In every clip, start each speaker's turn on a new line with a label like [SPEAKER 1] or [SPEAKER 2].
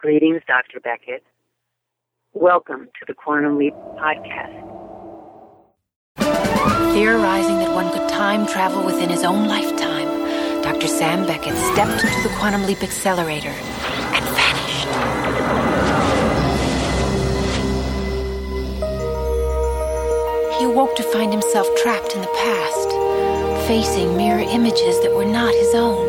[SPEAKER 1] Greetings, Dr. Beckett. Welcome to the Quantum Leap Podcast.
[SPEAKER 2] Theorizing that one could time travel within his own lifetime, Dr. Sam Beckett stepped into the Quantum Leap Accelerator and vanished. He awoke to find himself trapped in the past, facing mirror images that were not his own,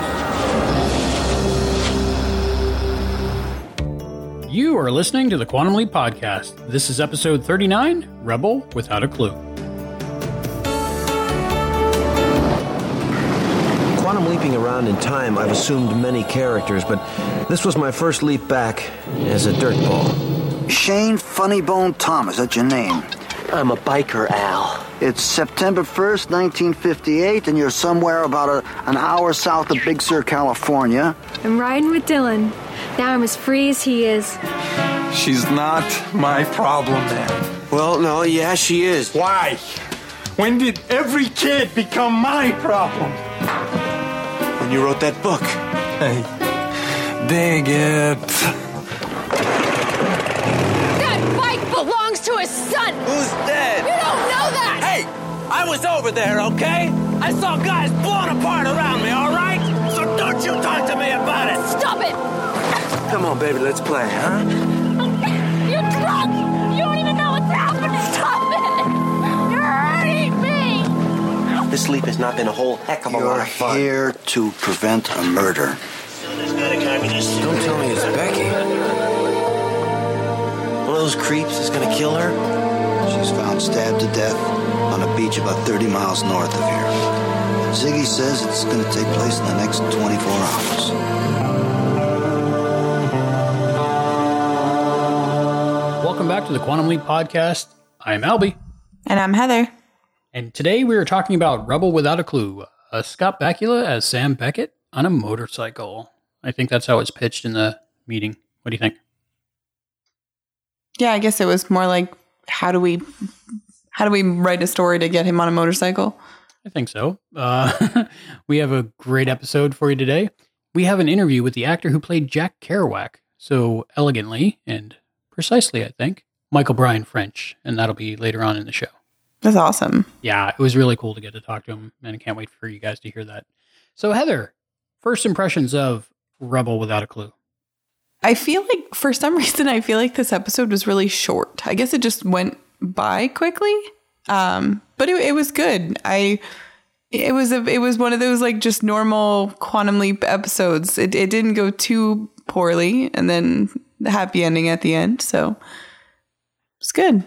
[SPEAKER 3] You are listening to the Quantum Leap Podcast. This is episode 39 Rebel Without a Clue.
[SPEAKER 4] Quantum leaping around in time, I've assumed many characters, but this was my first leap back as a dirtball.
[SPEAKER 5] Shane Funnybone Thomas, that's your name.
[SPEAKER 6] I'm a biker, Al.
[SPEAKER 5] It's September 1st, 1958, and you're somewhere about a, an hour south of Big Sur, California.
[SPEAKER 7] I'm riding with Dylan. Now I'm as free as he is.
[SPEAKER 8] She's not my problem, man.
[SPEAKER 4] Well, no, yeah, she is.
[SPEAKER 8] Why? When did every kid become my problem?
[SPEAKER 4] When you wrote that book.
[SPEAKER 8] Hey, dig it.
[SPEAKER 9] That bike belongs to his son!
[SPEAKER 6] Who's dead? I was over there, okay? I saw guys blown apart around me, all right? So don't you talk to me about it!
[SPEAKER 9] Stop it!
[SPEAKER 6] Come on, baby, let's play, huh?
[SPEAKER 9] You're drunk! You don't even know what's happening! Stop it! You're hurting me!
[SPEAKER 6] This sleep has not been a whole heck of a lot
[SPEAKER 5] You're
[SPEAKER 6] of fun.
[SPEAKER 5] here to prevent a murder.
[SPEAKER 4] Don't tell me it's Becky. One of those creeps is gonna kill her?
[SPEAKER 5] She's found stabbed to death on a beach about 30 miles north of here. Ziggy says it's going to take place in the next 24 hours.
[SPEAKER 3] Welcome back to the Quantum Leap Podcast. I am Albie,
[SPEAKER 10] And I'm Heather.
[SPEAKER 3] and today we are talking about Rebel Without a Clue, uh, Scott Bakula as Sam Beckett on a motorcycle. I think that's how it's pitched in the meeting. What do you think?
[SPEAKER 10] Yeah, I guess it was more like how do we how do we write a story to get him on a motorcycle?
[SPEAKER 3] I think so. Uh, we have a great episode for you today. We have an interview with the actor who played Jack Kerouac so elegantly and precisely, I think, Michael Bryan French, and that'll be later on in the show.
[SPEAKER 10] That's awesome.
[SPEAKER 3] Yeah, it was really cool to get to talk to him, and I can't wait for you guys to hear that. So, Heather, first impressions of Rebel Without a Clue.
[SPEAKER 10] I feel like for some reason I feel like this episode was really short. I guess it just went by quickly. Um, but it, it was good. I it was a it was one of those like just normal quantum leap episodes. It it didn't go too poorly and then the happy ending at the end. So it's good.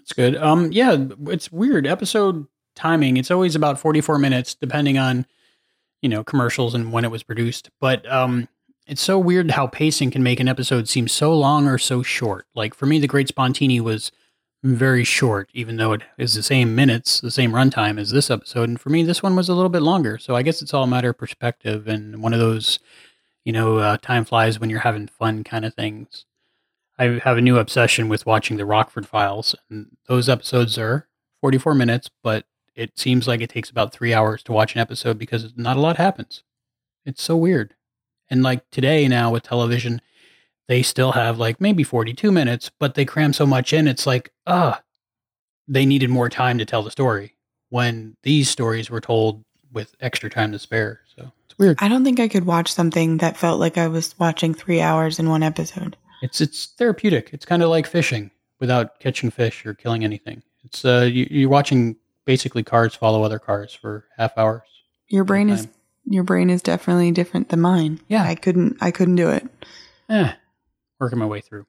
[SPEAKER 3] It's good. Um, yeah, it's weird. Episode timing, it's always about 44 minutes, depending on, you know, commercials and when it was produced. But um, it's so weird how pacing can make an episode seem so long or so short. Like for me, The Great Spontini was very short, even though it is the same minutes, the same runtime as this episode. And for me, this one was a little bit longer. So I guess it's all a matter of perspective and one of those, you know, uh, time flies when you're having fun kind of things. I have a new obsession with watching the Rockford Files, and those episodes are 44 minutes, but it seems like it takes about three hours to watch an episode because not a lot happens. It's so weird. And like today now with television, they still have like maybe 42 minutes, but they cram so much in. It's like, ah, they needed more time to tell the story when these stories were told with extra time to spare. So it's weird.
[SPEAKER 10] I don't think I could watch something that felt like I was watching three hours in one episode.
[SPEAKER 3] It's it's therapeutic. It's kind of like fishing without catching fish or killing anything. It's uh you, you're watching basically cars follow other cars for half hours.
[SPEAKER 10] Your brain is your brain is definitely different than mine.
[SPEAKER 3] Yeah.
[SPEAKER 10] I couldn't I couldn't do it.
[SPEAKER 3] Eh, working my way through.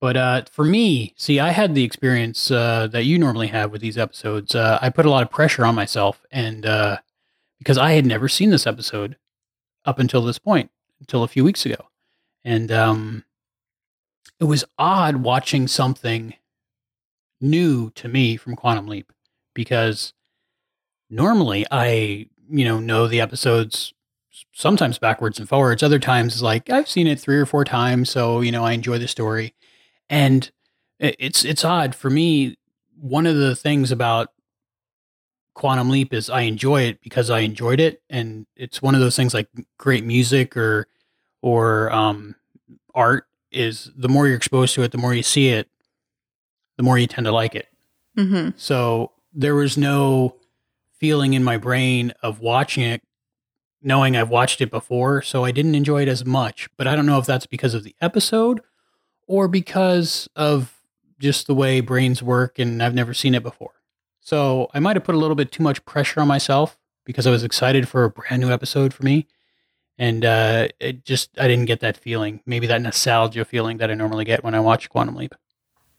[SPEAKER 3] But uh, for me, see, I had the experience uh, that you normally have with these episodes. Uh, I put a lot of pressure on myself, and uh, because I had never seen this episode up until this point, until a few weeks ago, and um, it was odd watching something new to me from Quantum Leap because normally I, you know, know the episodes sometimes backwards and forwards. Other times, like I've seen it three or four times, so you know I enjoy the story. And it's it's odd for me. One of the things about Quantum Leap is I enjoy it because I enjoyed it, and it's one of those things like great music or or um, art is the more you're exposed to it, the more you see it, the more you tend to like it.
[SPEAKER 10] Mm-hmm.
[SPEAKER 3] So there was no feeling in my brain of watching it knowing I've watched it before, so I didn't enjoy it as much. But I don't know if that's because of the episode or because of just the way brains work and I've never seen it before. So I might have put a little bit too much pressure on myself because I was excited for a brand new episode for me. And uh, it just, I didn't get that feeling. Maybe that nostalgia feeling that I normally get when I watch Quantum Leap.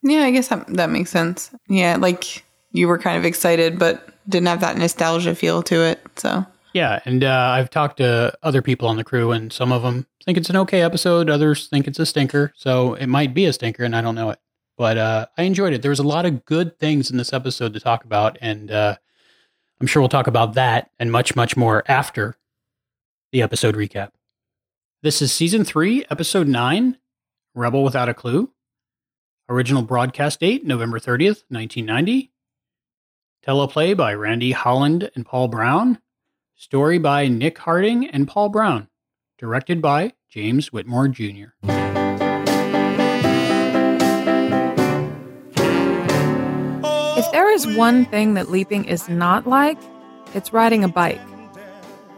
[SPEAKER 10] Yeah, I guess that, that makes sense. Yeah, like you were kind of excited, but didn't have that nostalgia feel to it. So
[SPEAKER 3] yeah, and uh, I've talked to other people on the crew, and some of them think it's an okay episode. Others think it's a stinker. So it might be a stinker, and I don't know it. But uh, I enjoyed it. There was a lot of good things in this episode to talk about, and uh, I'm sure we'll talk about that and much, much more after the episode recap. This is season three, episode nine, Rebel Without a Clue. Original broadcast date November 30th, 1990. Teleplay by Randy Holland and Paul Brown. Story by Nick Harding and Paul Brown. Directed by James Whitmore Jr.
[SPEAKER 11] If there is one thing that leaping is not like, it's riding a bike.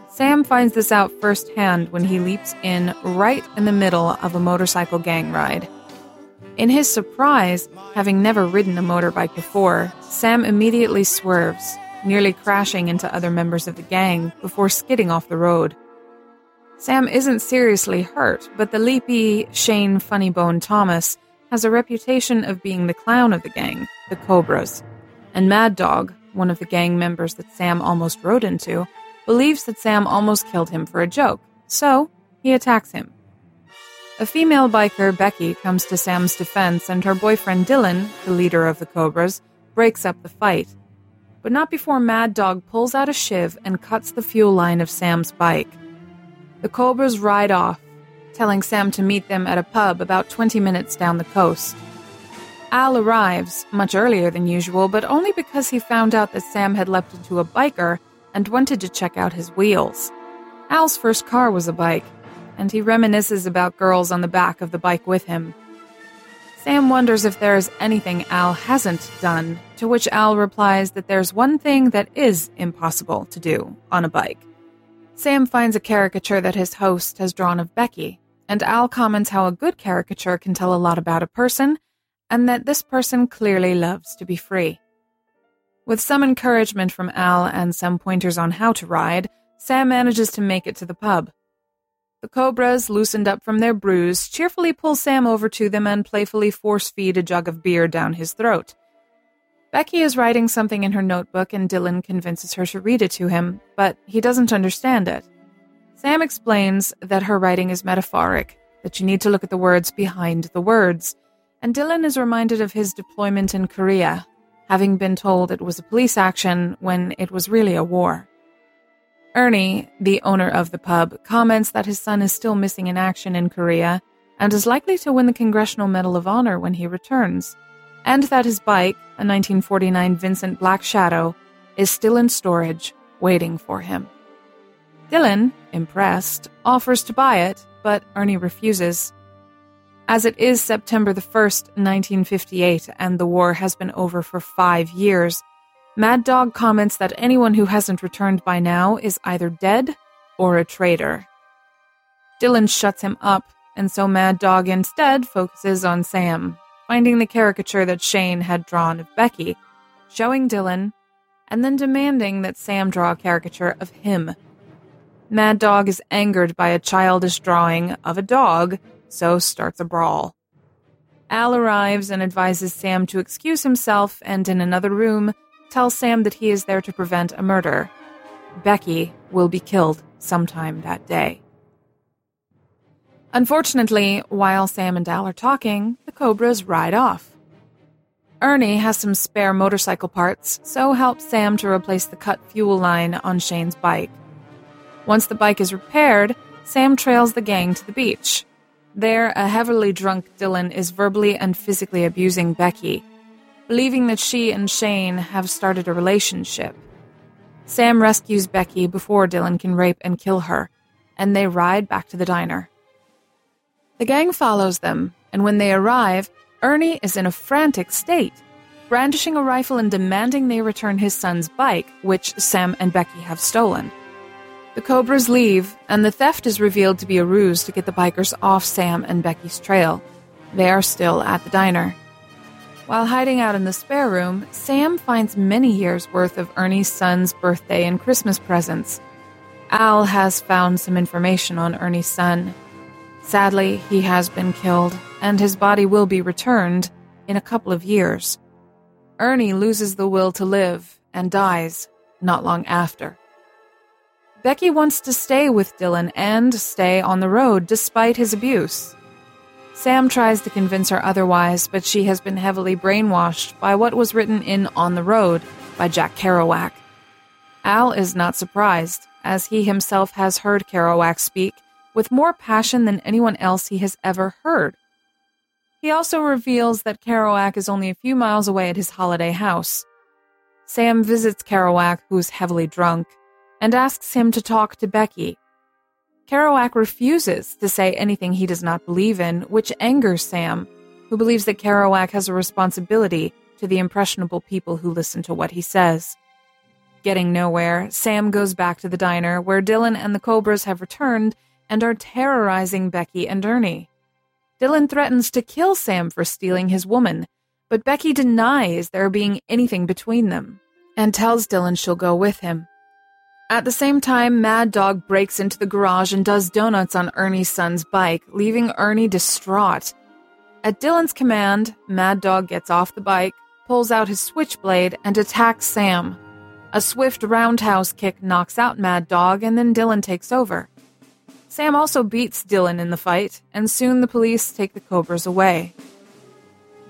[SPEAKER 11] Sam finds this out firsthand when he leaps in right in the middle of a motorcycle gang ride. In his surprise, having never ridden a motorbike before, Sam immediately swerves, nearly crashing into other members of the gang before skidding off the road. Sam isn't seriously hurt, but the leapy Shane Funnybone Thomas has a reputation of being the clown of the gang, the Cobras. And Mad Dog, one of the gang members that Sam almost rode into, believes that Sam almost killed him for a joke, so he attacks him. A female biker, Becky, comes to Sam's defense, and her boyfriend Dylan, the leader of the Cobras, breaks up the fight but not before Mad Dog pulls out a shiv and cuts the fuel line of Sam's bike. The Cobras ride off, telling Sam to meet them at a pub about 20 minutes down the coast. Al arrives, much earlier than usual, but only because he found out that Sam had leapt into a biker and wanted to check out his wheels. Al's first car was a bike, and he reminisces about girls on the back of the bike with him. Sam wonders if there is anything Al hasn't done, to which Al replies that there's one thing that is impossible to do on a bike. Sam finds a caricature that his host has drawn of Becky, and Al comments how a good caricature can tell a lot about a person, and that this person clearly loves to be free. With some encouragement from Al and some pointers on how to ride, Sam manages to make it to the pub. The cobras, loosened up from their bruise, cheerfully pull Sam over to them and playfully force feed a jug of beer down his throat. Becky is writing something in her notebook and Dylan convinces her to read it to him, but he doesn't understand it. Sam explains that her writing is metaphoric, that you need to look at the words behind the words, and Dylan is reminded of his deployment in Korea, having been told it was a police action when it was really a war. Ernie, the owner of the pub, comments that his son is still missing in action in Korea and is likely to win the Congressional Medal of Honor when he returns, and that his bike, a 1949 Vincent Black Shadow, is still in storage, waiting for him. Dylan, impressed, offers to buy it, but Ernie refuses. As it is September the 1st, 1958, and the war has been over for five years, Mad Dog comments that anyone who hasn't returned by now is either dead or a traitor. Dylan shuts him up, and so Mad Dog instead focuses on Sam, finding the caricature that Shane had drawn of Becky, showing Dylan, and then demanding that Sam draw a caricature of him. Mad Dog is angered by a childish drawing of a dog, so starts a brawl. Al arrives and advises Sam to excuse himself, and in another room, tells Sam that he is there to prevent a murder. Becky will be killed sometime that day. Unfortunately, while Sam and Al are talking, the Cobras ride off. Ernie has some spare motorcycle parts, so helps Sam to replace the cut fuel line on Shane's bike. Once the bike is repaired, Sam trails the gang to the beach. There, a heavily drunk Dylan is verbally and physically abusing Becky, believing that she and Shane have started a relationship. Sam rescues Becky before Dylan can rape and kill her, and they ride back to the diner. The gang follows them, and when they arrive, Ernie is in a frantic state, brandishing a rifle and demanding they return his son's bike, which Sam and Becky have stolen. The Cobras leave, and the theft is revealed to be a ruse to get the bikers off Sam and Becky's trail. They are still at the diner. While hiding out in the spare room, Sam finds many years' worth of Ernie's son's birthday and Christmas presents. Al has found some information on Ernie's son. Sadly, he has been killed, and his body will be returned in a couple of years. Ernie loses the will to live and dies not long after. Becky wants to stay with Dylan and stay on the road despite his abuse. Sam tries to convince her otherwise, but she has been heavily brainwashed by what was written in On the Road by Jack Kerouac. Al is not surprised, as he himself has heard Kerouac speak with more passion than anyone else he has ever heard. He also reveals that Kerouac is only a few miles away at his holiday house. Sam visits Kerouac, who's heavily drunk, and asks him to talk to Becky. Kerouac refuses to say anything he does not believe in, which angers Sam, who believes that Kerouac has a responsibility to the impressionable people who listen to what he says. Getting nowhere, Sam goes back to the diner where Dylan and the Cobras have returned and are terrorizing Becky and Ernie. Dylan threatens to kill Sam for stealing his woman, but Becky denies there being anything between them and tells Dylan she'll go with him. At the same time, Mad Dog breaks into the garage and does donuts on Ernie's son's bike, leaving Ernie distraught. At Dylan's command, Mad Dog gets off the bike, pulls out his switchblade, and attacks Sam. A swift roundhouse kick knocks out Mad Dog, and then Dylan takes over. Sam also beats Dylan in the fight, and soon the police take the Cobras away.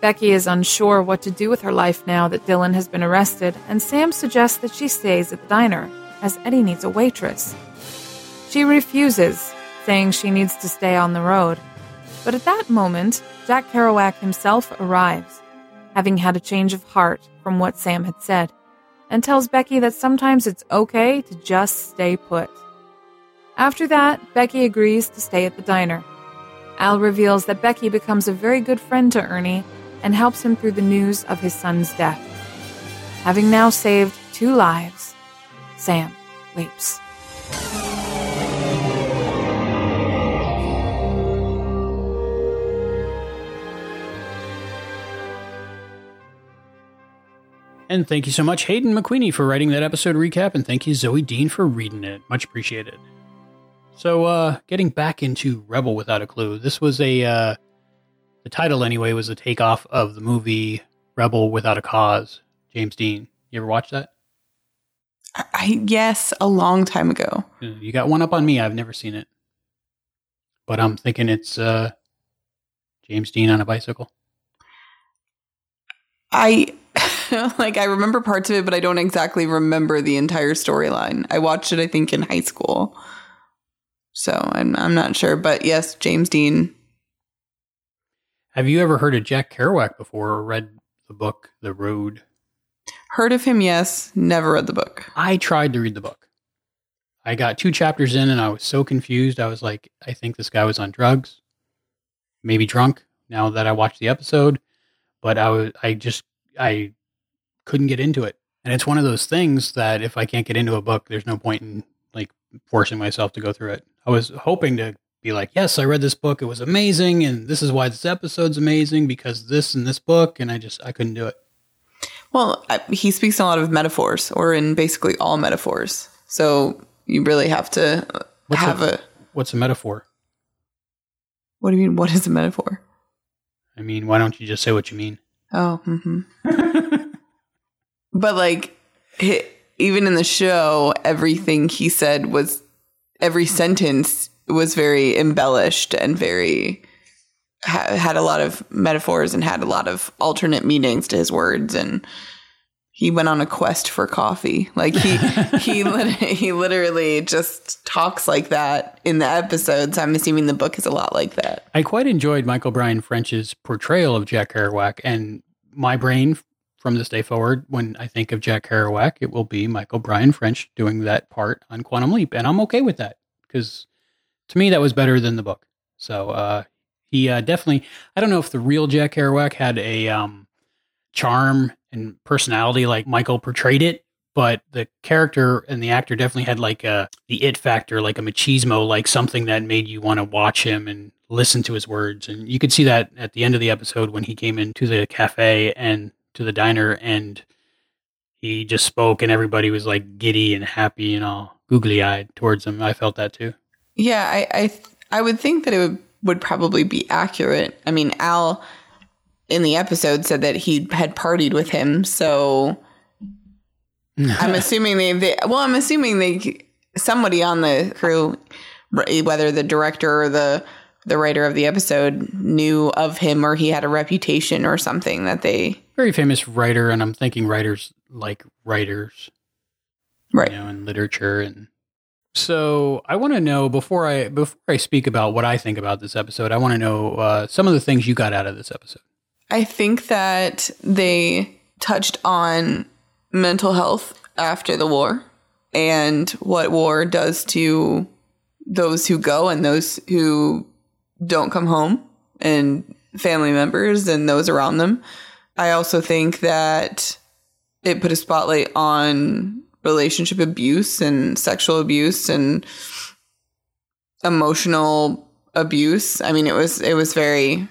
[SPEAKER 11] Becky is unsure what to do with her life now that Dylan has been arrested, and Sam suggests that she stays at the diner as Eddie needs a waitress. She refuses, saying she needs to stay on the road. But at that moment, Jack Kerouac himself arrives, having had a change of heart from what Sam had said, and tells Becky that sometimes it's okay to just stay put. After that, Becky agrees to stay at the diner. Al reveals that Becky becomes a very good friend to Ernie and helps him through the news of his son's death. Having now saved two lives, Sam leaps.
[SPEAKER 3] And thank you so much, Hayden McQueenie, for writing that episode recap, and thank you, Zoe Dean, for reading it. Much appreciated. So, uh, getting back into Rebel Without a Clue, this was a, uh, the title anyway was a takeoff of the movie Rebel Without a Cause, James Dean. You ever watch that?
[SPEAKER 10] I yes, a long time ago.
[SPEAKER 3] You got one up on me. I've never seen it, but I'm thinking it's uh, James Dean on a bicycle.
[SPEAKER 10] I like I remember parts of it, but I don't exactly remember the entire storyline. I watched it, I think, in high school, so I'm I'm not sure. But yes, James Dean.
[SPEAKER 3] Have you ever heard of Jack Kerouac before, or read the book The Road?
[SPEAKER 10] Heard of him, yes. Never read the book.
[SPEAKER 3] I tried to read the book. I got two chapters in and I was so confused. I was like, I think this guy was on drugs, maybe drunk now that I watched the episode, but I was, I just, I couldn't get into it. And it's one of those things that if I can't get into a book, there's no point in like forcing myself to go through it. I was hoping to be like, yes, I read this book. It was amazing. And this is why this episode's amazing because this and this book. And I just, I couldn't do it.
[SPEAKER 10] Well, he speaks in a lot of metaphors, or in basically all metaphors. So you really have to
[SPEAKER 3] what's
[SPEAKER 10] have
[SPEAKER 3] a,
[SPEAKER 10] a,
[SPEAKER 3] What's a metaphor?
[SPEAKER 10] What do you mean? What is a metaphor?
[SPEAKER 3] I mean, why don't you just say what you mean?
[SPEAKER 10] Oh, mm-hmm. but like, he, even in the show, everything he said was every sentence was very embellished and very ha- had a lot of metaphors and had a lot of alternate meanings to his words and he went on a quest for coffee. Like he he lit- he literally just talks like that in the episodes. I'm assuming the book is a lot like that.
[SPEAKER 3] I quite enjoyed Michael Bryan French's portrayal of Jack Kerouac, and my brain from this day forward, when I think of Jack Kerouac, it will be Michael Bryan French doing that part on Quantum Leap, and I'm okay with that because to me that was better than the book. So uh, he uh, definitely. I don't know if the real Jack Kerouac had a um, charm and personality like Michael portrayed it, but the character and the actor definitely had like a the it factor, like a machismo, like something that made you want to watch him and listen to his words. And you could see that at the end of the episode when he came into the cafe and to the diner and he just spoke and everybody was like giddy and happy and all googly eyed towards him. I felt that too.
[SPEAKER 10] Yeah, I I, th- I would think that it would would probably be accurate. I mean, Al in the episode said that he had partied with him, so I'm assuming they, they well, I'm assuming they somebody on the crew, whether the director or the the writer of the episode knew of him or he had a reputation or something that they
[SPEAKER 3] very famous writer, and I'm thinking writers like writers,
[SPEAKER 10] right?
[SPEAKER 3] You know, in literature and so I want to know before I before I speak about what I think about this episode, I want to know uh, some of the things you got out of this episode.
[SPEAKER 10] I think that they touched on mental health after the war and what war does to those who go and those who don't come home and family members and those around them. I also think that it put a spotlight on relationship abuse and sexual abuse and emotional abuse. I mean, it was it was very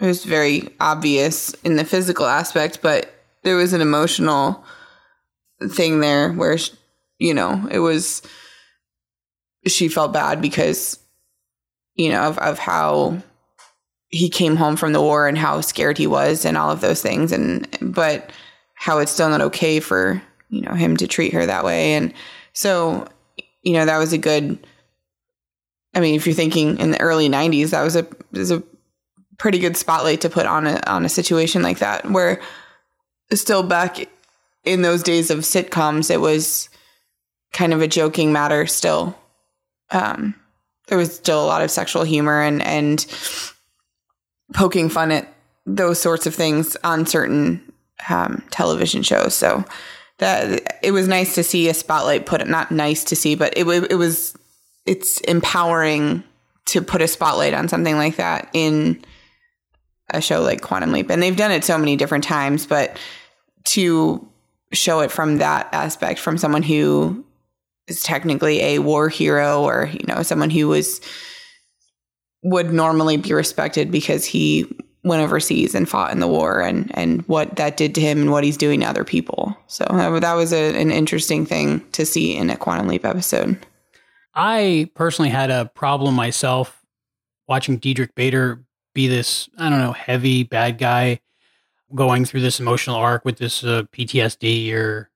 [SPEAKER 10] it was very obvious in the physical aspect, but there was an emotional thing there where you know it was she felt bad because you know of of how he came home from the war and how scared he was and all of those things and but how it's still not okay for you know him to treat her that way. And so you know that was a good i mean if you're thinking in the early 90s that was a was a pretty good spotlight to put on a on a situation like that where still back in those days of sitcoms it was kind of a joking matter still. Um there was still a lot of sexual humor and and poking fun at those sorts of things on certain um, television shows. So that it was nice to see a spotlight put it not nice to see but it, it was it's empowering to put a spotlight on something like that in a show like Quantum Leap. And they've done it so many different times, but to show it from that aspect, from someone who is technically a war hero or, you know, someone who was would normally be respected because he went overseas and fought in the war and and what that did to him and what he's doing to other people. So that was a, an interesting thing to see in a Quantum Leap episode.
[SPEAKER 3] I personally had a problem myself watching Diedrich Bader be this, I don't know, heavy bad guy going through this emotional arc with this uh, PTSD or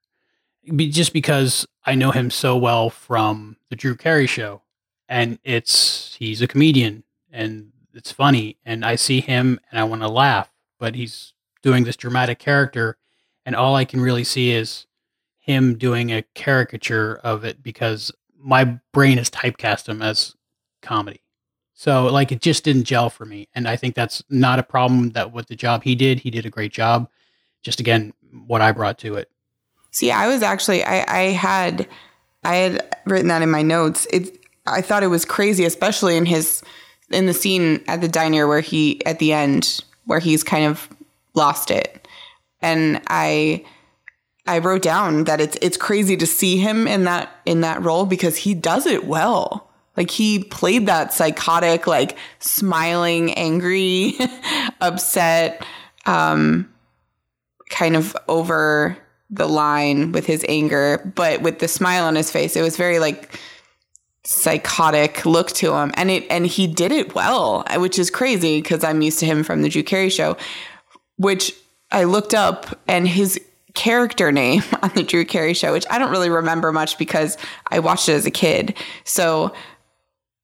[SPEAKER 3] just because I know him so well from the Drew Carey show and it's he's a comedian and it's funny and I see him and I want to laugh but he's doing this dramatic character and all I can really see is him doing a caricature of it because my brain has typecast him as comedy so like it just didn't gel for me. And I think that's not a problem that with the job he did, he did a great job. Just again, what I brought to it.
[SPEAKER 10] See, I was actually I, I had I had written that in my notes. It I thought it was crazy, especially in his in the scene at the diner where he at the end where he's kind of lost it. And I I wrote down that it's it's crazy to see him in that in that role because he does it well. Like he played that psychotic, like smiling, angry, upset, um, kind of over the line with his anger, but with the smile on his face, it was very like psychotic look to him. And it and he did it well, which is crazy because I'm used to him from the Drew Carey show, which I looked up and his character name on the Drew Carey show, which I don't really remember much because I watched it as a kid. So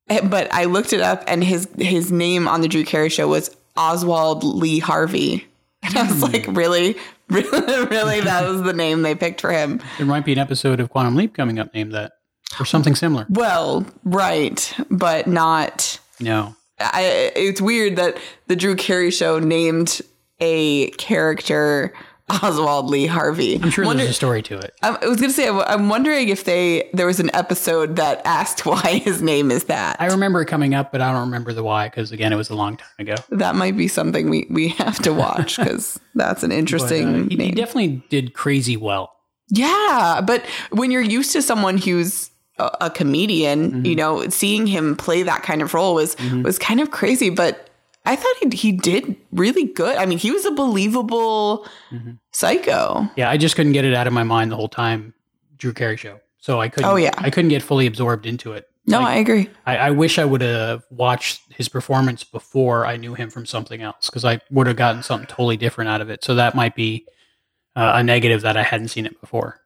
[SPEAKER 10] Eh, But I looked it up, and his his name on the Drew Carey show was Oswald Lee Harvey, and I was like, really, really, really, that was the name they picked for him.
[SPEAKER 3] There might be an episode of Quantum Leap coming up named that or something similar.
[SPEAKER 10] Well, right, but not.
[SPEAKER 3] No.
[SPEAKER 10] I, it's weird that the Drew Carey show named a character Oswald Lee Harvey.
[SPEAKER 3] I'm sure
[SPEAKER 10] Wonder-
[SPEAKER 3] there's a story to it.
[SPEAKER 10] I I was gonna say, I'm- I'm wondering if they there was an episode that asked why his name is that.
[SPEAKER 3] I remember it coming up, but I don't remember the why because again, it was a long time ago.
[SPEAKER 10] That might be something we we have to watch because that's an
[SPEAKER 3] But, uh,
[SPEAKER 10] interesting
[SPEAKER 3] he, he definitely did crazy well.
[SPEAKER 10] yeah, but when you're used to someone who's a, comedian,
[SPEAKER 3] Mm-hmm.
[SPEAKER 10] you know, seeing him play that kind of role was was kind of crazy. But I thought he he did really good. I mean, he was a believable
[SPEAKER 3] Mm-hmm.
[SPEAKER 10] psycho.
[SPEAKER 3] Yeah, I just couldn't get it out of my mind the whole time. Drew Carey show, so I couldn't.
[SPEAKER 10] Oh, yeah.
[SPEAKER 3] I couldn't get fully absorbed into it.
[SPEAKER 10] No,
[SPEAKER 3] Like,
[SPEAKER 10] I agree.
[SPEAKER 3] I, I wish I would have watched his performance before I knew him from something else because I would have gotten something totally different out of it. So that might be uh, a negative that I hadn't seen it before.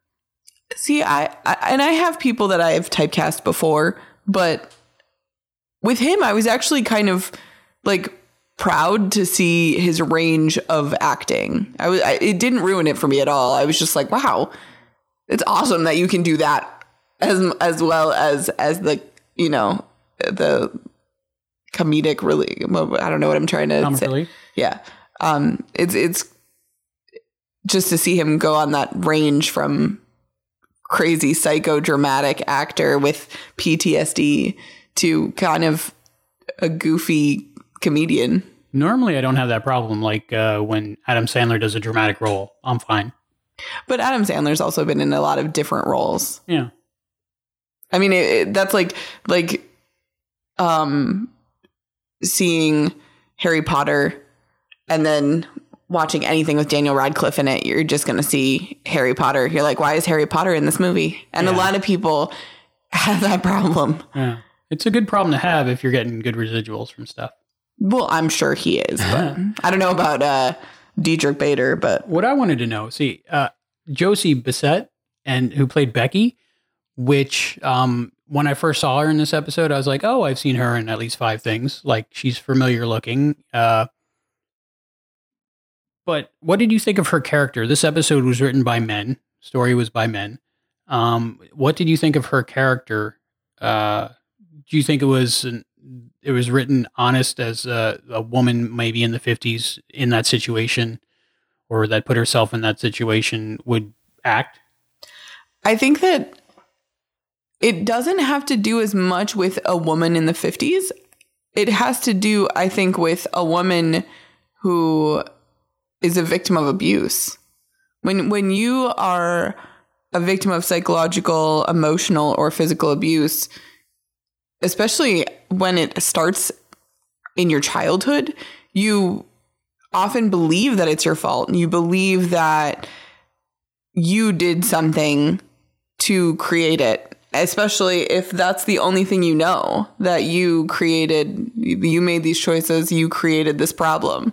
[SPEAKER 10] See, I, I and I have people that I have typecast before, but with him, I was actually kind of like proud to see his range of acting. I was, I, it didn't ruin it for me at all. I was just like, wow, it's awesome that you can do that as as well as as the you know the comedic really. I don't know what I'm trying to
[SPEAKER 3] Comic
[SPEAKER 10] say.
[SPEAKER 3] relief.
[SPEAKER 10] Yeah. Um it's it's just to see him go on that range from crazy psychodramatic actor with PTSD to kind of a goofy comedian.
[SPEAKER 3] Normally, I don't have that problem. Like uh, when Adam Sandler does a dramatic role, I'm fine.
[SPEAKER 10] But Adam Sandler's also been in a lot of different roles.
[SPEAKER 3] Yeah.
[SPEAKER 10] I mean, it, it- that's like like um seeing Harry Potter and then watching anything with Daniel Radcliffe in it. You're just going to see Harry Potter. You're like, why is Harry Potter in this movie? And a lot of people have that problem.
[SPEAKER 3] Yeah. It's a good problem to have if you're getting good residuals from stuff.
[SPEAKER 10] Well, I'm sure he is, but I don't know about uh Diedrich Bader, but
[SPEAKER 3] What I wanted to know, see, uh, Josie Bissett, and who played Becky, which um, when I first saw her in this episode, I was like, oh, I've seen her in at least five things. Like she's familiar looking. Uh, but what did you think of her character? This episode was written by men. Story was by men. Um, what did you think of her character? Uh, do you think it was it was written honest as a, a woman maybe in the fifties in that situation, or that put herself in that situation would act?
[SPEAKER 10] I think that it doesn't have to do as much with a woman in the 50s. It has to do, I think, with a woman who is a victim of abuse. When when you are a victim of psychological, emotional, or physical abuse, especially when it starts in your childhood, you often believe that it's your fault. You believe that you did something to create it, especially if that's the only thing you know that you created, you made these choices, you created this problem.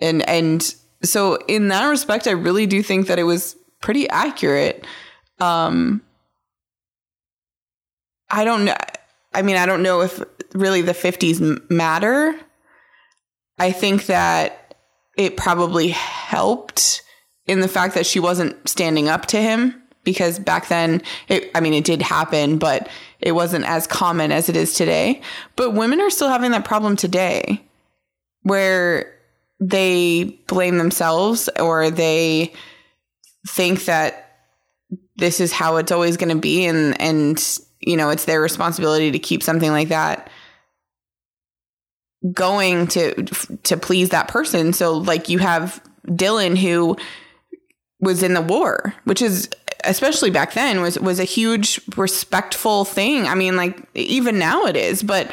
[SPEAKER 10] And, and so in that respect, I really do think that it was pretty accurate. Um, I don't know. I mean, I don't know if really the 50s matter. I think that it probably helped in the fact that she wasn't standing up to him because back then it I mean it did happen but it wasn't as common as it is today but women are still having that problem today where they blame themselves or they think that this is how it's always going to be and and you know it's their responsibility to keep something like that going to to please that person. So like you have Dylan who was in the war which is especially back then was was a huge respectful thing. I mean like even now it is but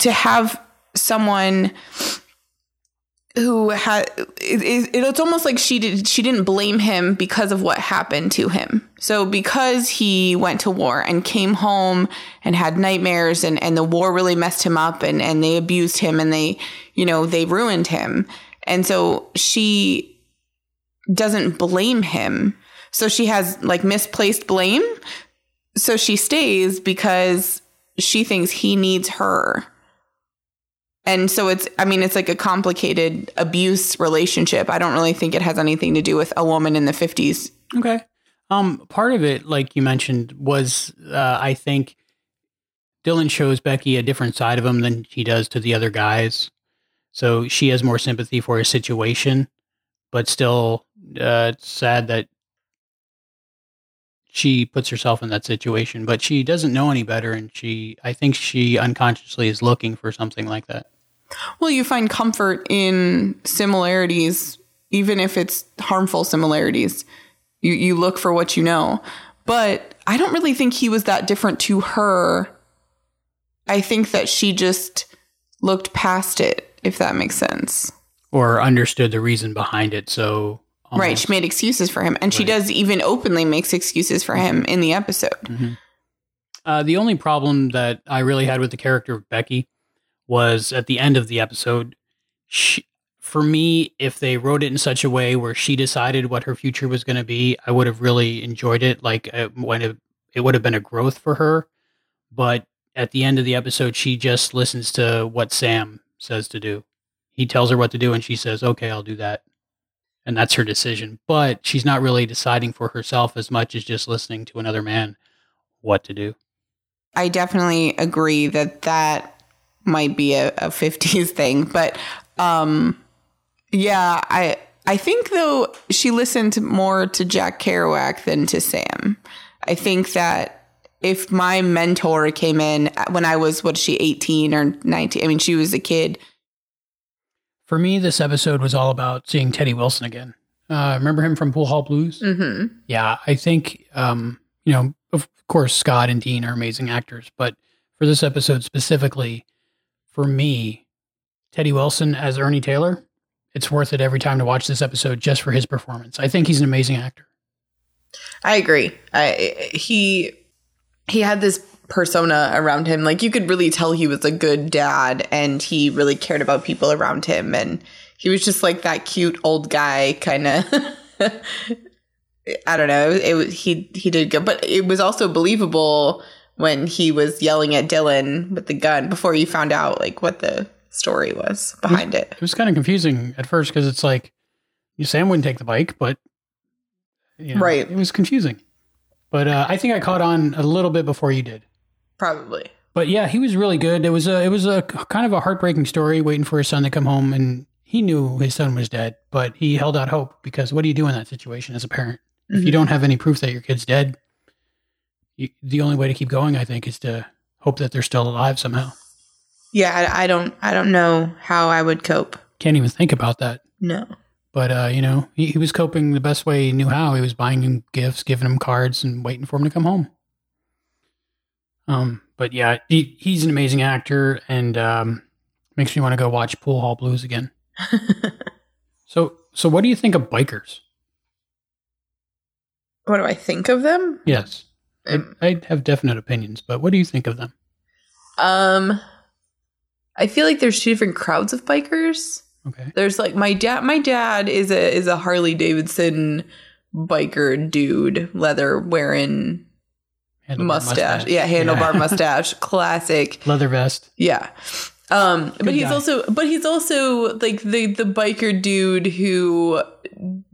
[SPEAKER 10] to have someone who had it, it, it's almost like she did she didn't blame him because of what happened to him. So because he went to war and came home and had nightmares and and the war really messed him up and and they abused him and they you know they ruined him. And so she doesn't blame him. So she has like misplaced blame. So she stays because she thinks he needs her. And so it's, I mean, it's like a complicated abuse relationship. I don't really think it has anything to do with a woman in the 50s.
[SPEAKER 3] Okay. Um, part of it, like you mentioned, was uh, I think Dylan shows Becky a different side of him than he does to the other guys. So she has more sympathy for his situation, but still, uh, it's sad that she puts herself in that situation. But she doesn't know any better, and she, I think, she unconsciously is looking for something like that.
[SPEAKER 10] Well, you find comfort in similarities, even if it's harmful similarities. You you look for what you know. But I don't really think he was that different to her. I think that she just looked past it, if that makes sense.
[SPEAKER 3] Or understood the reason behind it. So
[SPEAKER 10] Right, she made excuses for him, and she does even openly makes excuses for him in the episode.
[SPEAKER 3] Mhm. Uh, the only problem that I really had with the character of Becky was at the end of the episode. She, for me, if they wrote it in such a way where she decided what her future was going to be, I would have really enjoyed it. Like uh, when it, it would have been a growth for her. But at the end of the episode, she just listens to what Sam says to do. He tells her what to do, and she says, "Okay, I'll do that." And that's her decision. But she's not really deciding for herself as much as just listening to another man what to do.
[SPEAKER 10] I definitely agree that that might be a, a 50s thing, but um yeah, I I think though she listened more to Jack Kerouac than to Sam. I think that if my mentor came in when I was what she 18 or 19, I mean she was a kid.
[SPEAKER 3] For me, this episode was all about seeing Teddy Wilson again. Uh, remember him from Pool Hall Blues?
[SPEAKER 10] Mhm.
[SPEAKER 3] Yeah, I think, um, you know, of course, Scott and Dean are amazing actors, but for this episode specifically, for me, Teddy Wilson as Ernie Taylor, it's worth it every time to watch this episode just for his performance. I think he's an amazing actor.
[SPEAKER 10] I agree. I, he he had this persona around him. Like you could really tell he was a good dad, and he really cared about people around him. And he was just like that cute old guy kind of. I don't know. It, was he he did good, but it was also believable when he was yelling at Dylan with the gun before you found out like what the story was behind it.
[SPEAKER 3] It was kind of confusing at first because it's like you Sam wouldn't take the bike, but you know,
[SPEAKER 10] Right.
[SPEAKER 3] it was confusing. But uh, I think I caught on a little bit before you did.
[SPEAKER 10] Probably.
[SPEAKER 3] But yeah, he was really good. It was a it was a kind of a heartbreaking story, waiting for his son to come home, and he knew his son was dead, but he held out hope because what do you do in that situation as a parent if you
[SPEAKER 10] Mhm.
[SPEAKER 3] don't have any proof that your kid's dead? You, the only way to keep going, I think, is to hope that they're still alive somehow.
[SPEAKER 10] Yeah, I, I don't I don't know how I would cope.
[SPEAKER 3] Can't even think about that.
[SPEAKER 10] No.
[SPEAKER 3] But uh, you know, he, he was coping the best way he knew how. He was buying him gifts, giving him cards, and waiting for him to come home. Um, but yeah, he, he's an amazing actor, and um, makes me want to go watch Pool Hall Blues again. so, so what do you think of bikers?
[SPEAKER 10] What do I think of them?
[SPEAKER 3] Yes, I, I have definite opinions, but what do you think of them?
[SPEAKER 10] Um, I feel like there's two different crowds of bikers.
[SPEAKER 3] Okay.
[SPEAKER 10] There's like my dad. My dad is a is a Harley Davidson biker dude, leather wearing
[SPEAKER 3] Handlebar
[SPEAKER 10] mustache. Yeah, handlebar
[SPEAKER 3] Yeah.
[SPEAKER 10] mustache, classic.
[SPEAKER 3] leather vest.
[SPEAKER 10] Yeah. Um, but he's
[SPEAKER 3] guy.
[SPEAKER 10] also but he's also like the the biker dude who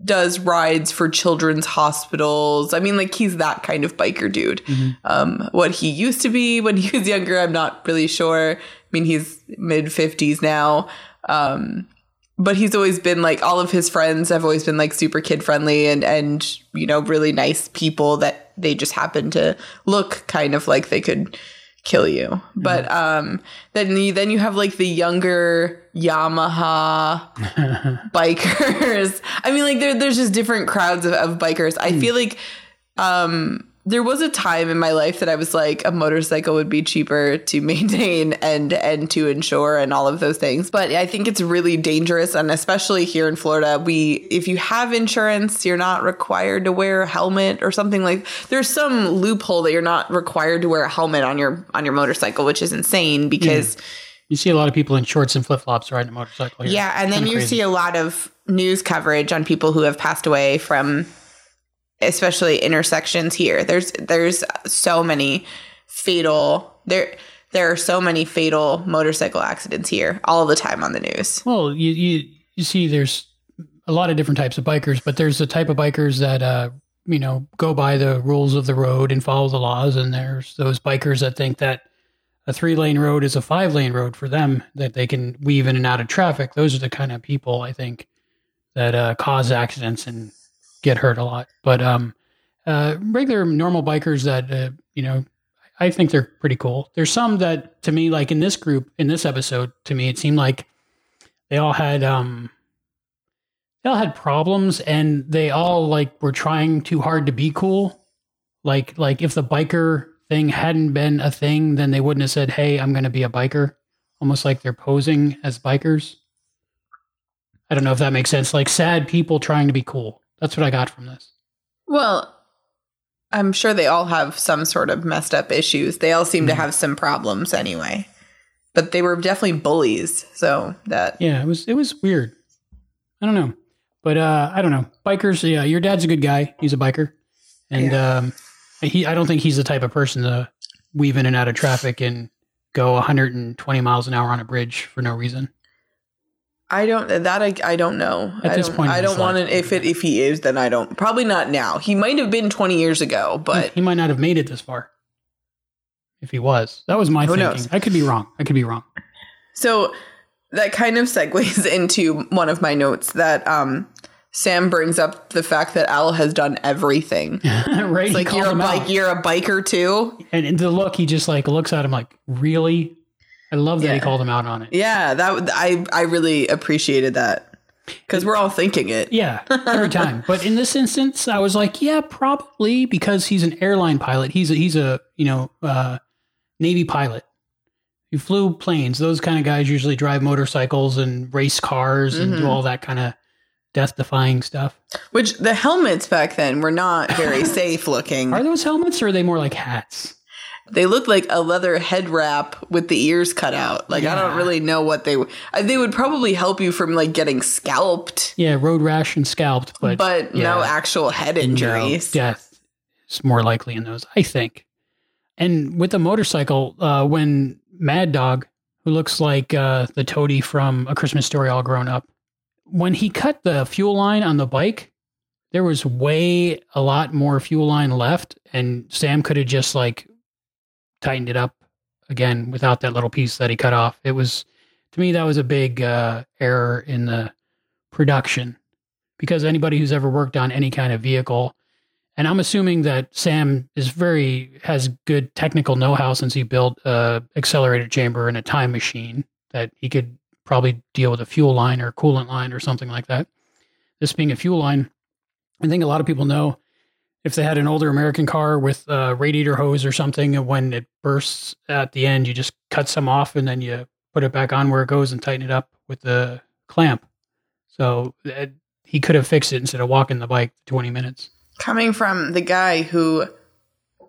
[SPEAKER 10] does rides for children's hospitals. I mean like he's that kind of biker dude. Um what he used to be when he was younger, I'm not really sure. I mean he's mid 50s now. Um but he's always been like all of his friends have always been like super kid friendly and and you know really nice people that they just happen to look kind of like they could kill you. But um then you then you have like the younger Yamaha bikers. I mean like there there's just different crowds of, of bikers. I feel like um there was a time in my life that I was like a motorcycle would be cheaper to maintain and and to insure and all of those things. But I think it's really dangerous and especially here in Florida, we if you have insurance, you're not required to wear a helmet or something like there's some loophole that you're not required to wear a helmet on your on your motorcycle, which is insane hmm. because
[SPEAKER 3] You see a lot of people in shorts and flip flops riding a motorcycle. Here.
[SPEAKER 10] yeah, and then you
[SPEAKER 3] crazy.
[SPEAKER 10] see a lot of news coverage on people who have passed away from especially intersections here. There's there's so many fatal there there are so many fatal motorcycle accidents here all the time on the news.
[SPEAKER 3] Well, you you you see, there's a lot of different types of bikers, but there's the type of bikers that uh, you know go by the rules of the road and follow the laws, and there's those bikers that think that a three lane road is a five lane road for them that they can weave in and out of traffic. Those are the kind of people I think that uh, cause accidents and get hurt a lot. But um, uh, regular normal bikers that uh, you know, I think they're pretty cool. There's some that to me, like in this group, in this episode, to me, it seemed like they all had um, they all had problems, and they all like were trying too hard to be cool. Like like if the biker thing hadn't been a thing, then they wouldn't have said, "Hey, I'm going to be a biker." Almost like they're posing as bikers. I don't know if that makes sense. Like sad people trying to be cool. That's what I got from this.
[SPEAKER 10] Well, I'm sure they all have some sort of messed up issues. They all seem to
[SPEAKER 3] Mm-hmm.
[SPEAKER 10] have some problems anyway. But they were definitely bullies, so that
[SPEAKER 3] Yeah, it was it was weird. I don't know, but uh, I don't know. Bikers. Yeah, your dad's a good guy. He's a biker, and um, he. I don't think he's the type of person to weave in and out of traffic and go 120 miles an hour on a bridge for no reason.
[SPEAKER 10] I don't that I, I don't know.
[SPEAKER 3] At
[SPEAKER 10] I
[SPEAKER 3] this
[SPEAKER 10] don't,
[SPEAKER 3] point
[SPEAKER 10] I don't want to if it if he is then I don't probably not now. He might have been 20 years ago, but
[SPEAKER 3] he might not have made it this far. If he was, that was my thinking.
[SPEAKER 10] knows?
[SPEAKER 3] I could be wrong. I could be wrong.
[SPEAKER 10] So that kind of segues into one of my notes that um Sam brings up the fact that Al has done everything.
[SPEAKER 3] right?
[SPEAKER 10] It's like you're a
[SPEAKER 3] him out.
[SPEAKER 10] bike you're a biker too.
[SPEAKER 3] And, and the look, he just like looks at him like, really? I love that he called him out on it.
[SPEAKER 10] Yeah, that I I really appreciated that. Cuz we're all thinking it.
[SPEAKER 3] Yeah, every time. But in this instance, I was like, yeah, probably because he's an airline pilot. He's a, he's a you know uh, Navy pilot. He flew planes. Those kind of guys usually drive motorcycles and race cars and do
[SPEAKER 10] Mhm.
[SPEAKER 3] all that kind of death defying stuff.
[SPEAKER 10] Which the helmets back then were not very safe looking.
[SPEAKER 3] Are those helmets or are they more like hats?
[SPEAKER 10] They look like a leather head wrap with the ears cut out. Like I don't really know what they w- they would probably help you from like getting scalped,
[SPEAKER 3] Yeah, road rash and scalped, but
[SPEAKER 10] but, no actual head
[SPEAKER 3] No,
[SPEAKER 10] injuries.
[SPEAKER 3] death is more likely in those, I think. And with the motorcycle, uh, when Mad Dog, who looks like uh, the toady from A Christmas Story all grown up, when he cut the fuel line on the bike, there was way a lot more fuel line left, and Sam could have just like tightened it up again without that little piece that he cut off. It was to me that was a big uh, error in the production because anybody who's ever worked on any kind of vehicle and i'm assuming that sam is very has good technical know-how since he built a accelerator chamber and a time machine that he could probably deal with a fuel line or coolant line or something like that this being a fuel line i think a lot of people know if they had an older american car with a radiator hose or something and when it bursts at the end you just cut some off and then you put it back on where it goes and tighten it up with the clamp so uh, he could have fixed it instead of walking the bike 20 minutes.
[SPEAKER 10] Coming from the guy who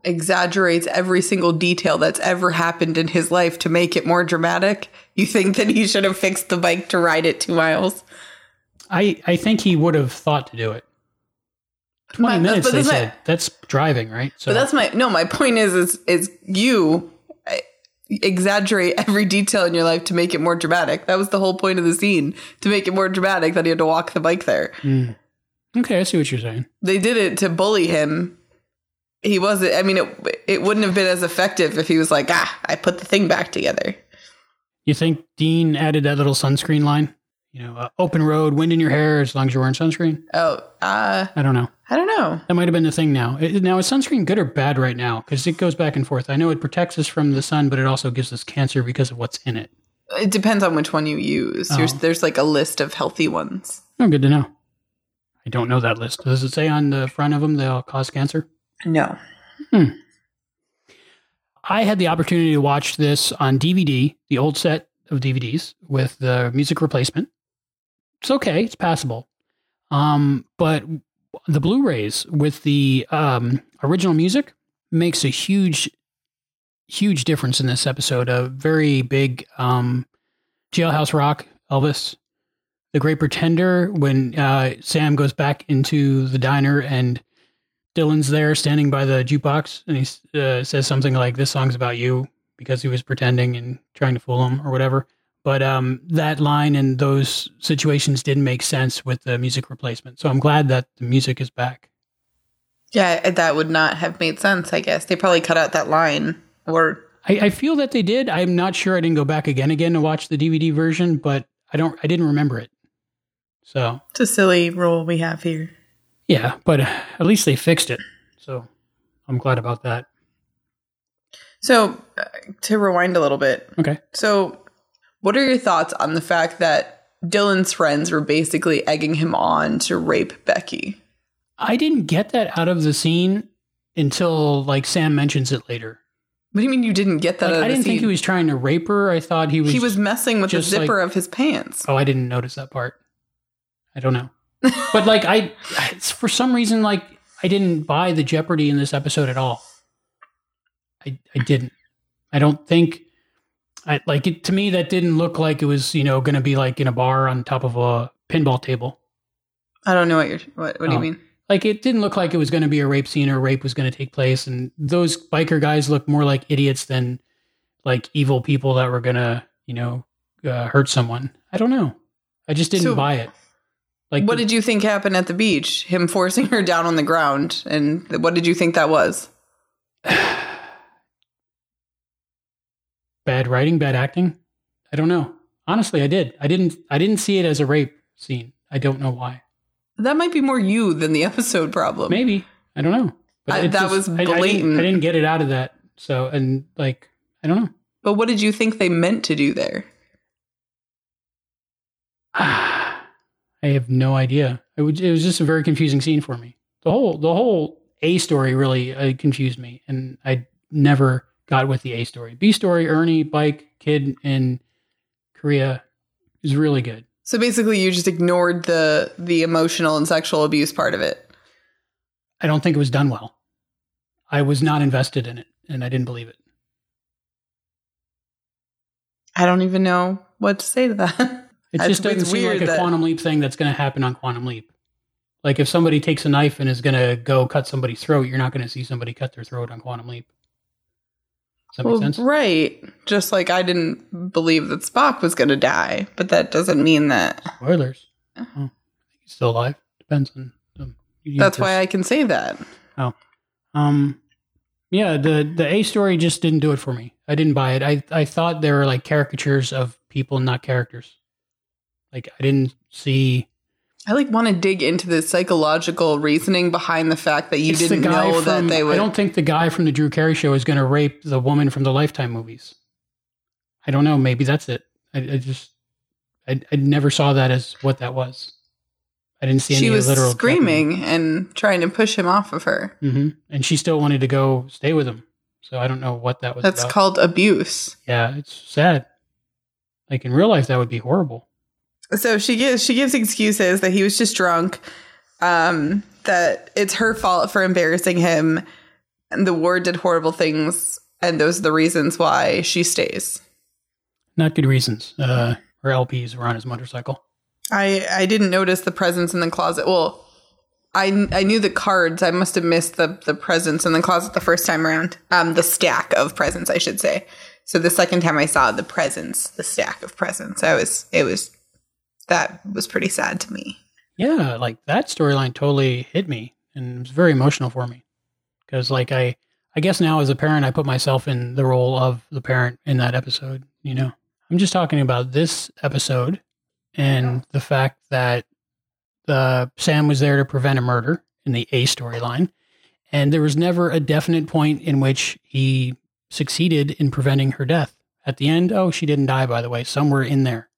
[SPEAKER 10] exaggerates every single detail that's ever happened in his life to make it more dramatic, you think that he should have fixed the bike to ride it 2 miles?
[SPEAKER 3] I, I think he would have thought to do it. 20
[SPEAKER 10] But-
[SPEAKER 3] minutes, they
[SPEAKER 10] that's my-
[SPEAKER 3] That's driving, right? So
[SPEAKER 10] but that's my no, my point is is is you uh, exaggerate every detail in your life to make it more dramatic. That was the whole point of the scene, to make it more dramatic that he had to walk the bike there.
[SPEAKER 3] Mm. Okay, I see what you're saying.
[SPEAKER 10] they did it to bully him. He wasn't. I mean, it it wouldn't have been as effective if he was like, ah, I put the thing back together.
[SPEAKER 3] You think Dean added that little sunscreen line? You know, uh, open road, wind in your hair, as long as you're wearing sunscreen?
[SPEAKER 10] Oh, uh,
[SPEAKER 3] I don't know.
[SPEAKER 10] I don't know.
[SPEAKER 3] That might have been the thing now. It- now, is sunscreen good or bad right now? Because it goes back and forth. I know it protects us from the sun, but it also gives us cancer because of what's in it.
[SPEAKER 10] It depends on which one you use. There's,
[SPEAKER 3] Oh.
[SPEAKER 10] there's like a list of healthy ones.
[SPEAKER 3] Oh, good to know. I don't know that list. Does it say on the front of them they'll cause cancer?
[SPEAKER 10] No. Hmm.
[SPEAKER 3] I had the opportunity to watch this on DVD, the old set of DVDs with the music replacement. It's okay, it's passable. Um, but the Blu-rays with the um, original music makes a huge, huge difference in this episode. A very big um, Jailhouse Rock, Elvis, The Great Pretender. When uh, Sam goes back into the diner and Dylan's there standing by the jukebox and he uh, says something like, This song's about you. because he was pretending and trying to fool him or whatever. But um, that line and those situations didn't make sense with the music replacement. So I'm glad that the music is back.
[SPEAKER 10] Yeah, that would not have made sense, I guess. They probably cut out that line or
[SPEAKER 3] I, I feel that they did. I'm not sure. I didn't go back again again to watch the DVD version, but I don't. I didn't remember it. So
[SPEAKER 10] it's a silly rule we have here.
[SPEAKER 3] Yeah, but at least they fixed it. So I'm glad about that.
[SPEAKER 10] So uh, to rewind a little bit.
[SPEAKER 3] Okay.
[SPEAKER 10] So what are your thoughts on the fact that Dylan's friends were basically egging him on to rape Becky?
[SPEAKER 3] I didn't get that out of the scene until like Sam mentions it later.
[SPEAKER 10] What do you mean you didn't get that?
[SPEAKER 3] Like, I didn't think he was trying to rape her. I thought he was.
[SPEAKER 10] He was messing with the zipper
[SPEAKER 3] like-
[SPEAKER 10] of his pants.
[SPEAKER 3] Oh, I didn't notice that part. I don't know, but like I, for some reason, like I didn't buy the Jeopardy in this episode at all. I I didn't. I don't think. I like it to me. That didn't look like it was you know going to be like in a bar on top of a pinball table.
[SPEAKER 10] I don't know what you're. What, what do you
[SPEAKER 3] Oh.
[SPEAKER 10] mean?
[SPEAKER 3] Like it didn't look like it was going to be a rape scene or rape was going to take place, and those biker guys looked more like idiots than like evil people that were going to you know uh, hurt someone. I don't know. I just didn't
[SPEAKER 10] So-
[SPEAKER 3] buy it. Like
[SPEAKER 10] what
[SPEAKER 3] the-
[SPEAKER 10] did you think happened at the beach? Him forcing her down on the ground, and what did you think that was?
[SPEAKER 3] bad writing, bad acting. I don't know. Honestly, I did. I didn't. I didn't see it as a rape scene. I don't know why.
[SPEAKER 10] That might be more you than the episode problem.
[SPEAKER 3] Maybe I don't know.
[SPEAKER 10] I-
[SPEAKER 3] it
[SPEAKER 10] that was
[SPEAKER 3] I- I, didn't,
[SPEAKER 10] blatant.
[SPEAKER 3] I didn't get it out of that. So and like I don't know.
[SPEAKER 10] But what did you think they meant to do there?
[SPEAKER 3] I have no idea. It was, it was just a very confusing scene for me. The whole the whole A story really uh, confused me, and I never got with the A story. B story, Ernie, bike, kid in Korea is really good.
[SPEAKER 10] So basically, you just ignored the the emotional and sexual abuse part of it.
[SPEAKER 3] I don't think it was done well. I was not invested in it, and I didn't believe it.
[SPEAKER 10] I don't even know what to say to that.
[SPEAKER 3] It just doesn't seem like a
[SPEAKER 10] that-
[SPEAKER 3] quantum leap thing that's going to happen on quantum leap. Like if somebody takes a knife and is going to go cut somebody's throat, you're not going to see somebody cut their throat on quantum leap. Does that
[SPEAKER 10] Well,
[SPEAKER 3] make sense?
[SPEAKER 10] right. Just like I didn't believe that Spock was going to die, but that doesn't mean that.
[SPEAKER 3] Spoilers. Oh, he's still alive. Depends on. Um,
[SPEAKER 10] That's why I can say that.
[SPEAKER 3] Oh, um, yeah. The the A story just didn't do it for me. I didn't buy it. I I thought they were like caricatures of people, not characters. Like I didn't see.
[SPEAKER 10] I like want to dig into the psychological reasoning behind the fact that you
[SPEAKER 3] It's
[SPEAKER 10] didn't know that they would.
[SPEAKER 3] I don't think the guy from the Drew Carey show is going to rape the woman from the Lifetime movies. I don't know. Maybe that's it. I, I just, I, I never saw that as what that was. I didn't see any
[SPEAKER 10] she was
[SPEAKER 3] literal
[SPEAKER 10] screaming and trying to push him off of her.
[SPEAKER 3] Mm-hmm. And she still wanted to go stay with him. So I don't know what that was.
[SPEAKER 10] That's
[SPEAKER 3] about.
[SPEAKER 10] called abuse.
[SPEAKER 3] Yeah, it's sad. Like in real life, that would be horrible.
[SPEAKER 10] So she gives she gives excuses that he was just drunk, um, that it's her fault for embarrassing him, and the ward did horrible things, and those are the reasons why she stays.
[SPEAKER 3] Not good reasons. Uh, her LPs were on his motorcycle.
[SPEAKER 10] I I didn't notice the presents in the closet. Well, I I knew the cards. I must have missed the the presents in the closet the first time around. Um, the stack of presents, I should say. So the second time I saw the presents, the stack of presents, I was it was that was pretty sad to me.
[SPEAKER 3] Yeah, like that storyline totally hit me and it was very emotional for me. Because like I I guess now as a parent I put myself in the role of the parent in that episode, you know. I'm just talking about this episode and the fact that the Sam was there to prevent a murder in the A storyline and there was never a definite point in which he succeeded in preventing her death. At the end, oh, she didn't die by the way, somewhere in there.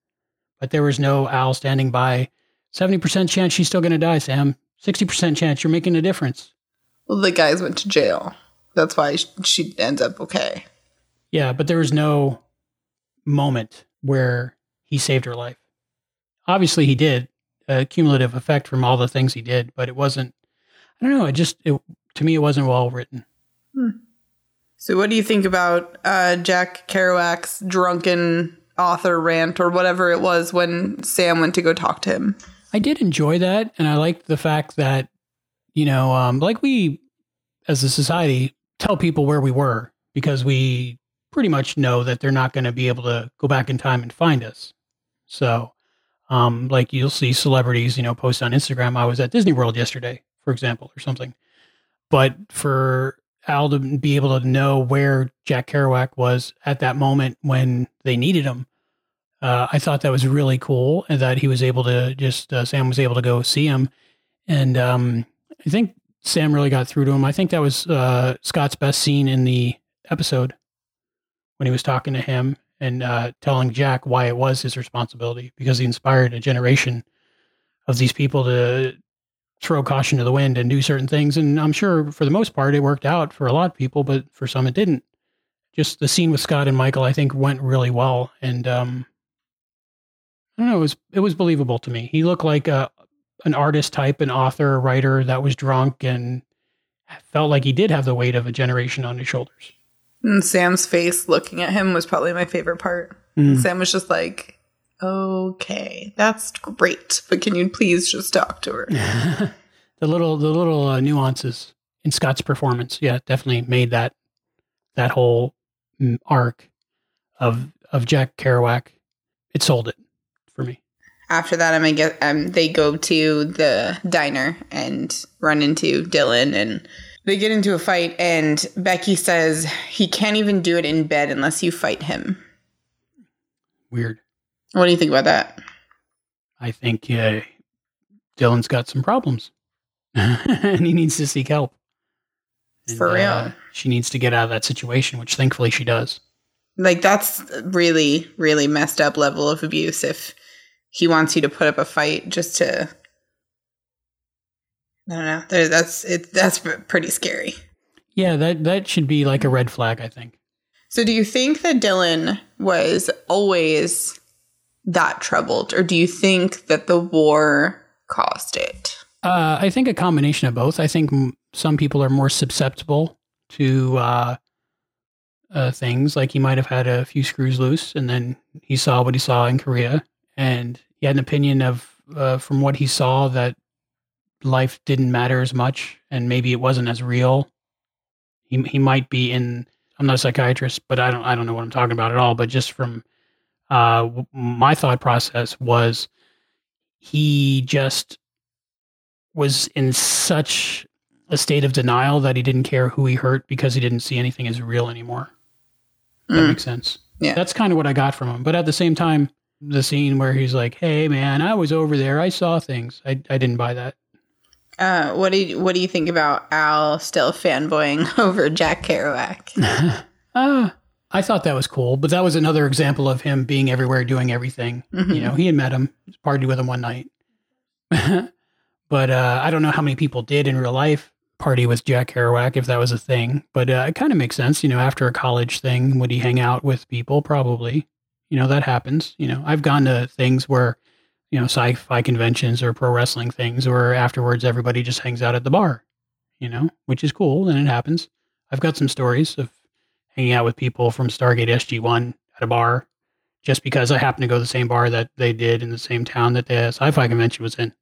[SPEAKER 3] But there was no Al standing by 70% chance she's still going to die, Sam. 60% chance you're making a difference.
[SPEAKER 10] Well, the guys went to jail. That's why she ends up okay.
[SPEAKER 3] Yeah, but there was no moment where he saved her life. Obviously, he did a cumulative effect from all the things he did, but it wasn't. I don't know. It just it, to me, it wasn't well written.
[SPEAKER 10] So, what do you think about uh, Jack Kerouac's drunken author rant or whatever it was when Sam went to go talk to him?
[SPEAKER 3] I did enjoy that, and I liked the fact that you know, um, like we as a society tell people where we were because we pretty much know that they're not going to be able to go back in time and find us. So, um, like you'll see celebrities, you know, post on Instagram. I was at Disney World yesterday, for example, or something. But for Al to be able to know where Jack Kerouac was at that moment when they needed him, uh, I thought that was really cool, that he was able to just uh, Sam was able to go see him, and um, I think Sam really got through to him. I think that was uh, Scott's best scene in the episode when he was talking to him and uh, telling Jack why it was his responsibility because he inspired a generation of these people to throw caution to the wind and do certain things. And I'm sure for the most part it worked out for a lot of people, but for some it didn't. Just the scene with Scott and Michael, I think, went really well, and um, I don't know, it was it was believable to me. He looked like a an artist type, an author, a writer that was drunk and felt like he did have the weight of a generation on his shoulders.
[SPEAKER 10] And Sam's face looking at him was probably my favorite part.
[SPEAKER 3] Mm.
[SPEAKER 10] Sam was just like, "Okay, that's great, but can you please just talk to her?"
[SPEAKER 3] the little the little uh, nuances in Scott's performance, yeah, definitely made that that whole mm, arc of of Jack Kerouac. It sold it.
[SPEAKER 10] After that, I'm gonna um, they go to the diner and run into Dylan and they get into a fight and Becky says he can't even do it in bed unless you fight him.
[SPEAKER 3] Weird.
[SPEAKER 10] What do you think about that?
[SPEAKER 3] I think uh, Dylan's got some problems, and he needs to seek help. And,
[SPEAKER 10] For real.
[SPEAKER 3] uh, she needs to get out of that situation, which thankfully she does.
[SPEAKER 10] Like that's really, really messed up level of abuse if he wants you to put up a fight just to I don't know. There, that's it. That's pretty scary.
[SPEAKER 3] Yeah, that that should be like a red flag. I think.
[SPEAKER 10] So, do you think that Dylan was always that troubled, or do you think that the war caused it?
[SPEAKER 3] Uh, I think a combination of both. I think m- some people are more susceptible to uh, uh, things. Like he might have had a few screws loose, and then he saw what he saw in Korea, and he had an opinion of uh, from what he saw that life didn't matter as much, and maybe it wasn't as real. He he might be in. I'm not a psychiatrist, but I don't I don't know what I'm talking about at all. But just from uh, w- my thought process was he just was in such a state of denial that he didn't care who he hurt because he didn't see anything as real anymore. That
[SPEAKER 10] Mm.
[SPEAKER 3] makes sense.
[SPEAKER 10] Yeah.
[SPEAKER 3] That's kind of what I got from him. But at the same time, the scene where he's like, "Hey, man, I was over there. I saw things. I I didn't buy that."
[SPEAKER 10] Uh, what do you, what do you think about Al still fanboying over Jack Kerouac?
[SPEAKER 3] Uh, I thought that was cool, but that was another example of him being everywhere, doing everything.
[SPEAKER 10] Mhm.
[SPEAKER 3] You know, he had met him, partied with him one night. but uh, I don't know how many people did in real life party with Jack Kerouac if that was a thing. But uh, it kind of makes sense. You know, after a college thing, would he hang out with people? Probably. You know, that happens. You know, I've gone to things where, you know, sci-fi conventions or pro wrestling things where afterwards everybody just hangs out at the bar, you know, which is cool and it happens. I've got some stories of hanging out with people from Stargate SG1 at a bar just because I happen to go to the same bar that they did in the same town that the sci-fi convention was in.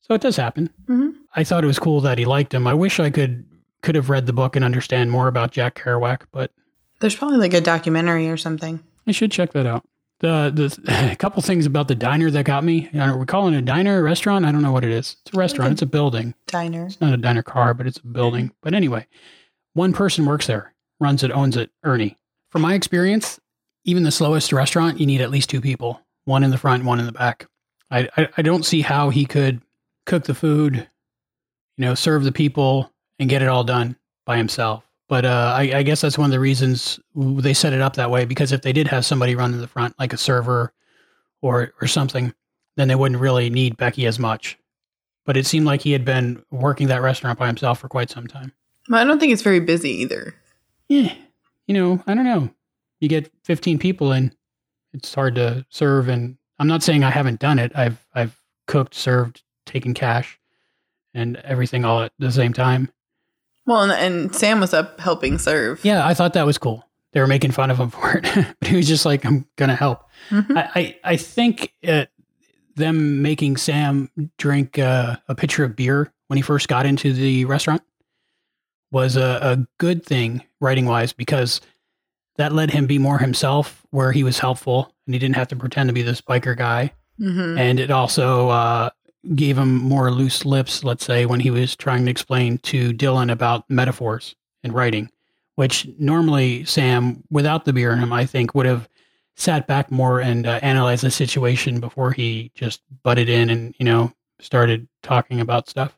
[SPEAKER 3] So it does happen.
[SPEAKER 10] Mhm.
[SPEAKER 3] I thought it was cool that he liked him. I wish I could could have read the book and understand more about Jack Kerouac, but
[SPEAKER 10] There's probably like a documentary or something.
[SPEAKER 3] I should check that out. The the a couple things about the diner that got me. Are we calling it a diner, a restaurant? I don't know what it is. It's a restaurant. It's a building.
[SPEAKER 10] Diner.
[SPEAKER 3] It's not a diner car, but it's a building. Mm-hmm. But anyway, one person works there, runs it, owns it. Ernie. From my experience, even the slowest restaurant, you need at least two people, one in the front, one in the back. I I, I don't see how he could cook the food, you know, serve the people, and get it all done by himself. But uh, I, I guess that's one of the reasons they set it up that way. Because if they did have somebody run in the front, like a server or or something, then they wouldn't really need Becky as much. But it seemed like he had been working that restaurant by himself for quite some time.
[SPEAKER 10] Well, I don't think it's very busy either.
[SPEAKER 3] Yeah, you know, I don't know. You get 15 people in, it's hard to serve. And I'm not saying I haven't done it. I've I've cooked, served, taken cash, and everything all at the same time.
[SPEAKER 10] Well, and, and Sam was up helping serve.
[SPEAKER 3] Yeah, I thought that was cool. They were making fun of him for it, but he was just like, "I'm gonna help."
[SPEAKER 10] Mhm.
[SPEAKER 3] I, I I think uh, them making Sam drink uh, a pitcher of beer when he first got into the restaurant was a, a good thing writing wise because that let him be more himself, where he was helpful and he didn't have to pretend to be this biker guy.
[SPEAKER 10] Mhm.
[SPEAKER 3] And it also uh, gave him more loose lips, let's say, when he was trying to explain to Dylan about metaphors and writing, which normally Sam, without the beer in him, I think would have sat back more and uh, analyzed the situation before he just butted in and, you know, started talking about stuff.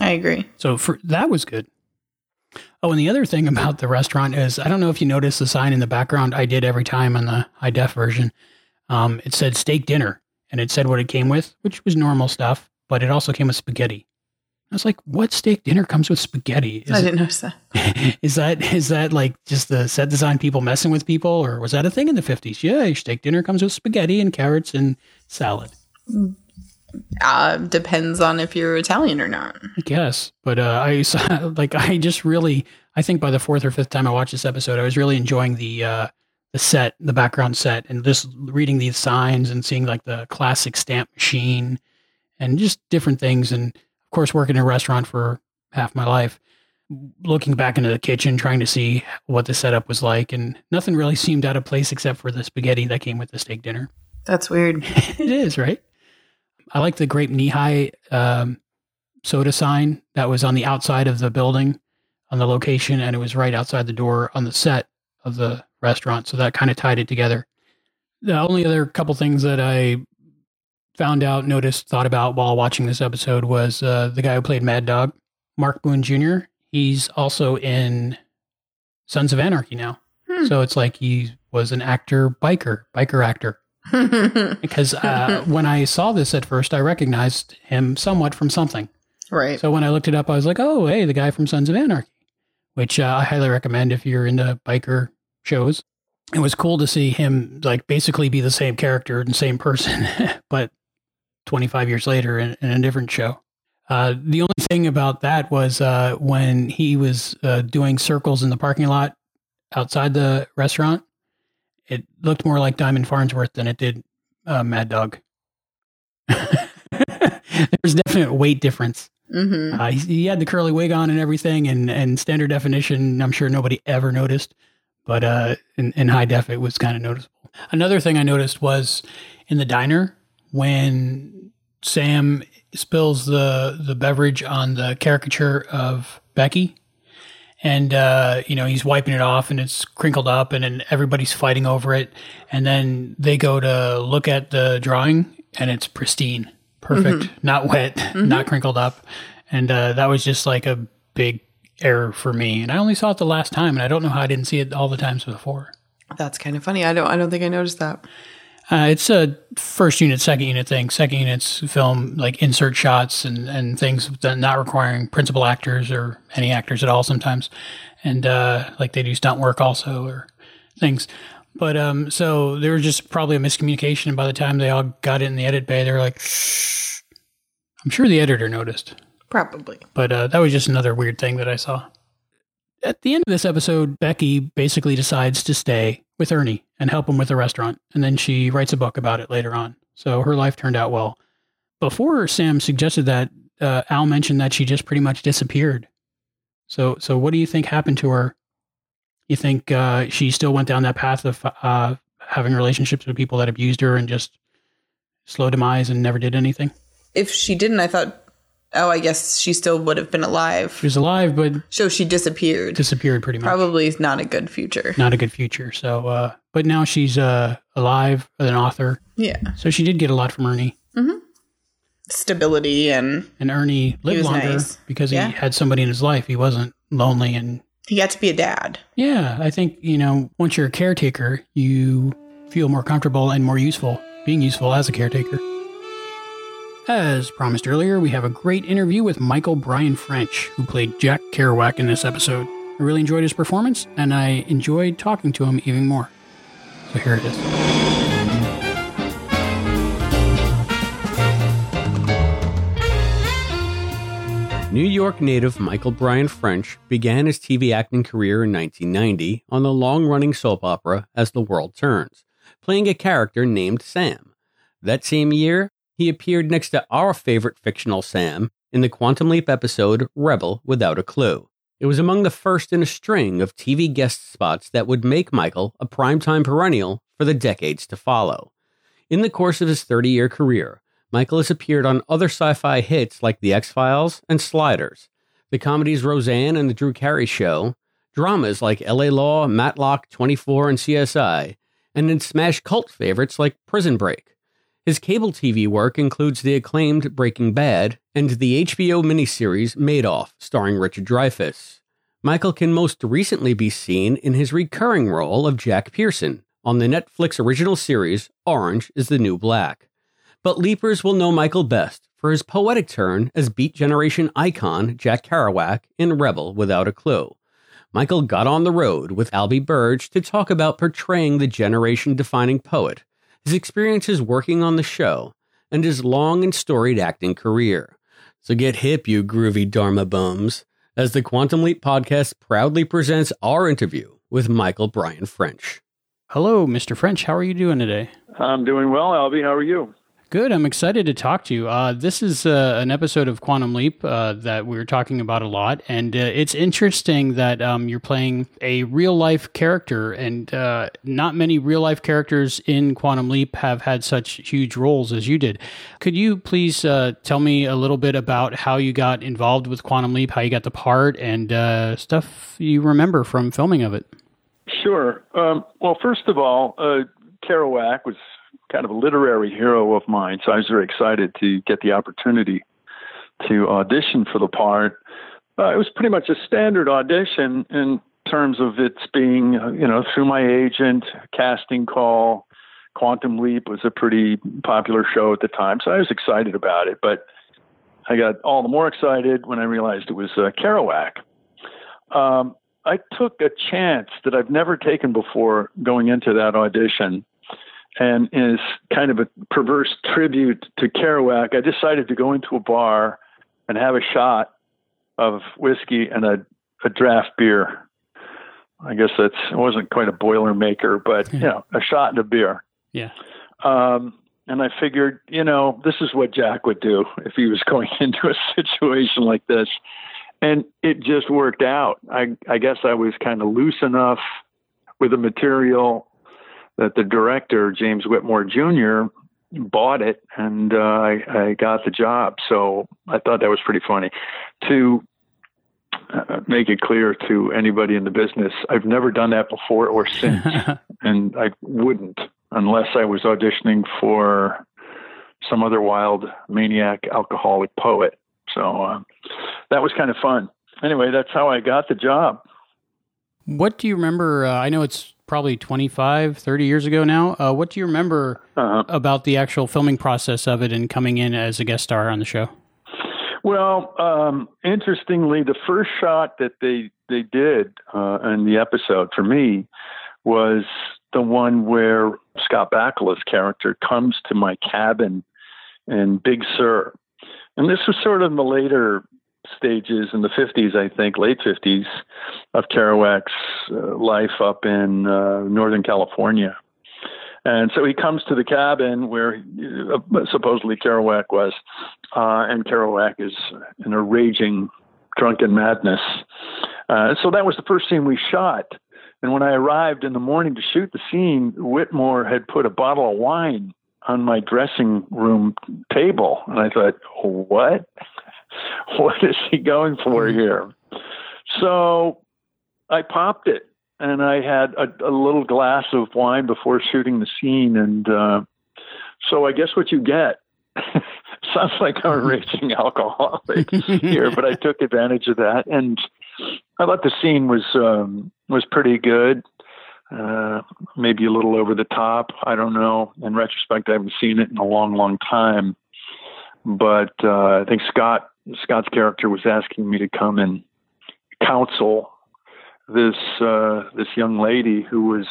[SPEAKER 10] I agree.
[SPEAKER 3] So for that was good. Oh, and the other thing about the restaurant is I don't know if you noticed the sign in the background. I did every time on the high def version. Um, it said steak dinner, and it said what it came with, which was normal stuff, but it also came with spaghetti. I was like, "What steak dinner comes with spaghetti?" Is
[SPEAKER 10] I didn't notice that.
[SPEAKER 3] is that is that like just the set design people messing with people, or was that a thing in the fifties? Yeah, your steak dinner comes with spaghetti and carrots and salad.
[SPEAKER 10] Uh, depends on if you're Italian or not.
[SPEAKER 3] I guess, but uh, I saw, like I just really I think by the fourth or fifth time I watched this episode, I was really enjoying the uh, the set, the background set, and just reading these signs and seeing like the classic stamp machine and just different things. And of course, working in a restaurant for half my life, looking back into the kitchen, trying to see what the setup was like, and nothing really seemed out of place except for the spaghetti that came with the steak dinner.
[SPEAKER 10] That's weird.
[SPEAKER 3] it is, right? I like the grape Nehi um, soda sign that was on the outside of the building on the location, and it was right outside the door on the set of the restaurant. So that kind of tied it together. The only other couple things that I found out, noticed, thought about while watching this episode was uh, the guy who played Mad Dog, Mark Boone Jr. He's also in Sons of Anarchy now. So it's like he was an actor, biker, biker actor because uh, when I saw this at first, I recognized him somewhat from something.
[SPEAKER 10] Right.
[SPEAKER 3] So when I looked it up, I was like, "Oh, hey, the guy from Sons of Anarchy," which uh, I highly recommend if you're into biker shows. It was cool to see him like basically be the same character and same person, but 25 years later in, in a different show. Uh, the only thing about that was uh, when he was uh, doing circles in the parking lot outside the restaurant, it looked more like Diamond Farnsworth than it did uh, Mad Dog. There's definite weight difference.
[SPEAKER 10] Mm-hmm.
[SPEAKER 3] Uh, he, he had the curly wig on and everything, and, and standard definition. I'm sure nobody ever noticed, but uh, in, in high def, it was kind of noticeable. Another thing I noticed was in the diner when Sam spills the the beverage on the caricature of Becky, and uh, you know he's wiping it off, and it's crinkled up, and then everybody's fighting over it, and then they go to look at the drawing, and it's pristine, perfect,
[SPEAKER 10] Mhm.
[SPEAKER 3] not wet,
[SPEAKER 10] Mhm.
[SPEAKER 3] not crinkled up, and uh, that was just like a big error for me, and I only saw it the last time, and I don't know how I didn't see it all the times before.
[SPEAKER 10] That's kind of funny. I don't. I don't think I noticed that.
[SPEAKER 3] Uh, it's a first unit, second unit thing. Second units film like insert shots and, and things that not requiring principal actors or any actors at all sometimes. And uh, like they do stunt work also or things. But um, so there was just probably a miscommunication. And by the time they all got it in the edit bay, they were like, Shh. I'm sure the editor noticed.
[SPEAKER 10] Probably.
[SPEAKER 3] But uh, that was just another weird thing that I saw. At the end of this episode, Becky basically decides to stay with Ernie and help him with the restaurant. And then she writes a book about it later on. So her life turned out well. Before Sam suggested that, uh, Al mentioned that she just pretty much disappeared. So, so what do you think happened to her? You think uh, she still went down that path of uh, having relationships with people that abused her and just slow demise and never did anything?
[SPEAKER 10] If she didn't, I thought. Oh, I guess she still would have been alive.
[SPEAKER 3] She was alive, but
[SPEAKER 10] so she disappeared.
[SPEAKER 3] Disappeared pretty much.
[SPEAKER 10] Probably not a good future.
[SPEAKER 3] not a good future. So, uh, but now she's uh, alive, as an author.
[SPEAKER 10] Yeah.
[SPEAKER 3] So she did get a lot from Ernie,
[SPEAKER 10] Mm-hmm. Stability and
[SPEAKER 3] and Ernie lived longer
[SPEAKER 10] nice.
[SPEAKER 3] because
[SPEAKER 10] Yeah.
[SPEAKER 3] he had somebody in his life. He wasn't lonely, and
[SPEAKER 10] he got to be a dad.
[SPEAKER 3] yeah, I think you know once you're a caretaker, you feel more comfortable and more useful being useful as a caretaker. As promised earlier, we have a great interview with Michael Bryan French, who played Jack Kerouac in this episode. I really enjoyed his performance, and I enjoyed talking to him even more. So here it is.
[SPEAKER 12] New York native Michael Bryan French began his TV acting career in 1990 on the long running soap opera As the World Turns, playing a character named Sam. That same year, he appeared next to our favorite fictional Sam in the Quantum Leap episode Rebel Without a Clue. It was among the first in a string of TV guest spots that would make Michael a primetime perennial for the decades to follow. In the course of his 30 year career, Michael has appeared on other sci fi hits like The X Files and Sliders, the comedies Roseanne and The Drew Carey Show, dramas like LA Law, Matlock 24, and CSI, and in smash cult favorites like Prison Break. His cable TV work includes the acclaimed Breaking Bad and the HBO miniseries Madoff, starring Richard Dreyfuss. Michael can most recently be seen in his recurring role of Jack Pearson on the Netflix original series Orange is the New Black. But Leapers will know Michael best for his poetic turn as Beat Generation icon Jack Kerouac in Rebel Without a Clue. Michael got on the road with Albie Burge to talk about portraying the generation defining poet his experiences working on the show, and his long and storied acting career. So get hip, you groovy Dharma bums, as the Quantum Leap podcast proudly presents our interview with Michael Bryan French.
[SPEAKER 3] Hello, Mr. French. How are you doing today?
[SPEAKER 13] I'm doing well, Albie. How are you?
[SPEAKER 3] Good. I'm excited to talk to you. Uh, this is uh, an episode of Quantum Leap uh, that we are talking about a lot, and uh, it's interesting that um, you're playing a real life character, and uh, not many real life characters in Quantum Leap have had such huge roles as you did. Could you please uh, tell me a little bit about how you got involved with Quantum Leap, how you got the part, and stuff you remember from filming of it?
[SPEAKER 13] Sure. Um, well, first of all, Kerouac was kind of a literary hero of mine, so I was very excited to get the opportunity to audition for the part. Uh, it was pretty much a standard audition in terms of its being, you know, through my agent, casting call. Quantum Leap was a pretty popular show at the time, so I was excited about it. But I got all the more excited when I realized it was uh, Kerouac. Um, I took a chance that I've never taken before going into that audition and is kind of a perverse tribute to Kerouac, I decided to go into a bar and have a shot of whiskey and a, a draft beer. I guess that's it wasn't quite a Boilermaker, but you know, a shot and a beer.
[SPEAKER 3] Yeah.
[SPEAKER 13] Um, and I figured, you know, this is what Jack would do if he was going into a situation like this. And it just worked out. I, I guess I was kind of loose enough with the material that the director James Whitmore Jr. bought it, and uh, I, I got the job. So I thought that was pretty funny. To uh, make it clear to anybody in the business, I've never done that before or since, and I wouldn't unless I was auditioning for some other wild maniac alcoholic poet. So uh, that was kind of fun. Anyway, that's how I got the job.
[SPEAKER 3] What do you remember? Uh, I know it's probably 25, 30 years ago now. Uh, what do you remember uh-huh. about the actual filming process of it and coming in as a guest star on the show?
[SPEAKER 13] Well, um, interestingly, the first shot that they they did uh, in the episode for me was the one where Scott Bakula's character comes to my cabin in Big Sur, and this was sort of in the later stages in the 50s, I think, late 50s, of Kerouac's uh, life up in uh, Northern California. And so he comes to the cabin where uh, supposedly Kerouac was, uh, and Kerouac is in a raging drunken madness. Uh, so that was the first scene we shot. And when I arrived in the morning to shoot the scene, Whitmore had put a bottle of wine on my dressing room table. And I thought, what? what is he going for mm-hmm. here? So I popped it and I had a, a little glass of wine before shooting the scene. And uh, so I guess what you get sounds like I'm a mm-hmm. raging alcoholic here, but I took advantage of that. And I thought the scene was um, was pretty good. Uh, maybe a little over the top. I don't know. In retrospect, I haven't seen it in a long, long time. But uh, I think Scott Scott's character was asking me to come and counsel this uh, this young lady who was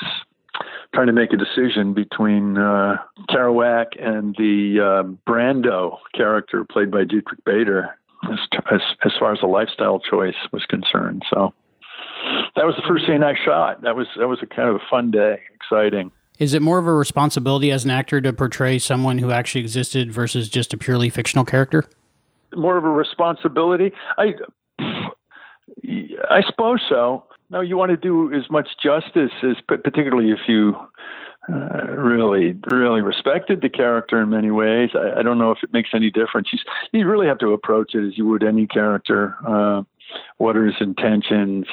[SPEAKER 13] trying to make a decision between uh, Kerouac and the uh, Brando character played by Diedrich Bader as, as, as far as the lifestyle choice was concerned. So that was the first scene I shot. That was that was a kind of a fun day, exciting.
[SPEAKER 3] Is it more of a responsibility as an actor to portray someone who actually existed versus just a purely fictional character?
[SPEAKER 13] More of a responsibility. I I suppose so. No, you want to do as much justice as, particularly if you uh, really, really respected the character in many ways. I, I don't know if it makes any difference. You, you really have to approach it as you would any character. Uh, what are his intentions?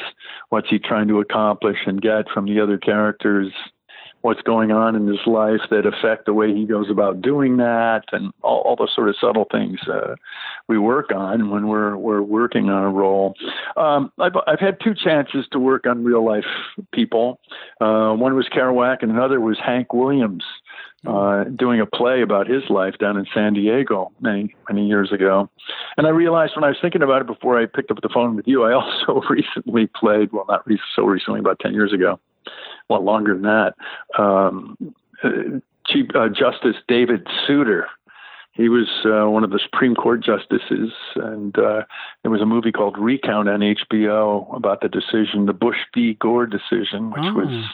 [SPEAKER 13] What's he trying to accomplish and get from the other characters? What's going on in his life that affect the way he goes about doing that, and all, all the sort of subtle things uh, we work on when we're we're working on a role. Um, I've I've had two chances to work on real life people. Uh, one was Kerouac, and another was Hank Williams. Uh, doing a play about his life down in San Diego many many years ago, and I realized when I was thinking about it before I picked up the phone with you, I also recently played well, not re- so recently, about ten years ago, well, longer than that. Um, uh, Chief uh, Justice David Souter. He was uh, one of the Supreme Court justices, and uh, there was a movie called Recount on HBO about the decision, the Bush v. Gore decision, which oh. was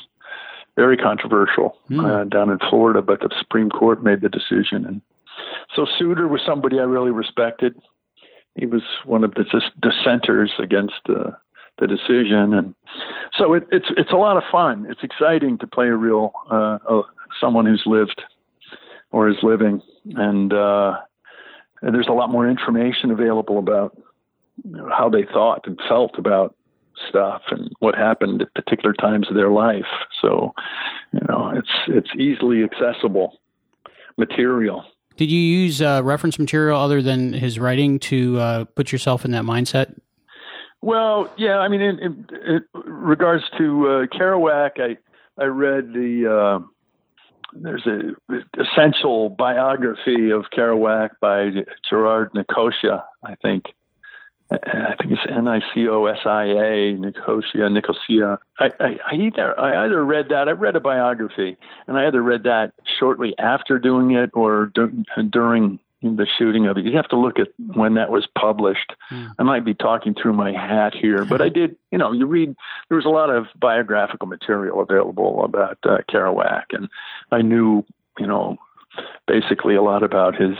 [SPEAKER 13] very controversial mm. uh, down in Florida, but the Supreme Court made the decision. And so Souter was somebody I really respected. He was one of the dissenters against uh, the decision, and so it, it's it's a lot of fun. It's exciting to play a real uh, uh, someone who's lived or is living, and, uh, and there's a lot more information available about you know, how they thought and felt about stuff and what happened at particular times of their life. So, you know, it's it's easily accessible material.
[SPEAKER 3] Did you use uh, reference material other than his writing to uh, put yourself in that mindset?
[SPEAKER 13] Well, yeah. I mean, in, in, in regards to uh, Kerouac, I I read the uh, there's a essential biography of Kerouac by Gerard Nicosia, I think. I think it's N I C O S I A Nicosia Nicosia. I, I, I either I either read that I read a biography and I either read that shortly after doing it or d- during the shooting of it. You have to look at when that was published. Mm. I might be talking through my hat here, but I did, you know, you read, there was a lot of biographical material available about uh, Kerouac, and I knew, you know, basically a lot about his,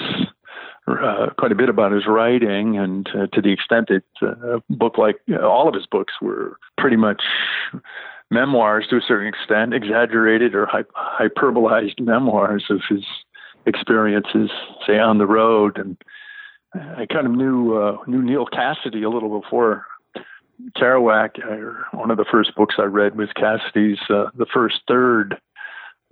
[SPEAKER 13] uh, quite a bit about his writing, and uh, to the extent that uh, a book like know, all of his books were pretty much memoirs to a certain extent, exaggerated or hyperbolized memoirs of his experiences, say on the road, and I kind of knew uh, knew Neal Cassady a little before Kerouac. I, one of the first books I read was Cassady's uh, The First Third,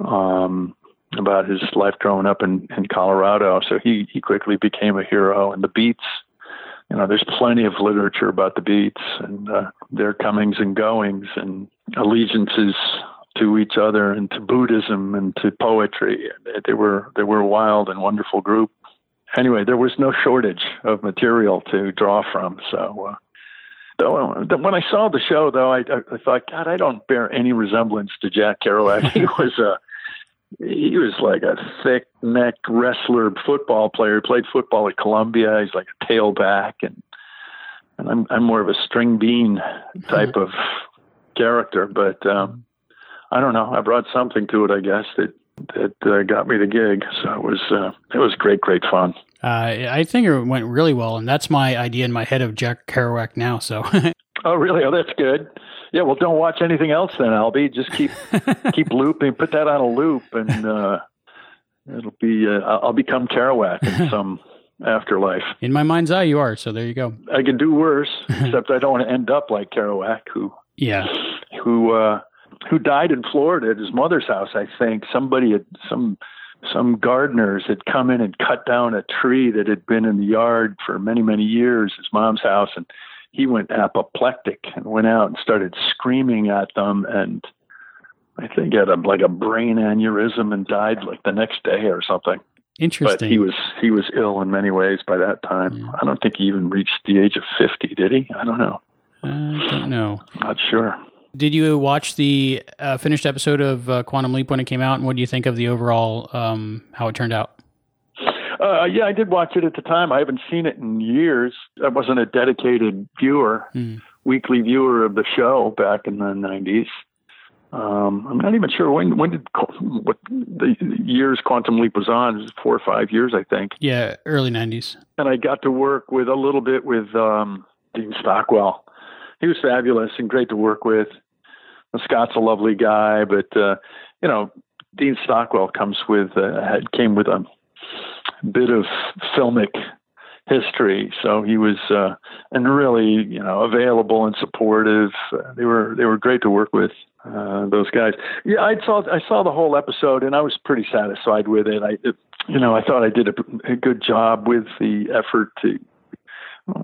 [SPEAKER 13] um, about his life growing up in, in Colorado. So he he quickly became a hero. And the Beats, you know, there's plenty of literature about the Beats and uh, their comings and goings and allegiances to each other and to Buddhism and to poetry. They were they were a wild and wonderful group. Anyway, there was no shortage of material to draw from. So, uh, though, when I saw the show, though, I, I thought, God, I don't bear any resemblance to Jack Kerouac. he was a he was like a thick neck wrestler, football player. He played football at Columbia. He's like a tailback, and and I'm I'm more of a string bean type of character. But um, I don't know. I brought something to it, I guess that that uh, got me the gig. So it was uh, it was great, great fun.
[SPEAKER 3] Uh, I think it went really well, and that's my idea in my head of Jack Kerouac now. So.
[SPEAKER 13] oh, really? Oh, that's good. Yeah. Well, don't watch anything else then, Albie. Just keep keep looping. Put that on a loop, and uh, it'll be. Uh, I'll become Kerouac in some afterlife.
[SPEAKER 3] In my mind's eye, you are. So there you go.
[SPEAKER 13] I can do worse, except I don't want to end up like Kerouac, who.
[SPEAKER 3] Yeah.
[SPEAKER 13] Who. uh who died in Florida at his mother's house. I think somebody had some some gardeners had come in and cut down a tree that had been in the yard for many many years, his mom's house, and he went apoplectic and went out and started screaming at them and I think had a like a brain aneurysm and died like the next day or something.
[SPEAKER 3] Interesting.
[SPEAKER 13] But he was he was ill in many ways by that time. Yeah. I don't think he even reached the age of fifty, did he? I don't know.
[SPEAKER 3] I don't know.
[SPEAKER 13] Not sure.
[SPEAKER 3] Did you watch the uh, finished episode of uh, Quantum Leap when it came out, and what do you think of the overall um, how it turned out?
[SPEAKER 13] Uh, yeah, I did watch it at the time. I haven't seen it in years. I wasn't a dedicated viewer, mm. weekly viewer of the show back in the '90s. Um, I'm not even sure when when did what the years Quantum Leap was on. It was four or five years, I think.
[SPEAKER 3] Yeah, early '90s.
[SPEAKER 13] And I got to work with a little bit with um, Dean Stockwell he was fabulous and great to work with. Scott's a lovely guy, but uh, you know, Dean Stockwell comes with uh, had came with a bit of filmic history, so he was uh, and really you know available and supportive. They were they were great to work with. Uh, those guys. Yeah, I saw I saw the whole episode and I was pretty satisfied with it. I, it, you know, I thought I did a, a good job with the effort to.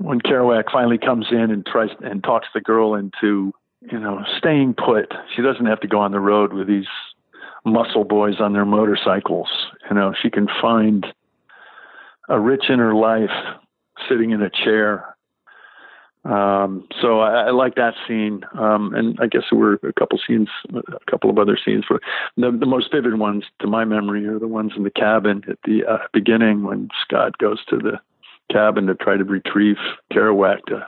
[SPEAKER 13] When Kerouac finally comes in and tries and talks the girl into, you know, staying put. She doesn't have to go on the road with these muscle boys on their motorcycles. You know, she can find a rich inner life sitting in a chair um, so I, I like that scene, um, and I guess there were a couple scenes, a couple of other scenes. But the, the most vivid ones, to my memory, are the ones in the cabin at the uh, beginning when Scott goes to the cabin to try to retrieve Kerouac to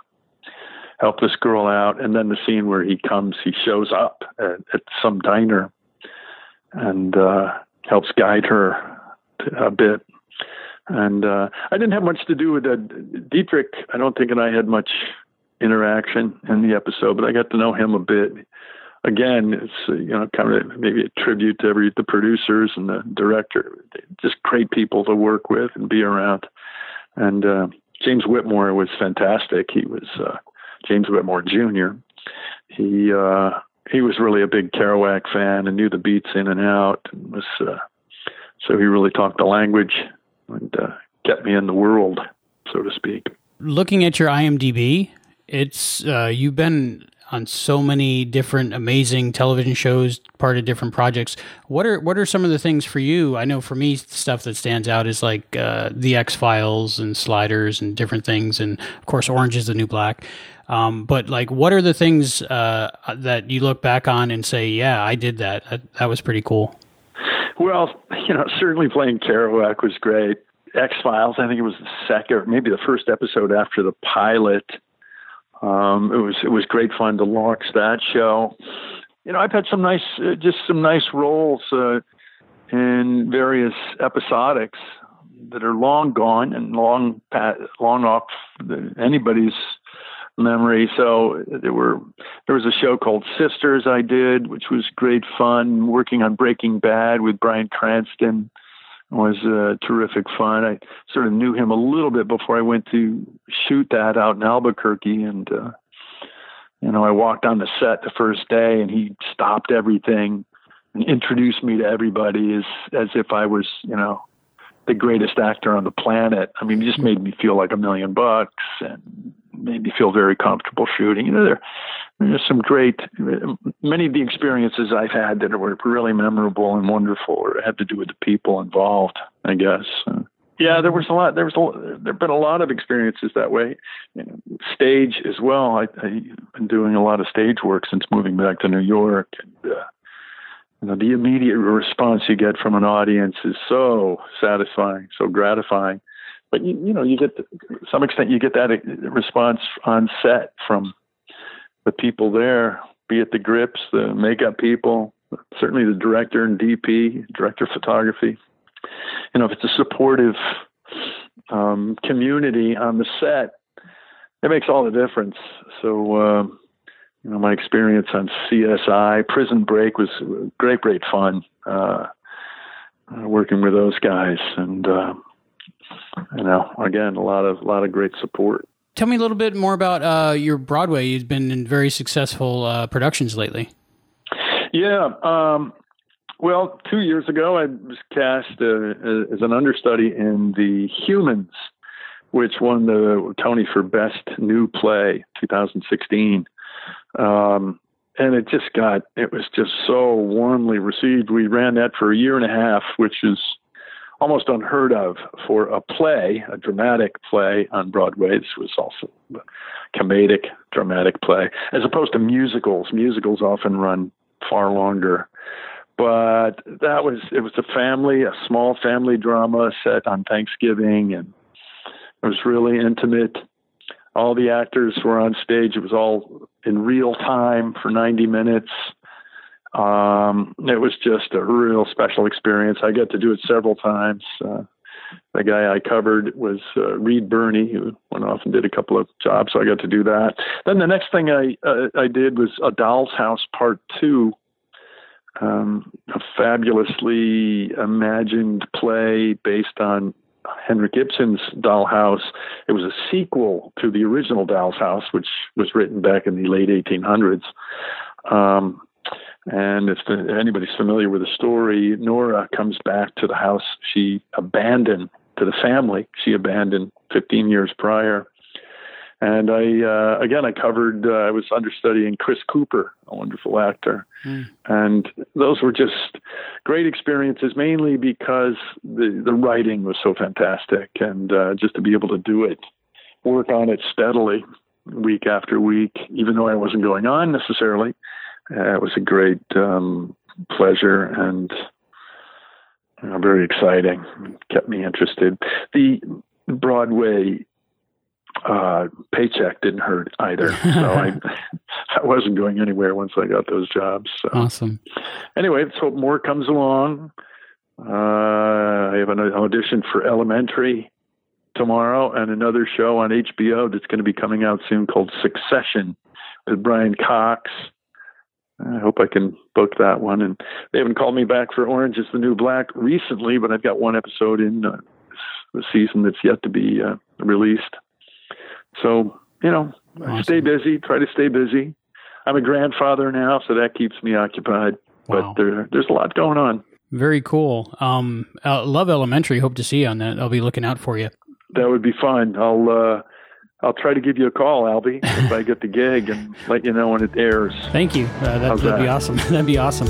[SPEAKER 13] help this girl out, and then the scene where he comes, he shows up at, at some diner and uh, helps guide her a bit. And uh, I didn't have much to do with that. Diedrich, I don't think, and I had much interaction in the episode, but I got to know him a bit. Again, it's you know kind of maybe a tribute to every the producers and the director. Just great people to work with and be around. And uh, James Whitmore was fantastic. He was uh, James Whitmore Jr. He uh, he was really a big Kerouac fan and knew the beats in and out. And was uh, so he really talked the language and uh, kept me in the world, so to speak.
[SPEAKER 3] Looking at your IMDb, it's uh, you've been on so many different amazing television shows, part of different projects. What are what are some of the things for you? I know for me, stuff that stands out is like uh, the X Files and Sliders and different things, and of course, Orange is the New Black. Um, but like, what are the things uh, that you look back on and say, "Yeah, I did that. That, that was pretty cool."
[SPEAKER 13] Well, you know, certainly playing Kerouac was great. X Files, I think it was the second, maybe the first episode after the pilot um, it was it was great fun to launch that show. You know, I've had some nice, uh, just some nice roles uh, in various episodics that are long gone and long long off anybody's memory. So there were there was a show called Sisters I did, which was great fun. Working on Breaking Bad with Bryan Cranston was uh, terrific fun. I sort of knew him a little bit before I went to shoot that out in Albuquerque, and uh, you know, I walked on the set the first day, and he stopped everything and introduced me to everybody as as if I was, you know, the greatest actor on the planet. I mean, he just made me feel like a million bucks and made me feel very comfortable shooting. You know, there there's some great, many of the experiences I've had that were really memorable and wonderful or have to do with the people involved, I guess. Yeah, there was a lot. There was a, there've been a lot of experiences that way. You know, stage as well. I, I've been doing a lot of stage work since moving back to New York, and uh, you know, the immediate response you get from an audience is so satisfying, so gratifying. But you, you know, you get to some extent you get that response on set from the people there, be it the grips, the makeup people, certainly the director and DP, director of photography. You know, if it's a supportive um, community on the set, it makes all the difference. So, uh, you know, my experience on CSI, Prison Break was great, great fun. Uh, uh, working with those guys, and uh, you know, again, a lot of a lot of great support
[SPEAKER 3] tell me a little bit more about uh, your Broadway. You've been in very successful uh, productions lately.
[SPEAKER 13] Yeah. Um, well, two years ago, I was cast uh, as an understudy in The Humans, which won the Tony for Best New Play 2016. Um, and it just got, it was just so warmly received. We ran that for a year and a half, which is almost unheard of for a play, a dramatic play on Broadway. This was also a comedic dramatic play, as opposed to musicals. Musicals often run far longer. But that was it was a family, a small family drama set on Thanksgiving, and it was really intimate. All the actors were on stage. It was all in real time for 90 minutes. Um, it was just a real special experience. I got to do it several times. Uh, the guy I covered was uh, Reed Birney, who went off and did a couple of jobs, so I got to do that. Then the next thing I uh, I did was A Doll's House Part Two, um, a fabulously imagined play based on Henrik Ibsen's Dollhouse. It was a sequel to the original Doll's House, which was written back in the late 1800s. Um, and if the, anybody's familiar with the story, Nora comes back to the house she abandoned to the family she abandoned 15 years prior. And I, uh, again, I covered, uh, I was understudying Chris Cooper, a wonderful actor. Mm. And those were just great experiences, mainly because the, the writing was so fantastic. And uh, just to be able to do it, work on it steadily week after week, even though I wasn't going on necessarily, uh, it was a great um, pleasure and you know, very exciting. kept me interested. The Broadway uh, paycheck didn't hurt either. So I, I wasn't going anywhere once I got those jobs. So.
[SPEAKER 3] Awesome.
[SPEAKER 13] Anyway, let's hope more comes along. Uh, I have an audition for Elementary tomorrow and another show on HBO that's going to be coming out soon called Succession with Brian Cox. I hope I can book that one. And they haven't called me back for Orange is the New Black recently, but I've got one episode in uh, the season that's yet to be uh, released. So, you know, awesome. stay busy, try to stay busy. I'm a grandfather now, so that keeps me occupied. Wow. But there, there's a lot going on.
[SPEAKER 3] Very cool. Um, uh, love Elementary. Hope to see you on that. I'll be looking out for you.
[SPEAKER 13] That would be fun. I'll uh, I'll try to give you a call, Albie, if I get the gig, and let you know when it airs.
[SPEAKER 3] Thank you. Uh, that, would that? be awesome. That'd be awesome.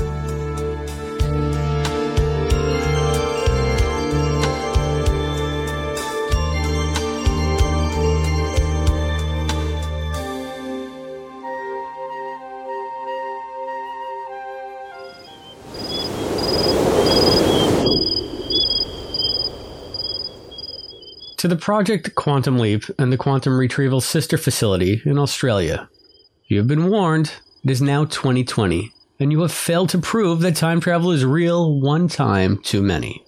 [SPEAKER 12] To the project Quantum Leap and the Quantum Retrieval sister facility in Australia. You have been warned. It is now 2020, and you have failed to prove that time travel is real one time too many.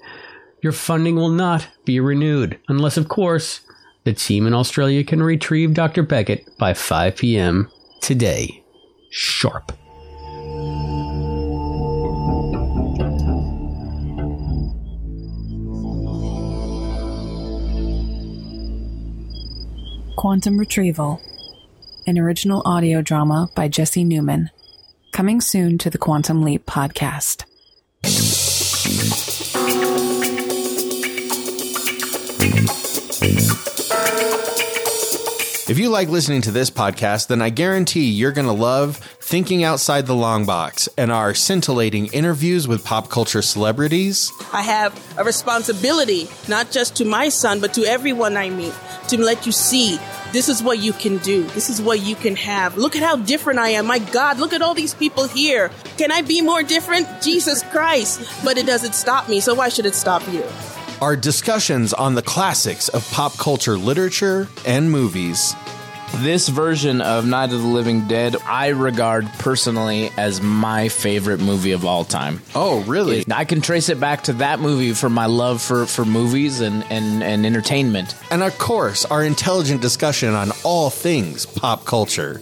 [SPEAKER 12] Your funding will not be renewed, unless, of course, the team in Australia can retrieve Dr. Beckett by 5 p.m. today. Sharp.
[SPEAKER 14] Quantum Retrieval, an original audio drama by Jesse Newman, coming soon to the Quantum Leap podcast.
[SPEAKER 15] If you like listening to this podcast, then I guarantee you're going to love Thinking Outside the Long Box and our scintillating interviews with pop culture celebrities.
[SPEAKER 16] I have a responsibility, not just to my son, but to everyone I meet, to let you see this is what you can do. This is what you can have. Look at how different I am. My God, look at all these people here. Can I be more different? Jesus Christ. But it doesn't stop me, so why should it stop you?
[SPEAKER 15] Our discussions on the classics of pop culture literature and movies.
[SPEAKER 17] This version of Night of the Living Dead, I regard personally as my favorite movie of all time.
[SPEAKER 15] Oh, really?
[SPEAKER 17] I can trace it back to that movie for my love for, for movies and, and, and entertainment.
[SPEAKER 15] And of course, our intelligent discussion on all things pop culture.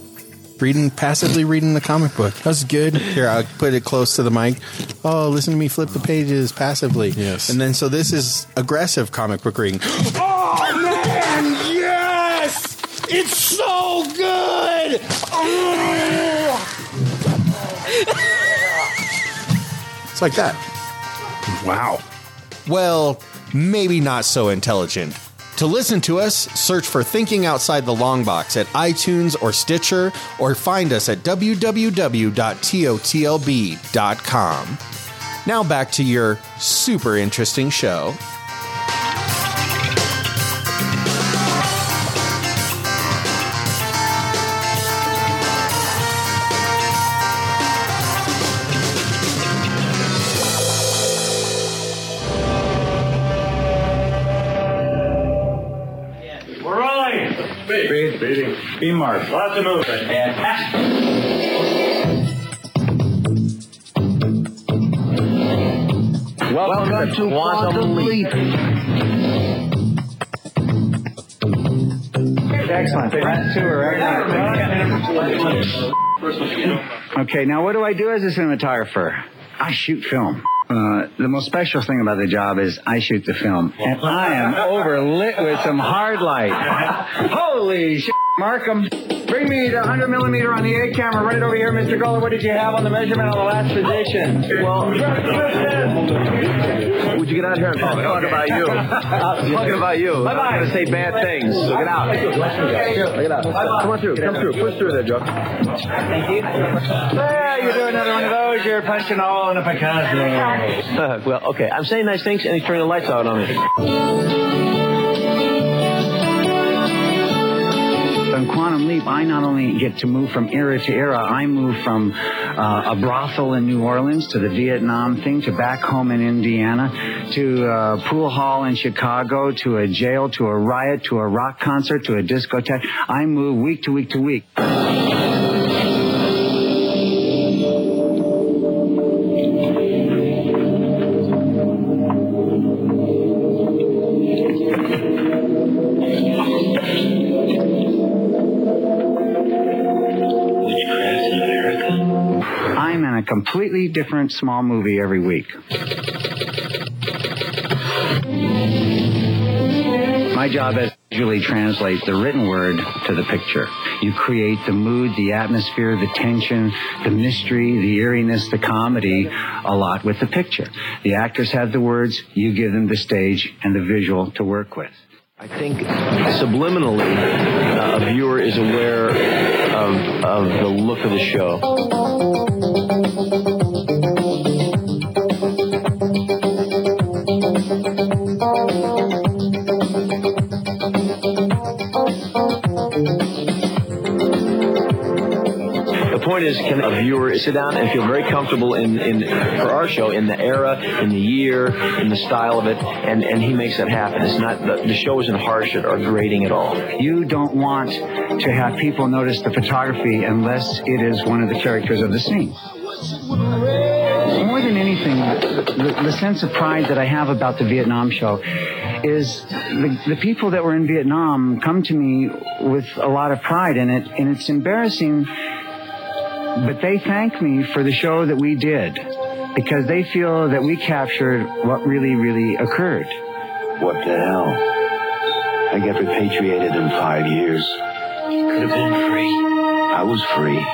[SPEAKER 18] Reading passively reading the comic book. That's good. Here, I'll put it close to the mic. Oh, listen to me flip the pages passively.
[SPEAKER 15] Yes.
[SPEAKER 18] And then so this is aggressive comic book reading.
[SPEAKER 19] Oh man, yes! It's so good! Oh.
[SPEAKER 18] It's like that.
[SPEAKER 15] Wow. Well, maybe not so intelligent. To listen to us, search for Thinking Outside the Long Box at iTunes or Stitcher, or find us at www.totlb.com. Now back to your super interesting show.
[SPEAKER 20] Be marked. Lots of movement. And action.
[SPEAKER 19] Welcome, Welcome to Quantum, Leap.
[SPEAKER 21] Excellent. That's two right Okay, now what do I do as a cinematographer? I shoot film. Uh, the most special thing about the job is I shoot the film, and I am overlit with some hard light. Holy shit! Markham! Bring me the 100 millimeter on the A camera right over here, Mr. Goller. What did you have on the measurement on the last position?
[SPEAKER 4] Well, would you get out here and talk, talk about you? talking about you. I'm not going to say bad things, so get out. Get out. Come on through. Come through. Push through there, Joe.
[SPEAKER 21] Thank you. Yeah, you do another one of those. You're punching a hole in a Picasso.
[SPEAKER 4] Uh, well, okay. I'm saying nice things, and he's turning the lights out on me.
[SPEAKER 21] Quantum Leap, I not only get to move from era to era, I move from uh, a brothel in New Orleans to the Vietnam thing to back home in Indiana to a pool hall in Chicago to a jail to a riot to a rock concert to a discotheque. I move week to week to week. Completely different small movie every week. My job is usually translate the written word to the picture. You create the mood, the atmosphere, the tension, the mystery, the eeriness, the comedy a lot with the picture. The actors have the words, you give them the stage and the visual to work with.
[SPEAKER 4] I think subliminally, uh, a viewer is aware of, of the look of the show. Is, can a viewer sit down and feel very comfortable in, in for our show in the era, in the year, in the style of it, and, and he makes that happen. It's not the, the show isn't harsh or grating at all.
[SPEAKER 21] You don't want to have people notice the photography unless it is one of the characters of the scene. More than anything, the, the sense of pride that I have about the Vietnam show is the, the people that were in Vietnam come to me with a lot of pride in it, and it's embarrassing, but they thank me for the show that we did because they feel that we captured what really, really occurred.
[SPEAKER 22] What the hell? I got repatriated in five years. Could have been free. I was free.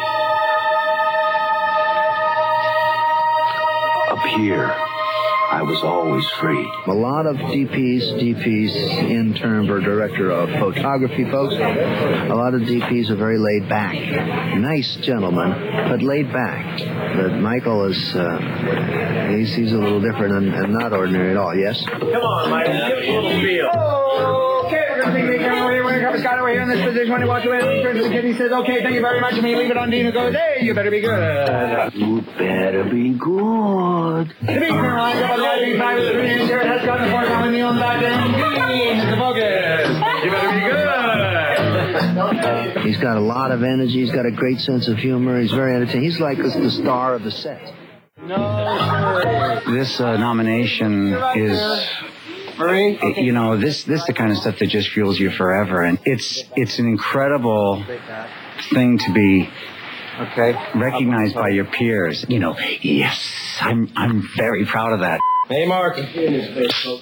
[SPEAKER 22] Up here, I was always free.
[SPEAKER 5] A lot of DPs, DPs, intern or director of photography folks, a lot of DPs are very laid back. Nice gentlemen, but laid back. But Michael is, uh, he's, he's a little different and, and not ordinary at all, yes?
[SPEAKER 21] Come on, Mike. Give us a little feel. Okay, we're going to take the camera over here. We're going to cover Scott over here in this position. When he walks away, he turns to the kid and he says, okay, thank you very much. And we leave it on Dean who goes, hey, you better be good.
[SPEAKER 22] You better be good.
[SPEAKER 21] The big camera lines up on the lighting side of the screen. and Jared has gotten the fork on the neon back end. The focus. You better be good.
[SPEAKER 5] He's got a lot of energy. He's got a great sense of humor. He's very entertaining. He's like the star of the set.
[SPEAKER 21] This uh, nomination is you know this this is the kind of stuff that just fuels you forever and it's it's an incredible thing to be okay recognized by your peers you know yes i'm i'm very proud of that
[SPEAKER 22] Hey, Mark.
[SPEAKER 21] Ouch, ouch,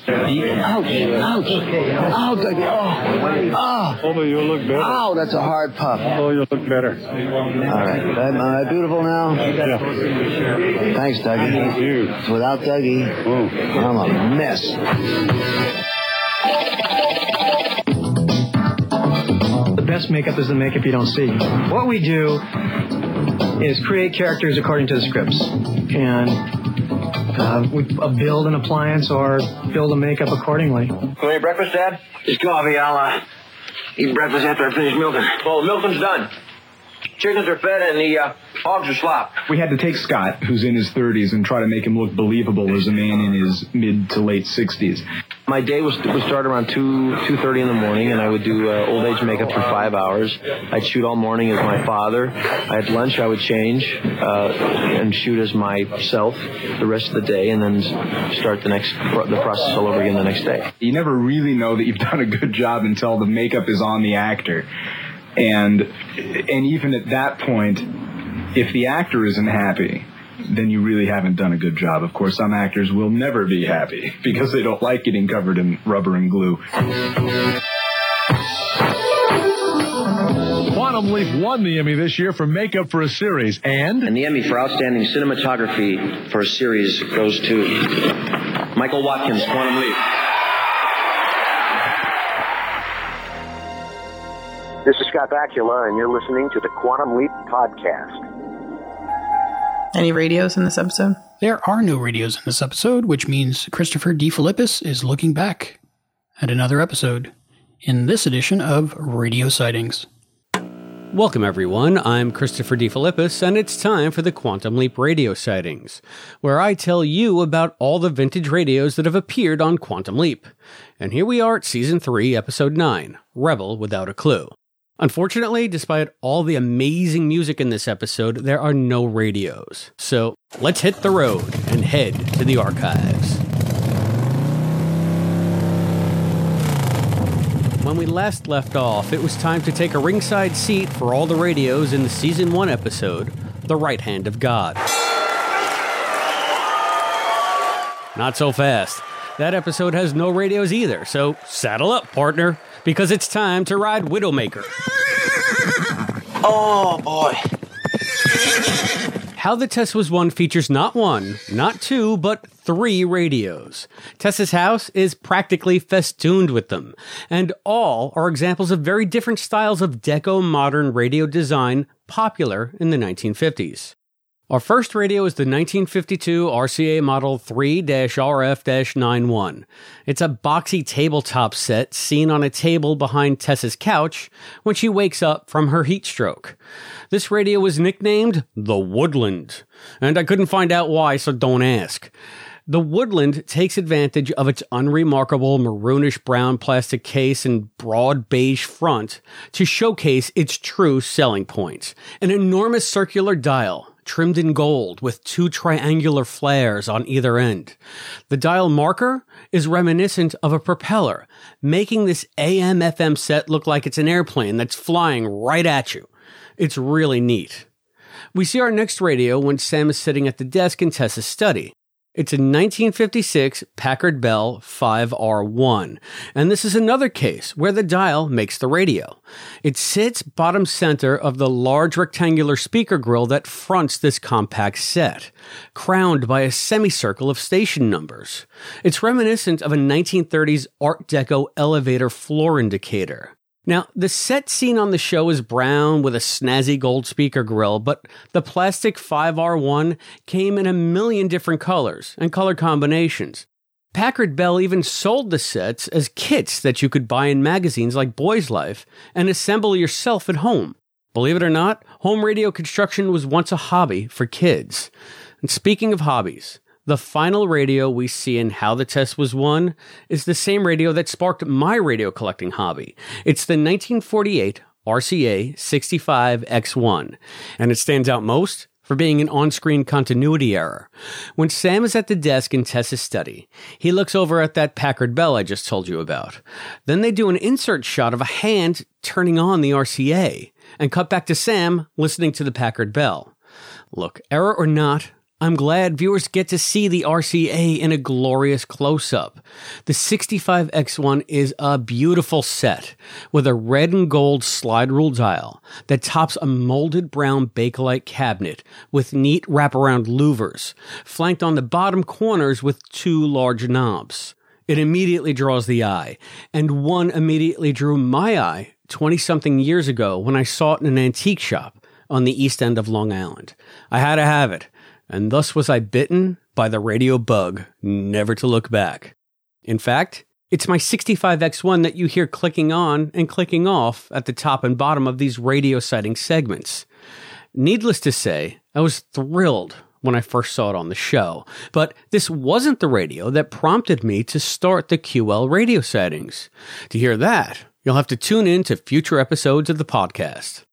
[SPEAKER 21] ouch. Oh, Dougie. Oh, oh.
[SPEAKER 22] Oh, you look better.
[SPEAKER 5] Oh, that's a hard puff.
[SPEAKER 22] Oh, you look better.
[SPEAKER 5] All right. Am I beautiful now?
[SPEAKER 22] Yeah.
[SPEAKER 5] Thanks, Dougie.
[SPEAKER 22] Thank you.
[SPEAKER 5] Without Dougie, I'm a mess.
[SPEAKER 23] The best makeup is the makeup you don't see. What we do is create characters according to the scripts. And uh, we uh, build an appliance or build a makeup accordingly.
[SPEAKER 4] Want any breakfast, Dad?
[SPEAKER 22] Just coffee. I'll uh,
[SPEAKER 4] Eat breakfast after I finish milking. Well, the milking's done. Chickens are fed and the uh, hogs are slopped.
[SPEAKER 24] We had to take Scott, who's in his 30s, and try to make him look believable as a man in his mid to late 60s.
[SPEAKER 4] My day was would start around two two thirty in the morning, and I would do uh, old age makeup for five hours. I'd shoot all morning as my father. I had lunch. I would change uh, and shoot as myself the rest of the day, and then start the next the process all over again the next day.
[SPEAKER 25] You never really know that you've done a good job until the makeup is on the actor, and and even at that point, if the actor isn't happy, then you really haven't done a good job. Of course, some actors will never be happy because they don't like getting covered in rubber and glue.
[SPEAKER 26] Quantum Leap won the Emmy this year for makeup for a series, and
[SPEAKER 4] And the Emmy for outstanding cinematography for a series goes to Michael Watkins, Quantum Leap.
[SPEAKER 27] Scott Bakula, and you're listening to the Quantum Leap Podcast.
[SPEAKER 10] Any radios in this episode?
[SPEAKER 3] There are no radios in this episode, which means Christopher DeFilippis is looking back at another episode in this edition of Radio Sightings.
[SPEAKER 12] Welcome, everyone. I'm Christopher DeFilippis, and it's time for the Quantum Leap Radio Sightings, where I tell you about all the vintage radios that have appeared on Quantum Leap. And here we are at Season 3, Episode 9 Rebel Without a Clue. Unfortunately, despite all the amazing music in this episode, there are no radios. So let's hit the road and head to the archives. When we last left off, it was time to take a ringside seat for all the radios in the Season 1 episode, The Right Hand of God. Not so fast. That episode has no radios either, so saddle up, partner, because it's time to ride Widowmaker.
[SPEAKER 16] Oh boy.
[SPEAKER 12] How the Tess Was Won features not one, not two, but three radios. Tessa's house is practically festooned with them, and all are examples of very different styles of deco modern radio design popular in the 1950s. Our first radio is the 1952 RCA Model 3 RF 91. It's a boxy tabletop set seen on a table behind Tessa's couch when she wakes up from her heat stroke. This radio was nicknamed the Woodland, and I couldn't find out why, so don't ask. The Woodland takes advantage of its unremarkable maroonish brown plastic case and broad beige front to showcase its true selling points. An enormous circular dial trimmed in gold with two triangular flares on either end. The dial marker is reminiscent of a propeller, making this AM FM set look like it's an airplane that's flying right at you. It's really neat. We see our next radio when Sam is sitting at the desk in Tessa's study. It's a 1956 Packard Bell 5R1, and this is another case where the dial makes the radio. It sits bottom center of the large rectangular speaker grill that fronts this compact set, crowned by a semicircle of station numbers. It's reminiscent of a 1930s Art Deco elevator floor indicator. Now, the set seen on the show is brown with a snazzy gold speaker grill, but the plastic 5R1 came in a million different colors and color combinations. Packard Bell even sold the sets as kits that you could buy in magazines like Boy's Life and assemble yourself at home. Believe it or not, home radio construction was once a hobby for kids. And speaking of hobbies, the final radio we see in How the Tess Was Won is the same radio that sparked my radio collecting hobby. It's the 1948 RCA 65X1, and it stands out most for being an on screen continuity error. When Sam is at the desk in Tessa's study, he looks over at that Packard Bell I just told you about. Then they do an insert shot of a hand turning on the RCA and cut back to Sam listening to the Packard Bell. Look, error or not, I'm glad viewers get to see the RCA in a glorious close up. The 65X1 is a beautiful set with a red and gold slide rule dial that tops a molded brown Bakelite cabinet with neat wraparound louvers, flanked on the bottom corners with two large knobs. It immediately draws the eye, and one immediately drew my eye 20 something years ago when I saw it in an antique shop on the east end of Long Island. I had to have it and thus was I bitten by the radio bug, never to look back. In fact, it's my 65X1 that you hear clicking on and clicking off at the top and bottom of these radio sighting segments. Needless to say, I was thrilled when I first saw it on the show, but this wasn't the radio that prompted me to start the QL radio sightings. To hear that, you'll have to tune in to future episodes of the podcast.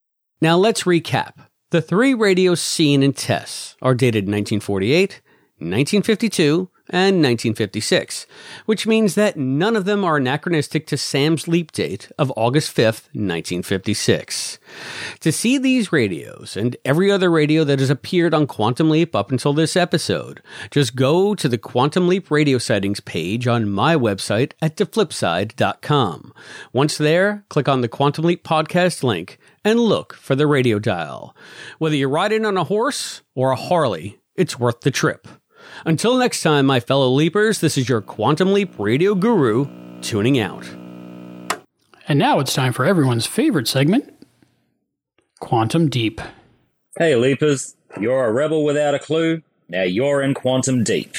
[SPEAKER 12] Now let's recap. The three radios seen in tests are dated 1948, 1952, and 1956, which means that none of them are anachronistic to Sam's leap date of August 5th, 1956. To see these radios and every other radio that has appeared on Quantum Leap up until this episode, just go to the Quantum Leap radio sightings page on my website at deflipside.com. Once there, click on the Quantum Leap podcast link and look for the radio dial. Whether you're riding on a horse or a Harley, it's worth the trip. Until next time, my fellow leapers, this is your Quantum Leap radio guru tuning out.
[SPEAKER 3] And now it's time for everyone's favorite segment Quantum Deep.
[SPEAKER 28] Hey, leapers, you're a rebel without a clue. Now you're in Quantum Deep.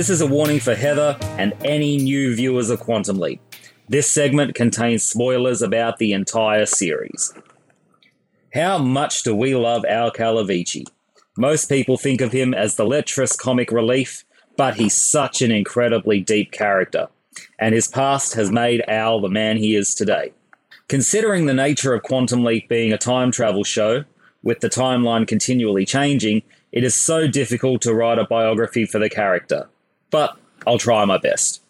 [SPEAKER 28] This is a warning for Heather and any new viewers of Quantum Leap. This segment contains spoilers about the entire series. How much do we love Al Calavicci? Most people think of him as the lecherous comic relief, but he's such an incredibly deep character, and his past has made Al the man he is today. Considering the nature of Quantum Leap being a time travel show, with the timeline continually changing, it is so difficult to write a biography for the character but I'll try my best.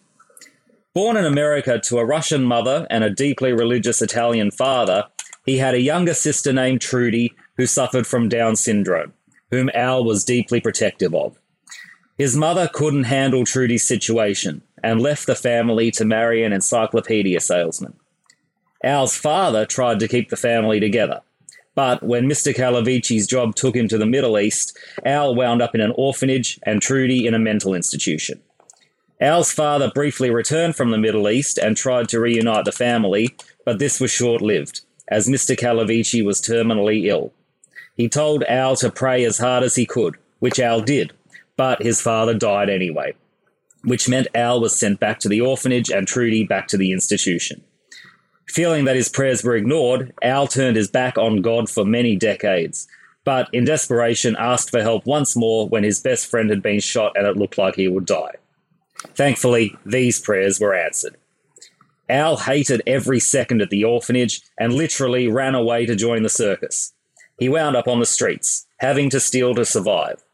[SPEAKER 28] Born in America to a Russian mother and a deeply religious Italian father, he had a younger sister named Trudy who suffered from Down syndrome, whom Al was deeply protective of. His mother couldn't handle Trudy's situation and left the family to marry an encyclopedia salesman. Al's father tried to keep the family together, but when Mr. Calavicci's job took him to the Middle East, Al wound up in an orphanage and Trudy in a mental institution. Al's father briefly returned from the Middle East and tried to reunite the family, but this was short lived, as Mr. Calavicci was terminally ill. He told Al to pray as hard as he could, which Al did, but his father died anyway, which meant Al was sent back to the orphanage and Trudy back to the institution. Feeling that his prayers were ignored, Al turned his back on God for many decades, but in desperation asked for help once more when his best friend had been shot and it looked like he would die. Thankfully, these prayers were answered. Al hated every second at the orphanage and literally ran away to join the circus. He wound up on the streets, having to steal to survive.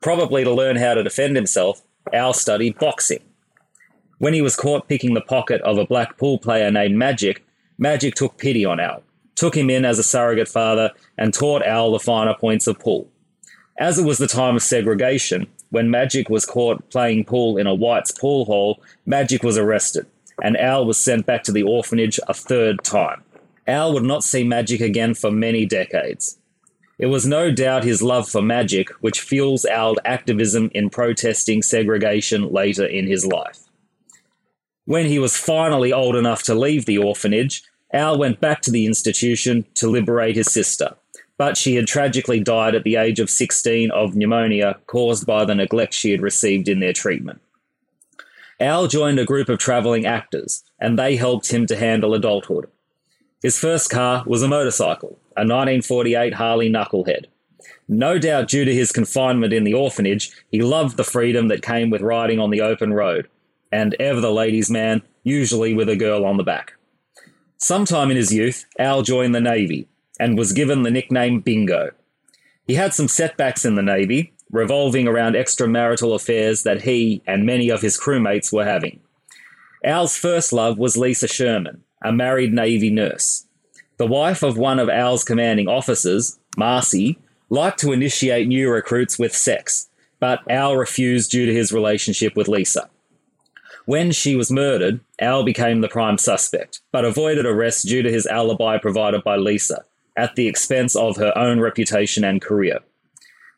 [SPEAKER 28] Probably to learn how to defend himself, Al studied boxing. When he was caught picking the pocket of a black pool player named Magic, Magic took pity on Al, took him in as a surrogate father, and taught Al the finer points of pool. As it was the time of segregation, when Magic was caught playing pool in a white's pool hall, Magic was arrested, and Al was sent back to the orphanage a third time. Al would not see Magic again for many decades. It was no doubt his love for magic which fuels Al's activism in protesting segregation later in his life. When he was finally old enough to leave the orphanage, Al went back to the institution to liberate his sister, but she had tragically died at the age of 16 of pneumonia caused by the neglect she had received in their treatment. Al joined a group of travelling actors, and they helped him to handle adulthood. His first car was a motorcycle, a 1948 Harley Knucklehead. No doubt due to his confinement in the orphanage, he loved the freedom that came with riding on the open road, and ever the ladies' man, usually with a girl on the back. Sometime in his youth, Al joined the Navy and was given the nickname Bingo. He had some setbacks in the Navy, revolving around extramarital affairs that he and many of his crewmates were having. Al's first love was Lisa Sherman, a married Navy nurse. The wife of one of Al's commanding officers, Marcy, liked to initiate new recruits with sex, but Al refused due to his relationship with Lisa. When she was murdered, Al became the prime suspect, but avoided arrest due to his alibi provided by Lisa, at the expense of her own reputation and career.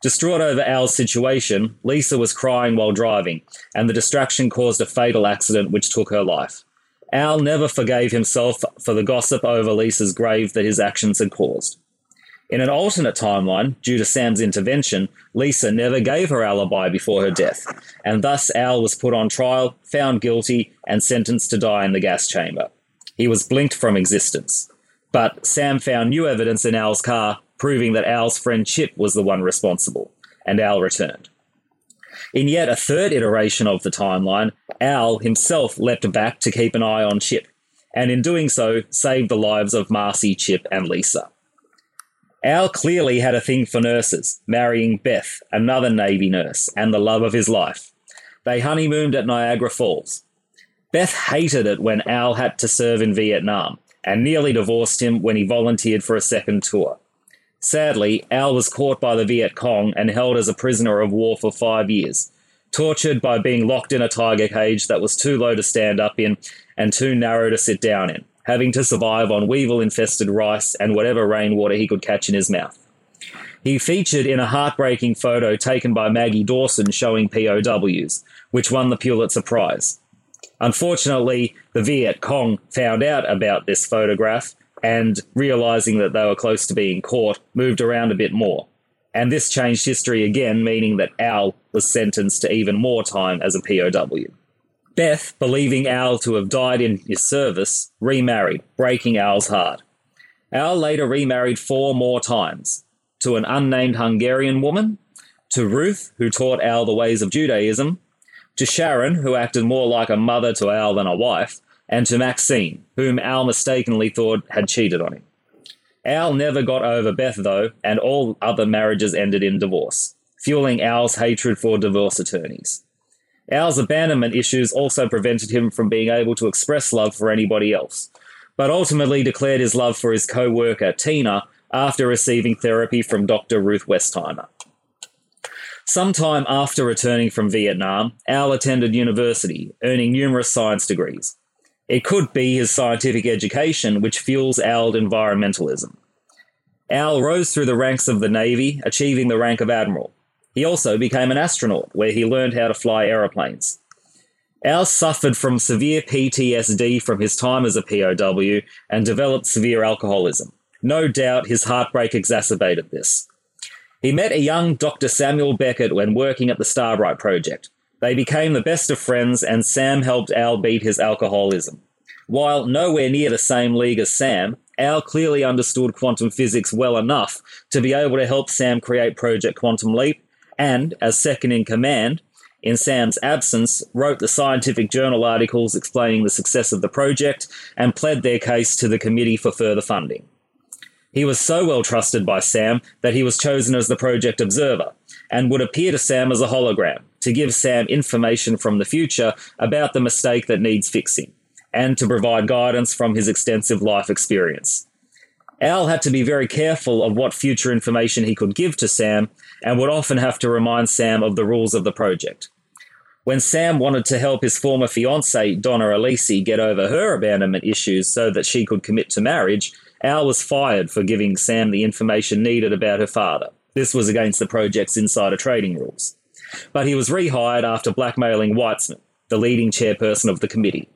[SPEAKER 28] Distraught over Al's situation, Lisa was crying while driving, and the distraction caused a fatal accident which took her life.
[SPEAKER 29] Al never forgave himself for the gossip over Lisa's grave that his actions had caused. In an alternate timeline, due to Sam's intervention, Lisa never gave her alibi before her death, and thus Al was put on trial, found guilty, and sentenced to die in the gas chamber. He was blinked from existence. But Sam found new evidence in Al's car, proving that Al's friend Chip was the one responsible, and Al returned. In yet a third iteration of the timeline, Al himself leapt back to keep an eye on Chip, and in doing so, saved the lives of Marcy, Chip, and Lisa. Al clearly had a thing for nurses, marrying Beth, another Navy nurse, and the love of his life. They honeymooned at Niagara Falls. Beth hated it when Al had to serve in Vietnam, and nearly divorced him when he volunteered for a second tour. Sadly, Al was caught by the Viet Cong and held as a prisoner of war for five years, tortured by being locked in a tiger cage that was too low to stand up in and too narrow to sit down in having to survive on weevil infested rice and whatever rainwater he could catch in his mouth. He featured in a heartbreaking photo taken by Maggie Dawson showing POWs, which won the Pulitzer Prize. Unfortunately, the Viet Cong found out about this photograph and, realizing that they were close to being caught, moved around a bit more. And this changed history again, meaning that Al was sentenced to even more time as a POW. Beth, believing Al to have died in his service, remarried, breaking Al's heart. Al later remarried four more times to an unnamed Hungarian woman, to Ruth, who taught Al the ways of Judaism, to Sharon, who acted more like a mother to Al than a wife, and to Maxine, whom Al mistakenly thought had cheated on him. Al never got over Beth, though, and all other marriages ended in divorce, fueling Al's hatred for divorce attorneys. Al's abandonment issues also prevented him from being able to express love for anybody else, but ultimately declared his love for his co worker, Tina, after receiving therapy from Dr. Ruth Westheimer. Sometime after returning from Vietnam, Al attended university, earning numerous science degrees. It could be his scientific education which fuels Al environmentalism. Al rose through the ranks of the Navy, achieving the rank of Admiral. He also became an astronaut, where he learned how to fly aeroplanes. Al suffered from severe PTSD from his time as a POW and developed severe alcoholism. No doubt his heartbreak exacerbated this. He met a young Dr. Samuel Beckett when working at the Starbright Project. They became the best of friends, and Sam helped Al beat his alcoholism. While nowhere near the same league as Sam, Al clearly understood quantum physics well enough to be able to help Sam create Project Quantum Leap and, as second in command, in Sam's absence, wrote the scientific journal articles explaining the success of the project and pled their case to the committee for further funding. He was so well trusted by Sam that he was chosen as the project observer and would appear to Sam as a hologram to give Sam information from the future about the mistake that needs fixing and to provide guidance from his extensive life experience. Al had to be very careful of what future information he could give to Sam and would often have to remind Sam of the rules of the project. When Sam wanted to help his former fiancée, Donna Elesee, get over her abandonment issues so that she could commit to marriage, Al was fired for giving Sam the information needed about her father. This was against the project's insider trading rules. But he was rehired after blackmailing Weitzman, the leading chairperson of the committee.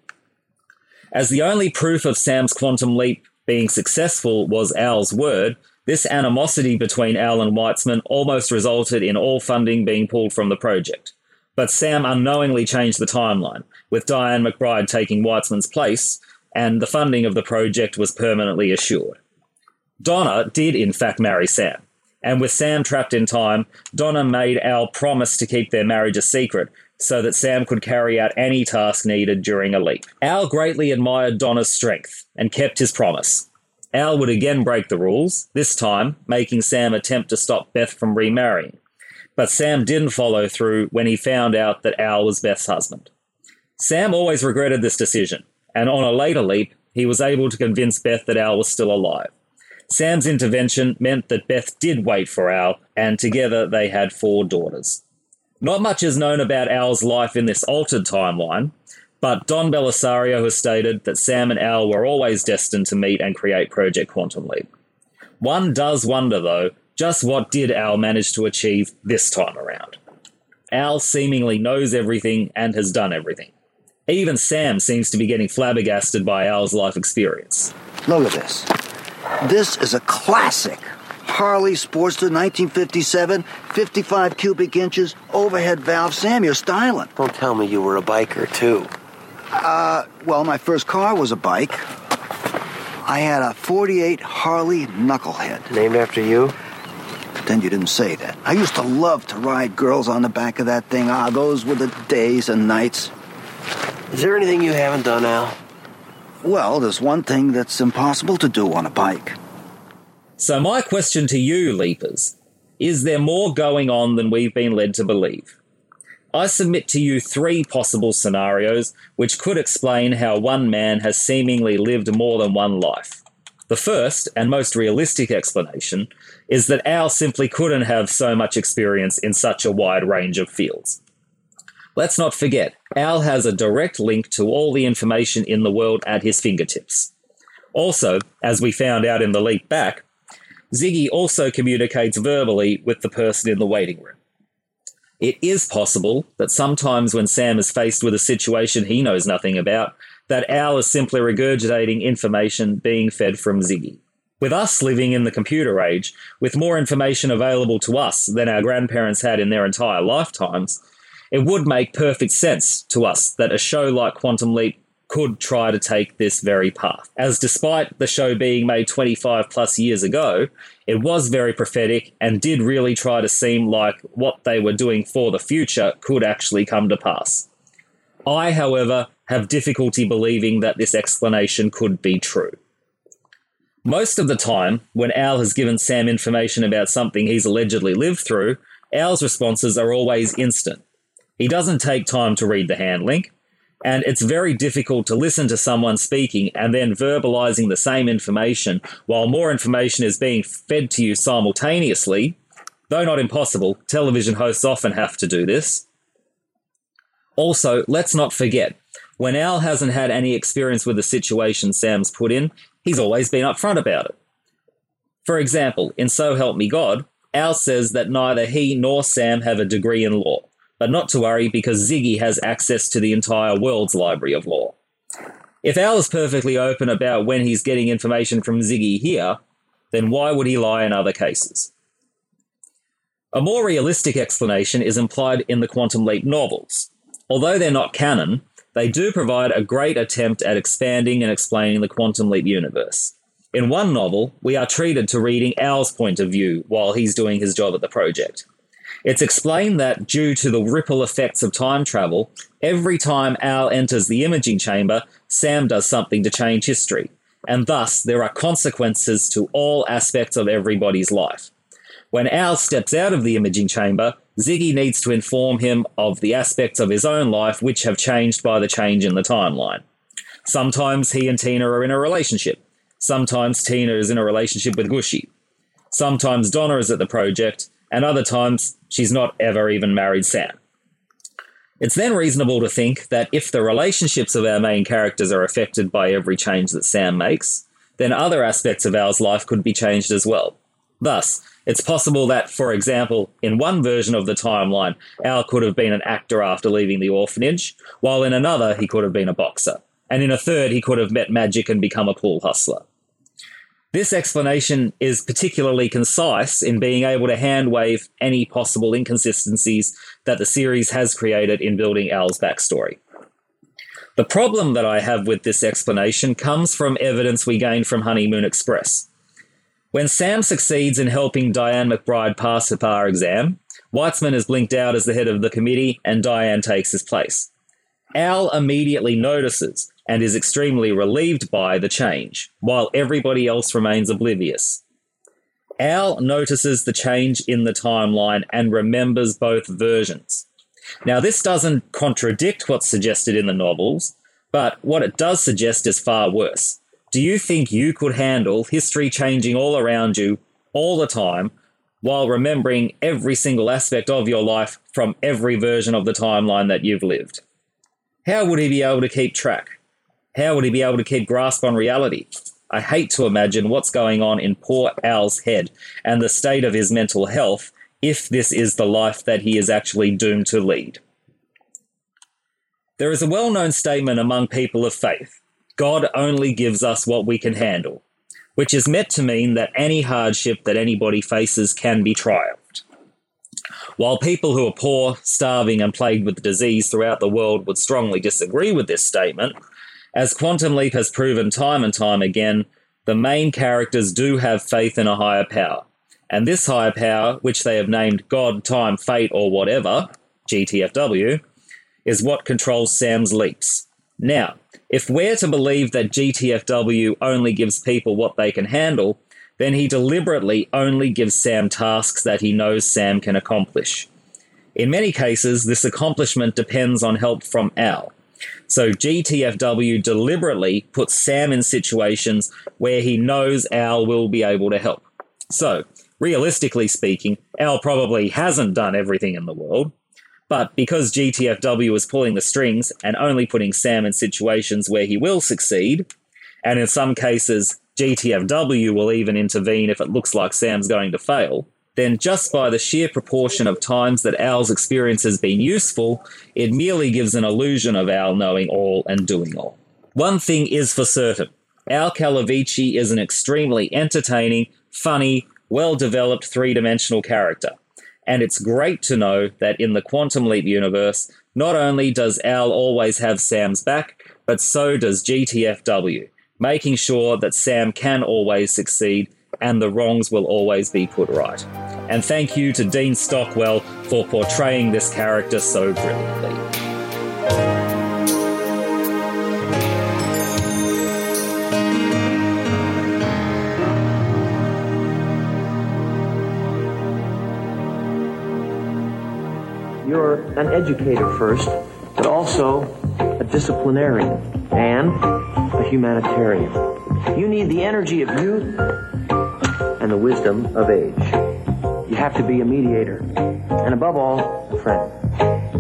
[SPEAKER 29] As the only proof of Sam's quantum leap being successful was Al's word, this animosity between Al and Weitzman almost resulted in all funding being pulled from the project. But Sam unknowingly changed the timeline, with Diane McBride taking Weitzman's place, and the funding of the project was permanently assured. Donna did, in fact, marry Sam, and with Sam trapped in time, Donna made Al promise to keep their marriage a secret so that Sam could carry out any task needed during a leap. Al greatly admired Donna's strength and kept his promise. Al would again break the rules, this time making Sam attempt to stop Beth from remarrying. But Sam didn't follow through when he found out that Al was Beth's husband. Sam always regretted this decision, and on a later leap, he was able to convince Beth that Al was still alive. Sam's intervention meant that Beth did wait for Al, and together they had four daughters. Not much is known about Al's life in this altered timeline, but Don Bellisario has stated that Sam and Al were always destined to meet and create Project Quantum Leap. One does wonder, though, just what did Al manage to achieve this time around? Al seemingly knows everything and has done everything. Even Sam seems to be getting flabbergasted by Al's life experience.
[SPEAKER 30] Look at this. This is a classic. Harley Sportster 1957, 55 cubic inches, overhead valve. Sam, you're styling.
[SPEAKER 22] Don't tell me you were a biker, too.
[SPEAKER 30] Uh, well, my first car was a bike. I had a 48 Harley Knucklehead.
[SPEAKER 22] Named after you?
[SPEAKER 30] Pretend you didn't say that. I used to love to ride girls on the back of that thing. Ah, those were the days and nights.
[SPEAKER 22] Is there anything you haven't done, Al?
[SPEAKER 30] Well, there's one thing that's impossible to do on a bike.
[SPEAKER 29] So, my question to you, Leapers, is there more going on than we've been led to believe? I submit to you three possible scenarios which could explain how one man has seemingly lived more than one life. The first, and most realistic explanation, is that Al simply couldn't have so much experience in such a wide range of fields. Let's not forget, Al has a direct link to all the information in the world at his fingertips. Also, as we found out in the leap back, Ziggy also communicates verbally with the person in the waiting room. It is possible that sometimes when Sam is faced with a situation he knows nothing about, that Al is simply regurgitating information being fed from Ziggy. With us living in the computer age, with more information available to us than our grandparents had in their entire lifetimes, it would make perfect sense to us that a show like Quantum Leap could try to take this very path. As despite the show being made 25 plus years ago, it was very prophetic and did really try to seem like what they were doing for the future could actually come to pass. I, however, have difficulty believing that this explanation could be true. Most of the time, when Al has given Sam information about something he's allegedly lived through, Al's responses are always instant. He doesn't take time to read the hand link, and it's very difficult to listen to someone speaking and then verbalizing the same information while more information is being fed to you simultaneously. Though not impossible, television hosts often have to do this. Also, let's not forget, when Al hasn't had any experience with the situation Sam's put in, he's always been upfront about it. For example, in So Help Me God, Al says that neither he nor Sam have a degree in law but not to worry because Ziggy has access to the entire world's library of law. If Al is perfectly open about when he's getting information from Ziggy here, then why would he lie in other cases? A more realistic explanation is implied in the Quantum Leap novels. Although they're not canon, they do provide a great attempt at expanding and explaining the Quantum Leap universe. In one novel, we are treated to reading Al's point of view while he's doing his job at the project. It's explained that due to the ripple effects of time travel, every time Al enters the imaging chamber, Sam does something to change history, and thus there are consequences to all aspects of everybody's life. When Al steps out of the imaging chamber, Ziggy needs to inform him of the aspects of his own life which have changed by the change in the timeline. Sometimes he and Tina are in a relationship. Sometimes Tina is in a relationship with Gooshie. Sometimes Donna is at the project, and other times she's not ever even married Sam. It's then reasonable to think that if the relationships of our main characters are affected by every change that Sam makes, then other aspects of Al's life could be changed as well. Thus, it's possible that, for example, in one version of the timeline, Al could have been an actor after leaving the orphanage, while in another, he could have been a boxer. And in a third, he could have met magic and become a pool hustler. This explanation is particularly concise in being able to handwave any possible inconsistencies that the series has created in building Al's backstory. The problem that I have with this explanation comes from evidence we gained from Honeymoon Express. When Sam succeeds in helping Diane McBride pass her bar exam, Weitzman is blinked out as the head of the committee and Diane takes his place. Al immediately notices and is extremely relieved by the change, while everybody else remains oblivious. Al notices the change in the timeline and remembers both versions. Now, this doesn't contradict what's suggested in the novels, but what it does suggest is far worse. Do you think you could handle history changing all around you all the time while remembering every single aspect of your life from every version of the timeline that you've lived? How would he be able to keep track? How would he be able to keep grasp on reality? I hate to imagine what's going on in poor Al's head and the state of his mental health if this is the life that he is actually doomed to lead. There is a well known statement among people of faith God only gives us what we can handle, which is meant to mean that any hardship that anybody faces can be triumphed. While people who are poor, starving, and plagued with disease throughout the world would strongly disagree with this statement, as Quantum Leap has proven time and time again, the main characters do have faith in a higher power. And this higher power, which they have named God, Time, Fate, or whatever, GTFW, is what controls Sam's leaps. Now, if we're to believe that GTFW only gives people what they can handle, then he deliberately only gives Sam tasks that he knows Sam can accomplish. In many cases, this accomplishment depends on help from Al. So GTFW deliberately puts Sam in situations where he knows Al will be able to help. So, realistically speaking, Al probably hasn't done everything in the world, but because GTFW is pulling the strings and only putting Sam in situations where he will succeed, and in some cases, GTFW will even intervene if it looks like Sam's going to fail, then just by the sheer proportion of times that Al's experience has been useful, it merely gives an illusion of Al knowing all and doing all. One thing is for certain Al Calavicci is an extremely entertaining, funny, well developed three dimensional character. And it's great to know that in the Quantum Leap universe, not only does Al always have Sam's back, but so does GTFW, making sure that Sam can always succeed and the wrongs will always be put right. And thank you to Dean Stockwell for portraying this character so brilliantly.
[SPEAKER 4] You're an educator first, but also a disciplinarian and a humanitarian. You need the energy of youth and the wisdom of age. You have to be a mediator, and above all, a friend.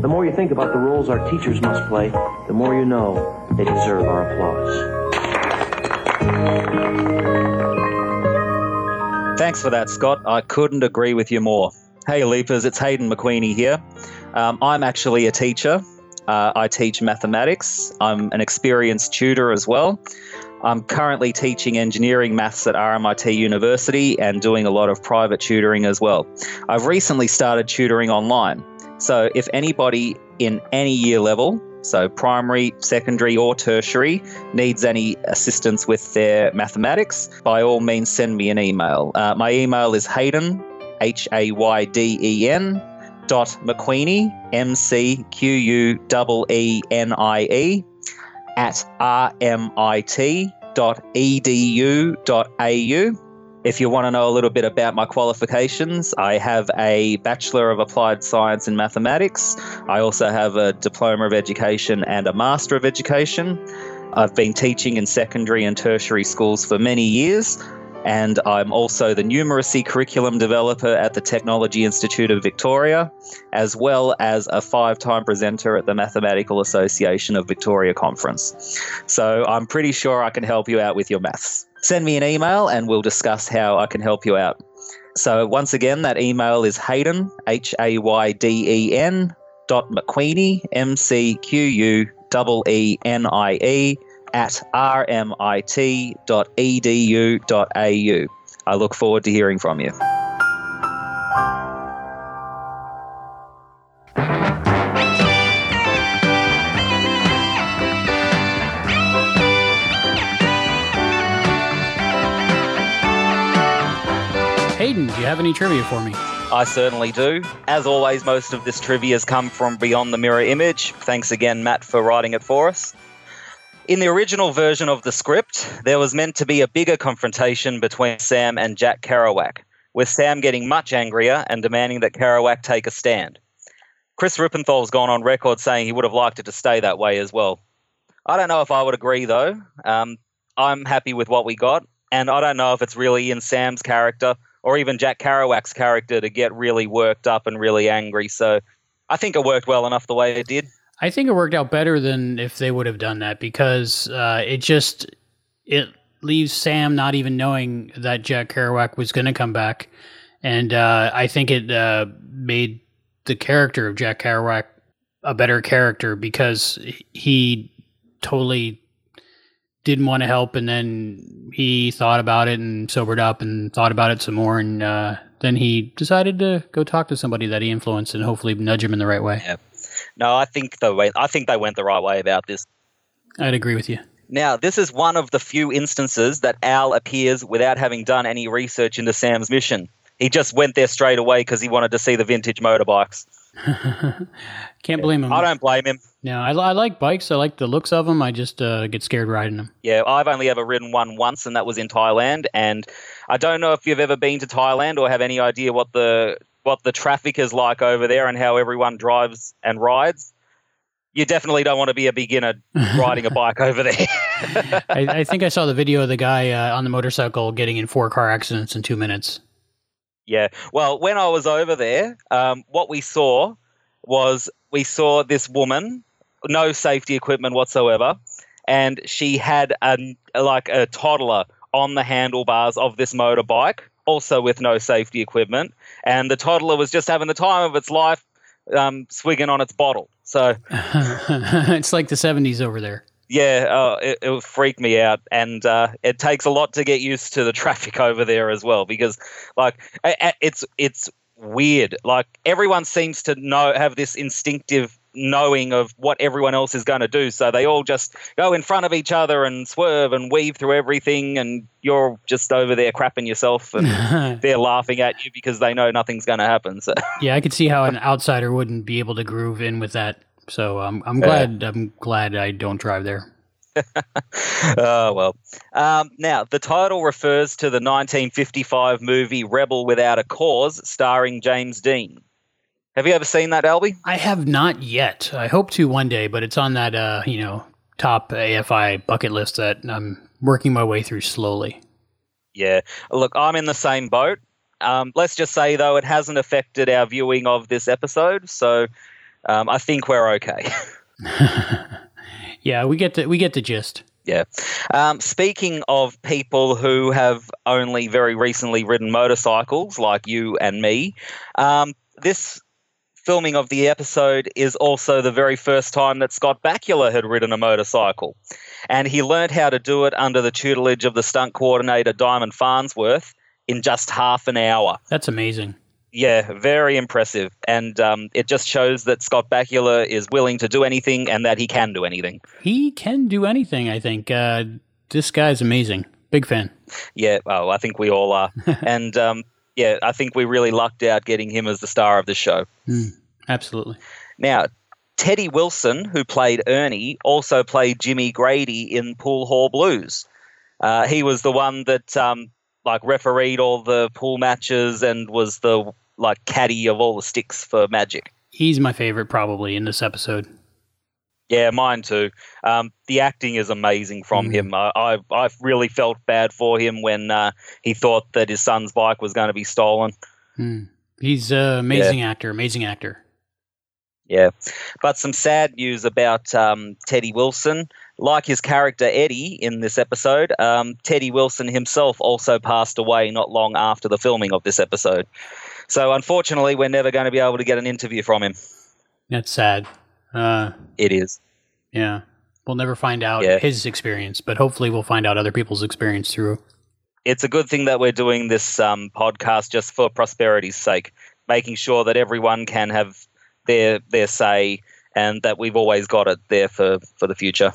[SPEAKER 4] The more you think about the roles our teachers must play, the more you know they deserve our applause.
[SPEAKER 28] Thanks for that, Scott. I couldn't agree with you more. Hey, Leapers, it's Hayden McQueenie here. Um, I'm actually a teacher. Uh, I teach mathematics. I'm an experienced tutor as well. I'm currently teaching engineering maths at RMIT University and doing a lot of private tutoring as well. I've recently started tutoring online. So if anybody in any year level, so primary, secondary, or tertiary, needs any assistance with their mathematics, by all means send me an email. Uh, my email is Hayden, H A Y D E N, dot McQueenie, M C Q U E N I E, at rmit.edu.au. If you want to know a little bit about my qualifications, I have a Bachelor of Applied Science in Mathematics. I also have a Diploma of Education and a Master of Education. I've been teaching in secondary and tertiary schools for many years, and I'm also the numeracy curriculum developer at the Technology Institute of Victoria, as well as a five time presenter at the Mathematical Association of Victoria Conference. So I'm pretty sure I can help you out with your maths. Send me an email and we'll discuss how I can help you out. So once again, that email is Hayden, H A Y D E N, dot McQueenie, M C Q U E E N I E, at rmit.edu.au. I look forward to hearing from you.
[SPEAKER 3] Hayden, do you have any trivia for me?
[SPEAKER 28] I certainly do. As always, most of this trivia has come from Beyond the Mirror Image. Thanks again, Matt, for writing it for us. In the original version of the script, there was meant to be a bigger confrontation between Sam and Jack Kerouac, with Sam getting much angrier and demanding that Kerouac take a stand. Chris Ruppenthal's gone on record saying he would have liked it to stay that way as well. I don't know if I would agree, though. Um, I'm happy with what we got, and I don't know if it's really in Sam's character or even Jack Kerouac's character to get really worked up and really angry. So I think it worked well enough the way it did.
[SPEAKER 3] I think it worked out better than if they would have done that because uh, it just it leaves Sam not even knowing that Jack Kerouac was going to come back, and uh, I think it uh, made the character of Jack Kerouac a better character because he totally didn't want to help and then he thought about it and sobered up and thought about it some more and uh, then he decided to go talk to somebody that he influenced and hopefully nudge him in the right way.
[SPEAKER 28] Yeah. No, I think they went, I think they went the right way about this.
[SPEAKER 3] I'd agree with you.
[SPEAKER 28] Now, this is one of the few instances that Al appears without having done any research into Sam's mission. He just went there straight away because he wanted to see the vintage motorbikes.
[SPEAKER 3] Can't blame him.
[SPEAKER 28] I don't blame him.
[SPEAKER 3] No, I, I like bikes. I like the looks of them. I just uh, get scared riding them.
[SPEAKER 28] Yeah, I've only ever ridden one once, and that was in Thailand. And I don't know if you've ever been to Thailand or have any idea what the what the traffic is like over there and how everyone drives and rides. You definitely don't want to be a beginner riding a bike over there.
[SPEAKER 3] I, I think I saw the video of the guy uh, on the motorcycle getting in four car accidents in two minutes.
[SPEAKER 28] Yeah. Well, when I was over there, um, what we saw was we saw this woman, no safety equipment whatsoever, and she had a like a toddler on the handlebars of this motorbike, also with no safety equipment, and the toddler was just having the time of its life, um, swigging on its bottle. So
[SPEAKER 3] it's like the 70s over there.
[SPEAKER 28] yeah, uh, it, it would freak me out, and uh, it takes a lot to get used to the traffic over there as well. Because, like, it's it's weird. Like everyone seems to know have this instinctive knowing of what everyone else is going to do, so they all just go in front of each other and swerve and weave through everything, and you're just over there crapping yourself, and they're laughing at you because they know nothing's going to happen. So.
[SPEAKER 3] Yeah, I could see how an outsider wouldn't be able to groove in with that. So um, I'm
[SPEAKER 28] Yeah.
[SPEAKER 3] glad. I'm glad I don't drive there.
[SPEAKER 28] oh well. Um, now the title refers to the 1955 movie Rebel Without a Cause, starring James Dean. Have you ever seen that, Albie?
[SPEAKER 3] I have not yet. I hope to one day, but it's on that uh, you know top AFI bucket list that I'm working my way through slowly.
[SPEAKER 28] Yeah. Look, I'm in the same boat. Um, let's just say though, it hasn't affected our viewing of this episode, so um, I think we're okay.
[SPEAKER 3] Yeah, we get the we get the gist.
[SPEAKER 28] Yeah. Um, speaking of people who have only very recently ridden motorcycles, like you and me, um, this filming of the episode is also the very first time that Scott Bakula had ridden a motorcycle. And he learned how to do it under the tutelage of the stunt coordinator, Diamond Farnsworth, in just half an hour.
[SPEAKER 3] That's amazing.
[SPEAKER 28] Yeah, very impressive. And um, it just shows that Scott Bakula is willing to do anything and that he can do anything.
[SPEAKER 3] He can do anything. I think uh, this guy's amazing. Big fan.
[SPEAKER 28] Yeah, oh, I think we all are. and um, yeah, I think we really lucked out getting him as the star of the show.
[SPEAKER 3] Mm, absolutely.
[SPEAKER 28] Now, Teddy Wilson, who played Ernie, also played Jimmy Grady in Pool Hall Blues. Uh, he was the one that um, like refereed all the pool matches and was the like caddy of all the sticks for Magic.
[SPEAKER 3] He's my favorite probably in this episode.
[SPEAKER 28] Yeah, mine too. Um, the acting is amazing from him. I, I I really felt bad for him when uh, he thought that his son's bike was going to be stolen.
[SPEAKER 3] Hmm. He's an amazing actor. Amazing actor.
[SPEAKER 28] Yeah, but some sad news about um, Teddy Wilson. Like his character Eddie in this episode, um, Teddy Wilson himself also passed away not long after the filming of this episode. So unfortunately, we're never going to be able to get an interview from him.
[SPEAKER 3] That's sad. Uh,
[SPEAKER 28] It is.
[SPEAKER 3] yeah, we'll never find out
[SPEAKER 28] Yeah.
[SPEAKER 3] his experience, but hopefully we'll find out other people's experience through.
[SPEAKER 28] it's a good thing that we're doing this um, podcast just for prosperity's sake, making sure that everyone can have their their say and that we've always got it there for, for the future.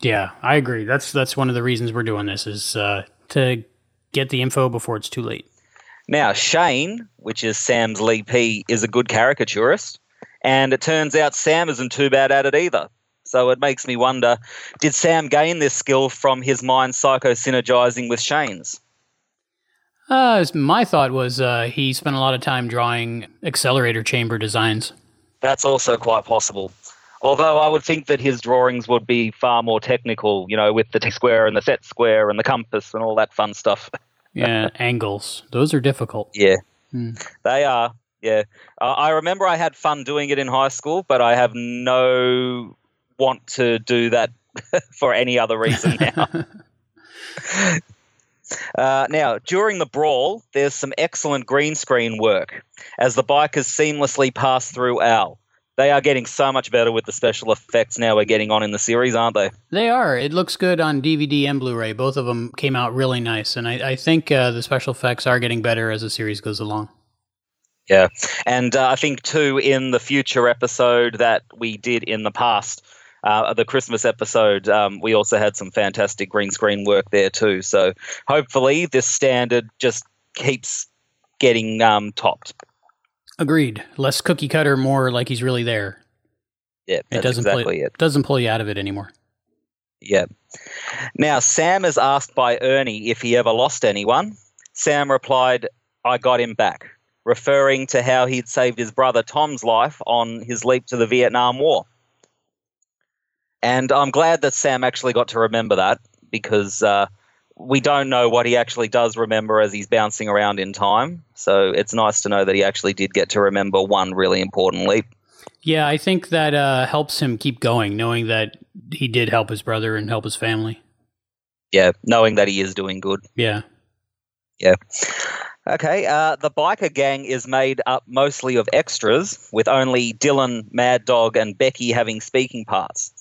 [SPEAKER 3] Yeah, I agree. That's that's one of the reasons we're doing this is uh, to get the info before it's too late.
[SPEAKER 28] Now, Shane, which is Sam's leapee, is a good caricaturist, and it turns out Sam isn't too bad at it either. So it makes me wonder did Sam gain this skill from his mind psycho-synergizing with Shane's?
[SPEAKER 3] Uh, my thought was uh, he spent a lot of time drawing accelerator chamber designs.
[SPEAKER 28] That's also quite possible. Although I would think that his drawings would be far more technical, you know, with the T square and the set square and the compass and all that fun stuff.
[SPEAKER 3] Yeah, angles. Those are difficult.
[SPEAKER 28] Yeah,
[SPEAKER 3] Hmm.
[SPEAKER 28] they are. Yeah, uh, I remember I had fun doing it in high school, but I have no want to do that for any other reason now. Uh, now, during the brawl, there's some excellent green screen work as the bikers seamlessly pass through Al. They are getting so much better with the special effects now we're getting on in the series, aren't they?
[SPEAKER 3] They are. It looks good on DVD and Blu-ray. Both of them came out really nice, and I, I think uh, the special effects are getting better as the series goes along.
[SPEAKER 28] Yeah. And uh, I think, too, in the future episode that we did in the past, uh, the Christmas episode, um, we also had some fantastic green screen work there, too. So hopefully this standard just keeps getting um, topped.
[SPEAKER 3] Agreed. Less cookie cutter, more like he's really there.
[SPEAKER 28] Yeah,
[SPEAKER 3] It doesn't
[SPEAKER 28] exactly
[SPEAKER 3] pull,
[SPEAKER 28] it.
[SPEAKER 3] doesn't pull you out of it anymore.
[SPEAKER 28] Yeah. Now, Sam is asked by Ernie if he ever lost anyone. Sam replied, I got him back, referring to how he'd saved his brother Tom's life on his leap to the Vietnam War. And I'm glad that Sam actually got to remember that because uh, we don't know what he actually does remember as he's bouncing around in time. So it's nice to know that he actually did get to remember one really important leap.
[SPEAKER 3] Yeah, I think that uh, helps him keep going, knowing that he did help his brother and help his family.
[SPEAKER 28] Yeah, knowing that he is doing good.
[SPEAKER 3] Yeah.
[SPEAKER 28] Yeah. Okay, uh, the biker gang is made up mostly of extras, with only Dylan, Mad Dog, and Becky having speaking parts.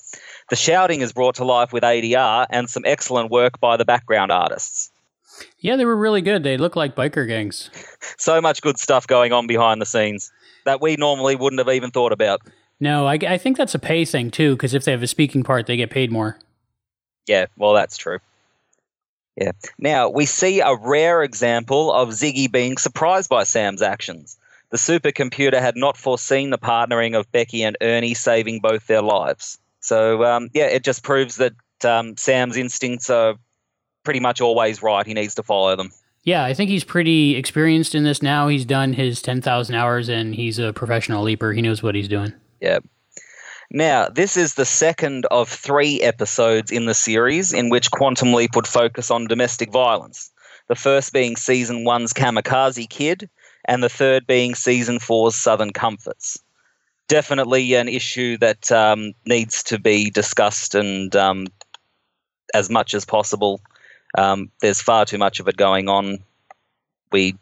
[SPEAKER 28] The shouting is brought to life with ADR and some excellent work by the background artists.
[SPEAKER 3] Yeah, they were really good. They look like biker gangs.
[SPEAKER 28] So much good stuff going on behind the scenes that we normally wouldn't have even thought about.
[SPEAKER 3] No, I, I think that's a pay thing too, because if they have a speaking part, they get paid more.
[SPEAKER 28] Yeah, well, that's true. Yeah. Now, we see a rare example of Ziggy being surprised by Sam's actions. The supercomputer had not foreseen the partnering of Becky and Ernie saving both their lives. So, um, yeah, it just proves that um, Sam's instincts are pretty much always right. He needs to follow them.
[SPEAKER 3] Yeah, I think he's pretty experienced in this now. He's done his 10,000 hours and he's a professional leaper. He knows what he's doing.
[SPEAKER 28] Yeah. Now, this is the second of three episodes in the series in which Quantum Leap would focus on domestic violence. The first being season one's Kamikaze Kid, and the third being season four's Southern Comforts. Definitely an issue that um, needs to be discussed and um, as much as possible. Um, there's far too much of it going on. We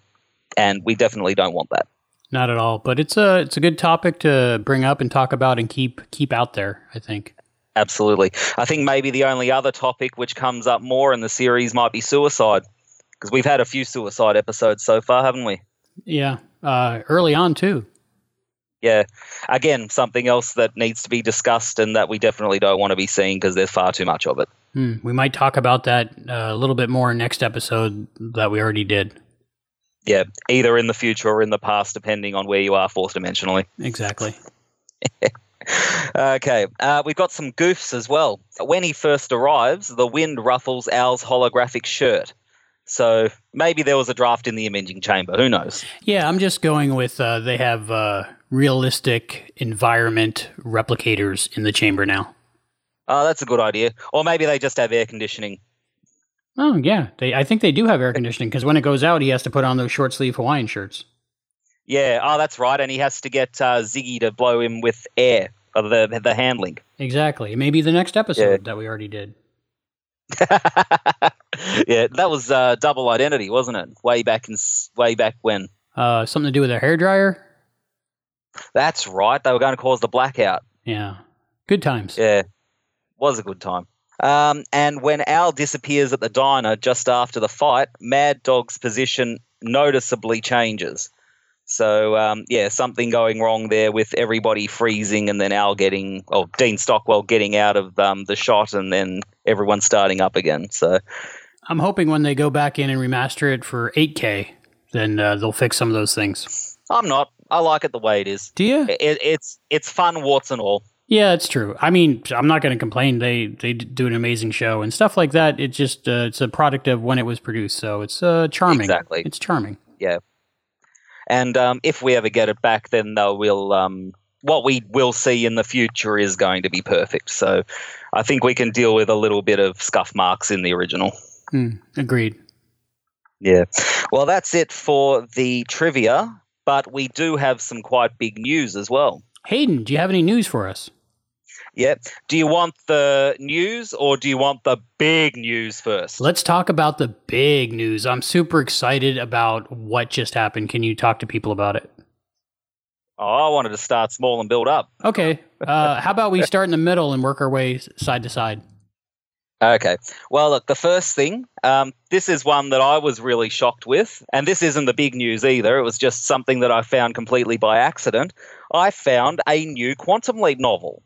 [SPEAKER 28] and we definitely don't want that.
[SPEAKER 3] Not at all, but it's a it's a good topic to bring up and talk about and keep keep out there. I think.
[SPEAKER 28] Absolutely. I think maybe the only other topic which comes up more in the series might be suicide, because we've had a few suicide episodes so far, haven't we?
[SPEAKER 3] Yeah, uh, early on too.
[SPEAKER 28] Yeah. Again, something else that needs to be discussed and that we definitely don't want to be seeing because there's far too much of it.
[SPEAKER 3] Hmm. We might talk about that uh, a little bit more in next episode that we already did.
[SPEAKER 28] Yeah, either in the future or in the past, depending on where you are fourth dimensionally.
[SPEAKER 3] Exactly.
[SPEAKER 28] Okay, uh, we've got some goofs as well. When he first arrives, the wind ruffles Al's holographic shirt. So maybe there was a draft in the imaging chamber. Who knows?
[SPEAKER 3] Yeah, I'm just going with uh, they have uh, realistic environment replicators in the chamber now.
[SPEAKER 28] Oh, that's a good idea. Or maybe they just have air conditioning.
[SPEAKER 3] Oh yeah, they, I think they do have air conditioning because when it goes out, he has to put on those short sleeve Hawaiian shirts.
[SPEAKER 28] Yeah, oh, that's right. And he has to get uh, Ziggy to blow him with air, or the, the handlink.
[SPEAKER 3] Exactly. Maybe the next episode that we already did.
[SPEAKER 28] Yeah, that was uh, double identity, wasn't it? Way back in way back when.
[SPEAKER 3] Uh, something to do with a hair dryer.
[SPEAKER 28] That's right. They were going to cause the blackout.
[SPEAKER 3] Yeah, good times.
[SPEAKER 28] Yeah, was a good time. Um, and when Al disappears at the diner just after the fight, Mad Dog's position noticeably changes. So um, yeah, something going wrong there with everybody freezing, and then Al getting, oh, Dean Stockwell getting out of um, the shot, and then everyone starting up again. So
[SPEAKER 3] I'm hoping when they go back in and remaster it for 8K, then uh, they'll fix some of those things.
[SPEAKER 28] I'm not. I like it the way it is.
[SPEAKER 3] Do you?
[SPEAKER 28] It, it's it's fun, warts and all.
[SPEAKER 3] Yeah, it's true. I mean, I'm not going to complain. They they do an amazing show and stuff like that. It's just uh, it's a product of when it was produced, so it's uh, charming.
[SPEAKER 28] Exactly.
[SPEAKER 3] It's charming.
[SPEAKER 28] Yeah. And um, if we ever get it back, then they'll will um, what we will see in the future is going to be perfect. So I think we can deal with a little bit of scuff marks in the original.
[SPEAKER 3] Hmm, agreed.
[SPEAKER 28] Yeah. Well, that's it for the trivia, but we do have some quite big news as well.
[SPEAKER 3] Hayden, do you have any news for us?
[SPEAKER 28] Yeah. Do you want the news or do you want the big news first?
[SPEAKER 3] Let's talk about the big news. I'm super excited about what just happened. Can you talk to people about it?
[SPEAKER 28] Oh, I wanted to start small and build up.
[SPEAKER 3] Okay. Uh, how about we start in the middle and work our way side to side?
[SPEAKER 28] Okay. Well, look, the first thing, um, this is one that I was really shocked with, and this isn't the big news either. It was just something that I found completely by accident. I found a new Quantum Leap novel.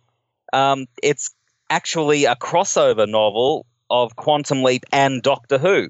[SPEAKER 28] Um, it's actually a crossover novel of Quantum Leap and Doctor Who.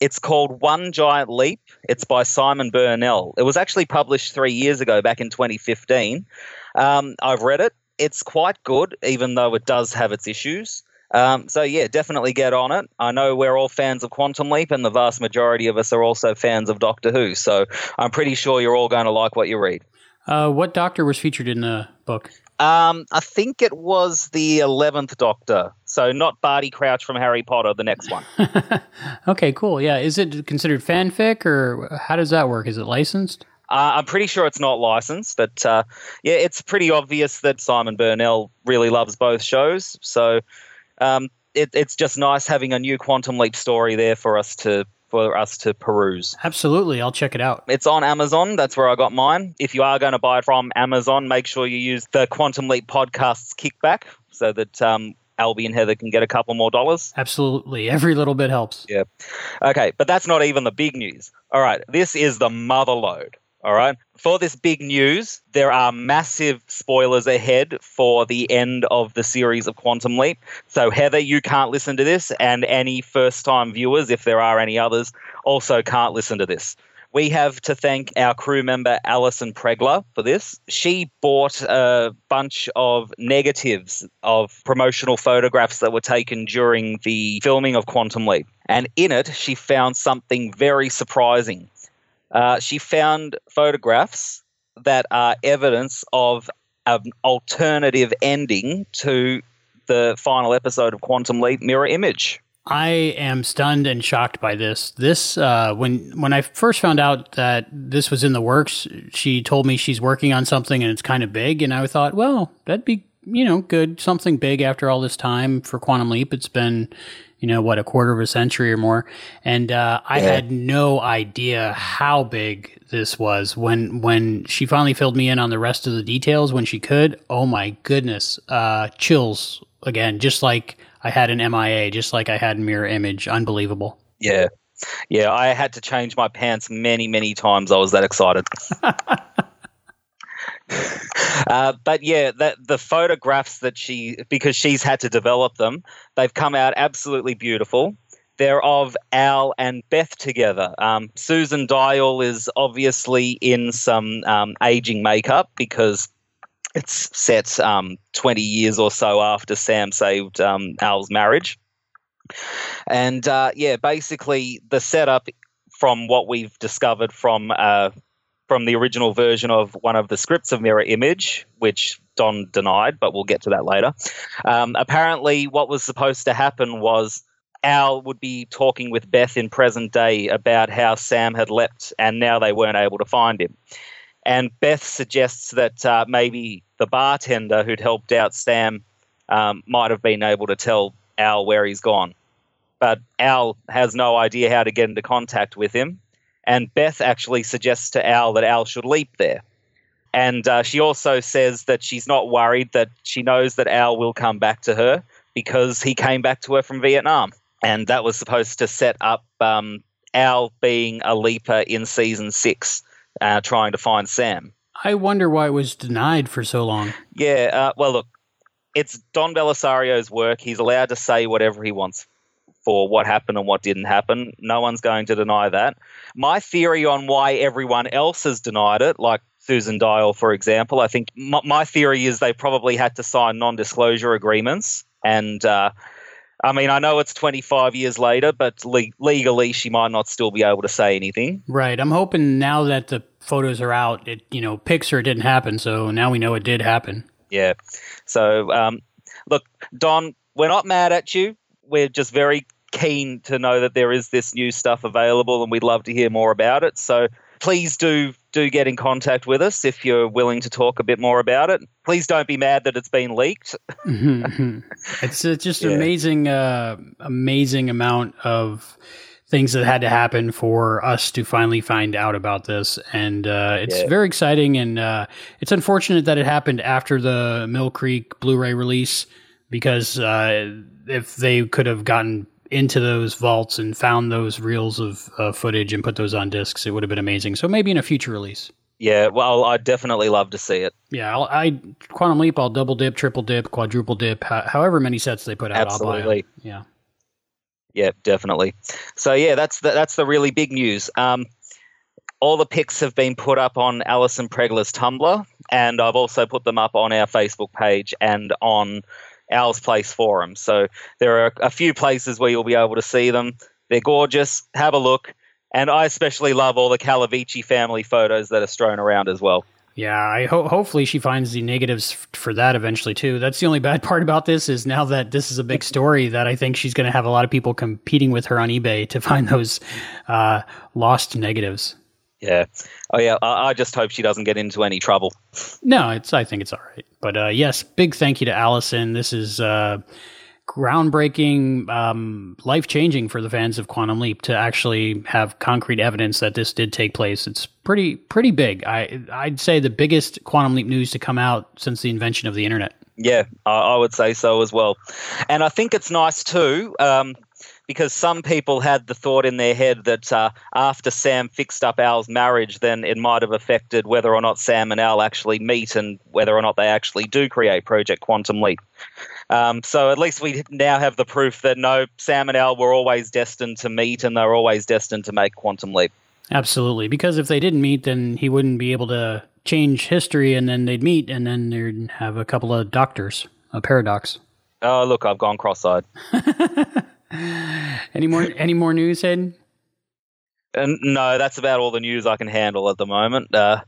[SPEAKER 28] It's called One Giant Leap. It's by Simon Burnell. It was actually published three years ago, back in 2015. Um, I've read it. It's quite good, even though it does have its issues. Um, so yeah, definitely get on it. I know we're all fans of Quantum Leap, and the vast majority of us are also fans of Doctor Who. So I'm pretty sure you're all going to like what you read.
[SPEAKER 3] Uh, what doctor was featured in the book?
[SPEAKER 28] Um, I think it was the eleventh Doctor, so not Barty Crouch from Harry Potter, the next one.
[SPEAKER 3] Okay, cool. Yeah. Is it considered fanfic or how does that work? Is it licensed?
[SPEAKER 28] Uh, I'm pretty sure it's not licensed, but uh, yeah, it's pretty obvious that Simon Burnell really loves both shows. So um, it, it's just nice having a new Quantum Leap story there for us to for us to peruse.
[SPEAKER 3] Absolutely. I'll check it out.
[SPEAKER 28] It's on Amazon. That's where I got mine. If you are going to buy it from Amazon, make sure you use the Quantum Leap Podcasts kickback so that um, Albie and Heather can get a couple more dollars.
[SPEAKER 3] Absolutely. Every little bit helps.
[SPEAKER 28] Yeah. Okay, but that's not even the big news. All right, this is the mother load. All right. For this big news, there are massive spoilers ahead for the end of the series of Quantum Leap. So, Heather, you can't listen to this, and any first time viewers, if there are any others, also can't listen to this. We have to thank our crew member Allison Pregler for this. She bought a bunch of negatives of promotional photographs that were taken during the filming of Quantum Leap. And in it, she found something very surprising. Uh, she found photographs that are evidence of an alternative ending to the final episode of Quantum Leap Mirror Image.
[SPEAKER 3] I am stunned and shocked by this. This uh, when when I first found out that this was in the works, she told me she's working on something and it's kind of big, and I thought, well, that'd be you know good, something big after all this time for Quantum Leap. It's been you know what a quarter of a century or more, and uh, I
[SPEAKER 28] Yeah.
[SPEAKER 3] had no idea how big this was when when she finally filled me in on the rest of the details when she could. Oh my goodness, uh, chills again, just like I had in MIA, just like I had in Mirror Image. Unbelievable.
[SPEAKER 28] Yeah. Yeah, I had to change my pants many, many times. I was that excited. uh, but yeah, the photographs that she, because she's had to develop them, they've come out absolutely beautiful. They're of Al and Beth together. Um, Susan Diol is obviously in some um, aging makeup because it's set um, 20 years or so after Sam saved um, Al's marriage. And uh, yeah, basically the setup from what we've discovered from uh, from the original version of one of the scripts of Mirror Image, which Don denied, but we'll get to that later. Um, apparently, what was supposed to happen was Al would be talking with Beth in present day about how Sam had leapt and now they weren't able to find him. And Beth suggests that uh, maybe the bartender who'd helped out Sam um, might have been able to tell Al where he's gone. But Al has no idea how to get into contact with him. And Beth actually suggests to Al that Al should leap there. And uh, she also says that she's not worried, that she knows that Al will come back to her because he came back to her from Vietnam. And that was supposed to set up um, Al being a leaper in season six, uh, trying to find Sam.
[SPEAKER 3] I wonder why it was denied for so long.
[SPEAKER 28] Yeah, uh, well, look, it's Don Bellisario's work. He's allowed to say whatever he wants for what happened and what didn't happen. No one's going to deny that. My theory on why everyone else has denied it, like Susan Diol, for example, I think my, my theory is they probably had to sign non disclosure agreements. And uh, I mean, I know it's 25 years later, but le- legally she might not still be able to say anything.
[SPEAKER 3] Right. I'm hoping now that the photos are out, it you know it didn't happen. So now we know it did happen.
[SPEAKER 28] Yeah. So, um, look, Don, we're not mad at you. We're just very keen to know that there is this new stuff available, and we'd love to hear more about it. So, please do do get in contact with us if you're willing to talk a bit more about it. Please don't be mad that it's been leaked.
[SPEAKER 3] Mhm. it's uh, just
[SPEAKER 28] Yeah.
[SPEAKER 3] amazing, uh, amazing amount of things that had to happen for us to finally find out about this. And uh, it's
[SPEAKER 28] Yeah.
[SPEAKER 3] very exciting. And uh, it's unfortunate that it happened after the Mill Creek Blu ray release because uh, if they could have gotten into those vaults and found those reels of uh, footage and put those on discs, it would have been amazing. So maybe in a future release.
[SPEAKER 28] Yeah, well, I'd definitely love to see it.
[SPEAKER 3] Yeah, I'll, I Quantum Leap. I'll double dip, triple dip, quadruple dip. ho- however many sets they put out, I'll buy 'em.
[SPEAKER 28] Absolutely.
[SPEAKER 3] Yeah.
[SPEAKER 28] Yeah, definitely. So yeah, that's the, that's the really big news. Um, all the pics have been put up on Allison Pregler's Tumblr, and I've also put them up on our Facebook page and on Al's Place forum. So there are a few places where you'll be able to see them. They're gorgeous. Have a look. And I especially love all the Calavicci family photos that are strewn around as well.
[SPEAKER 3] Yeah, I ho- hopefully she finds the negatives f- for that eventually too. That's the only bad part about this is now that this is a big story that I think she's going to have a lot of people competing with her on eBay to find those uh, lost negatives.
[SPEAKER 28] Yeah. Oh yeah. I, I just hope she doesn't get into any trouble.
[SPEAKER 3] No, it's I think it's all right. But uh, yes, big thank you to Allison. This is uh, groundbreaking, um, life changing for the fans of Quantum Leap to actually have concrete evidence that this did take place. It's pretty pretty big. I I'd say the biggest Quantum Leap news to come out since the invention of the internet.
[SPEAKER 28] Yeah, I, I would say so as well. And I think it's nice too, um, because some people had the thought in their head that uh, after Sam fixed up Al's marriage, then it might have affected whether or not Sam and Al actually meet and whether or not they actually do create Project Quantum Leap. Um, so at least we now have the proof that no, Sam and Al were always destined to meet and they're always destined to make Quantum Leap.
[SPEAKER 3] Absolutely, because if they didn't meet, then he wouldn't be able to change history, and then they'd meet, and then they'd have a couple of doctors, a paradox.
[SPEAKER 28] Oh, look, I've gone cross-eyed.
[SPEAKER 3] Any more? any more news, Hayden?
[SPEAKER 28] And no, that's about all the news I can handle at the moment. Uh,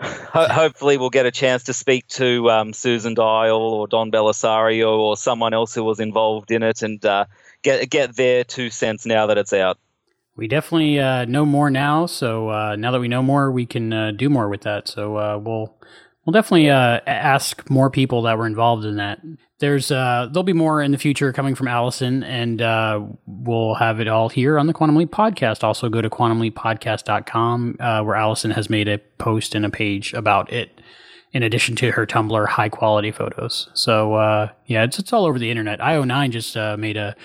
[SPEAKER 28] ho- hopefully, we'll get a chance to speak to um, Susan Diol or Don Bellisario or someone else who was involved in it and uh, get get their two cents now that it's out.
[SPEAKER 3] We definitely uh, know more now. So uh, now that we know more, we can uh, do more with that. So uh, we'll we'll definitely uh, ask more people that were involved in that. There's uh, there'll be more in the future coming from Allison, and uh, we'll have it all here on the Quantum Leap podcast. Also, go to quantumleappodcast.com uh, where Allison has made a post and a page about it. In addition to her Tumblr high quality photos, so uh, yeah, it's it's all over the internet. IO9 just uh, made a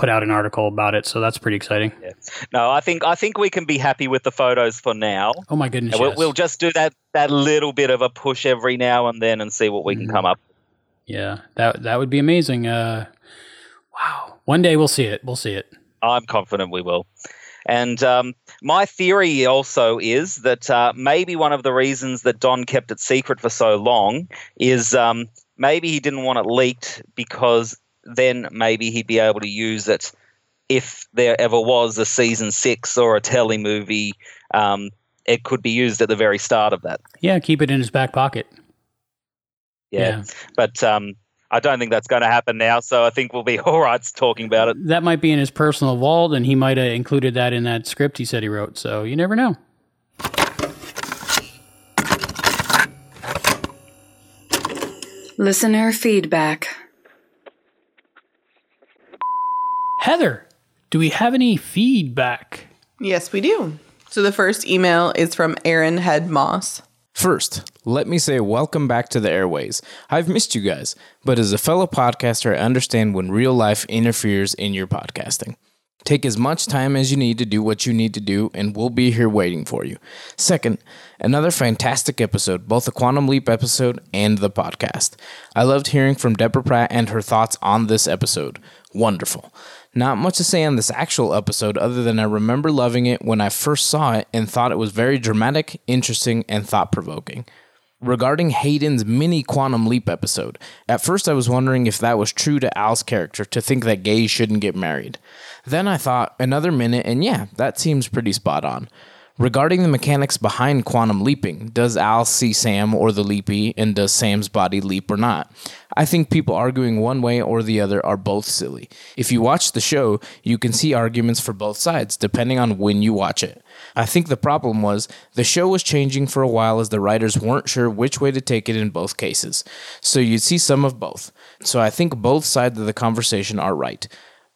[SPEAKER 3] put out an article about it, so that's pretty exciting. Yeah.
[SPEAKER 28] No, I think I think we can be happy with the photos for now.
[SPEAKER 3] Oh my goodness!
[SPEAKER 28] We'll,
[SPEAKER 3] yes.
[SPEAKER 28] we'll just do that that little bit of a push every now and then and see what we can
[SPEAKER 3] Mm-hmm.
[SPEAKER 28] come up.
[SPEAKER 3] Yeah, that that would be amazing. Uh, wow, one day we'll see it. We'll see it.
[SPEAKER 28] I'm confident we will. And um, my theory also is that uh, maybe one of the reasons that Don kept it secret for so long is um, maybe he didn't want it leaked because then maybe he'd be able to use it if there ever was a season six or a telly movie. Um, it could be used at the very start of that.
[SPEAKER 3] Yeah, keep it in his back pocket.
[SPEAKER 28] Yeah.
[SPEAKER 3] Yeah.
[SPEAKER 28] But um, I don't think that's going to happen now. So I think we'll be all right talking about it.
[SPEAKER 3] That might be in his personal vault, and he might have included that in that script he said he wrote. So you never know.
[SPEAKER 31] Listener feedback.
[SPEAKER 3] Heather, do we have any feedback?
[SPEAKER 10] Yes, we do. So the first email is from Aaron Head Moss.
[SPEAKER 32] First, let me say welcome back to the airways. I've missed you guys, but as a fellow podcaster, I understand when real life interferes in your podcasting. Take as much time as you need to do what you need to do, and we'll be here waiting for you. Second, another fantastic episode, both the Quantum Leap episode and the podcast. I loved hearing from Deborah Pratt and her thoughts on this episode. Wonderful. Not much to say on this actual episode other than I remember loving it when I first saw it and thought it was very dramatic, interesting, and thought provoking. Regarding Hayden's mini Quantum Leap episode, at first I was wondering if that was true to Al's character to think that gays shouldn't get married. Then I thought another minute, and yeah, that seems pretty spot on. Regarding the mechanics behind quantum leaping, does Al see Sam or the leapee, and does Sam's body leap or not? I think people arguing one way or the other are both silly. If you watch the show, you can see arguments for both sides, depending on when you watch it. I think the problem was the show was changing for a while as the writers weren't sure which way to take it in both cases. So you'd see some of both. So I think both sides of the conversation are right.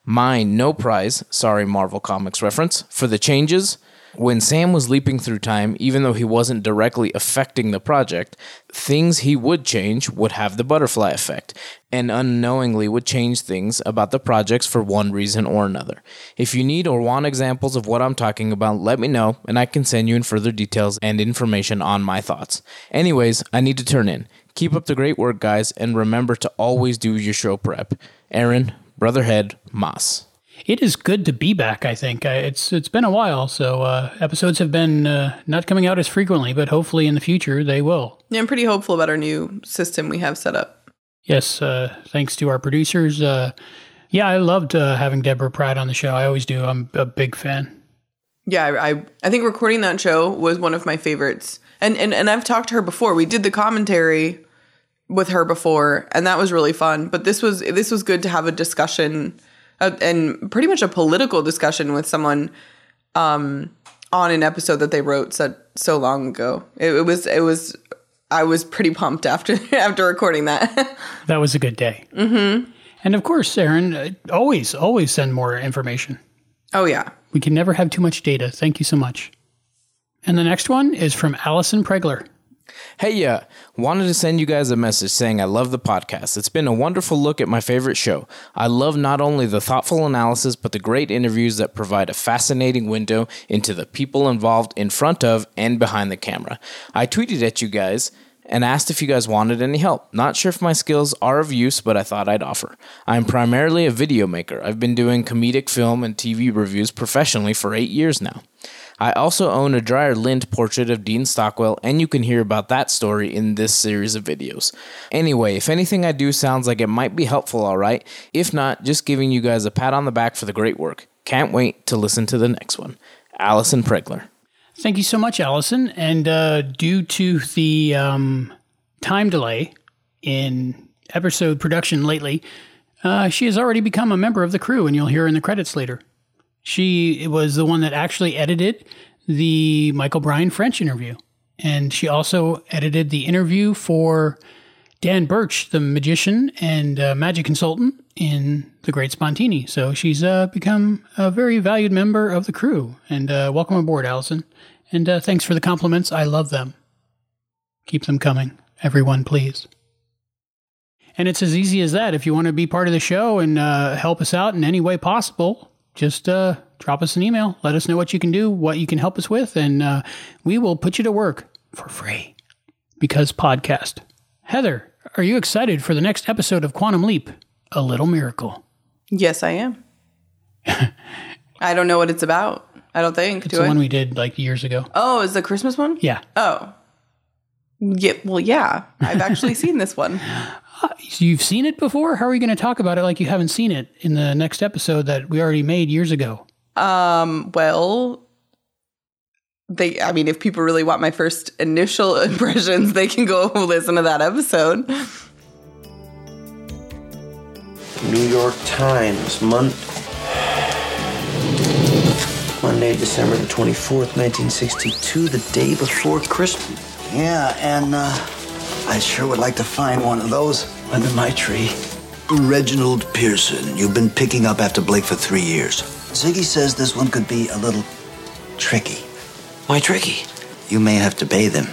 [SPEAKER 32] Mine, no prize, sorry, Marvel Comics reference, for the changes. When Sam was leaping through time, even though he wasn't directly affecting the project, things he would change would have the butterfly effect, and unknowingly would change things about the projects for one reason or another. If you need or want examples of what I'm talking about, let me know, and I can send you in further details and information on my thoughts. Anyways, I need to turn in. Keep up the great work, guys, and remember to always do your show prep. Aaron, Brotherhead, Moss.
[SPEAKER 3] It is good to be back. I think it's it's been a while, so uh, episodes have been uh, not coming out as frequently, but hopefully in the future they will.
[SPEAKER 10] Yeah, I'm pretty hopeful about our new system we have set up.
[SPEAKER 3] Yes, uh, thanks to our producers. Uh, yeah, I loved uh, having Deborah Pratt on the show. I always do. I'm a big fan.
[SPEAKER 10] Yeah, I, I I think recording that show was one of my favorites. And and and I've talked to her before. We did the commentary with her before, and that was really fun. But this was this was good to have a discussion uh, and pretty much a political discussion with someone um, on an episode that they wrote so so long ago. It, it was it was I was pretty pumped after after recording that.
[SPEAKER 3] That was a good day.
[SPEAKER 10] mm-hmm.
[SPEAKER 3] And of course, Aaron, uh, always always send more information.
[SPEAKER 10] Oh yeah.
[SPEAKER 3] We can never have too much data. Thank you so much. And the next one is from Allison Pregler.
[SPEAKER 32] Hey, yeah, wanted to send you guys a message saying I love the podcast. It's been a wonderful look at my favorite show. I love not only the thoughtful analysis, but the great interviews that provide a fascinating window into the people involved in front of and behind the camera. I tweeted at you guys and asked if you guys wanted any help. Not sure if my skills are of use, but I thought I'd offer. I'm primarily a video maker. I've been doing comedic film and TV reviews professionally for eight years now. I also own a Dryer Lint portrait of Dean Stockwell, and you can hear about that story in this series of videos. Anyway, if anything I do sounds like it might be helpful, alright? If not, just giving you guys a pat on the back for the great work. Can't wait to listen to the next one. Allison Pregler.
[SPEAKER 3] Thank you so much, Allison. And uh, due to the um, time delay in episode production lately, uh, she has already become a member of the crew, and you'll hear in the credits later. She was the one that actually edited the Michael Bryan French interview. And she also edited the interview for Dan Birch, the magician and uh, magic consultant in The Great Spontini. So she's uh, become a very valued member of the crew. And uh, welcome aboard, Allison. And uh, thanks for the compliments. I love them. Keep them coming. Everyone, please. And it's as easy as that. If you want to be part of the show and uh, help us out in any way possible, just uh, drop us an email. Let us know what you can do, what you can help us with, and uh, we will put you to work for free. Because podcast. Heather, are you excited for the next episode of Quantum Leap? A Little Miracle.
[SPEAKER 10] Yes, I am. I don't know what it's about. I don't think.
[SPEAKER 3] It's
[SPEAKER 10] do
[SPEAKER 3] the
[SPEAKER 10] I?
[SPEAKER 3] one we did like years ago.
[SPEAKER 10] oh, is the Christmas one?
[SPEAKER 3] Yeah.
[SPEAKER 10] Oh. Yeah. Well, yeah. I've actually seen this one.
[SPEAKER 3] So you've seen it before? How are you going to talk about it like you haven't seen it in the next episode that we already made years ago?
[SPEAKER 10] Um. Well, they. I mean, if people really want my first initial impressions, they can go listen to that episode.
[SPEAKER 22] New York Times, Mon- Monday, December the 24th, 1962, the day before Christmas.
[SPEAKER 30] Yeah, and uh, I sure would like to find one of those under my tree. Reginald Pearson, you've been picking up after Blake for three years. Ziggy says this one could be a little tricky.
[SPEAKER 22] Why tricky?
[SPEAKER 30] You may have to bathe him.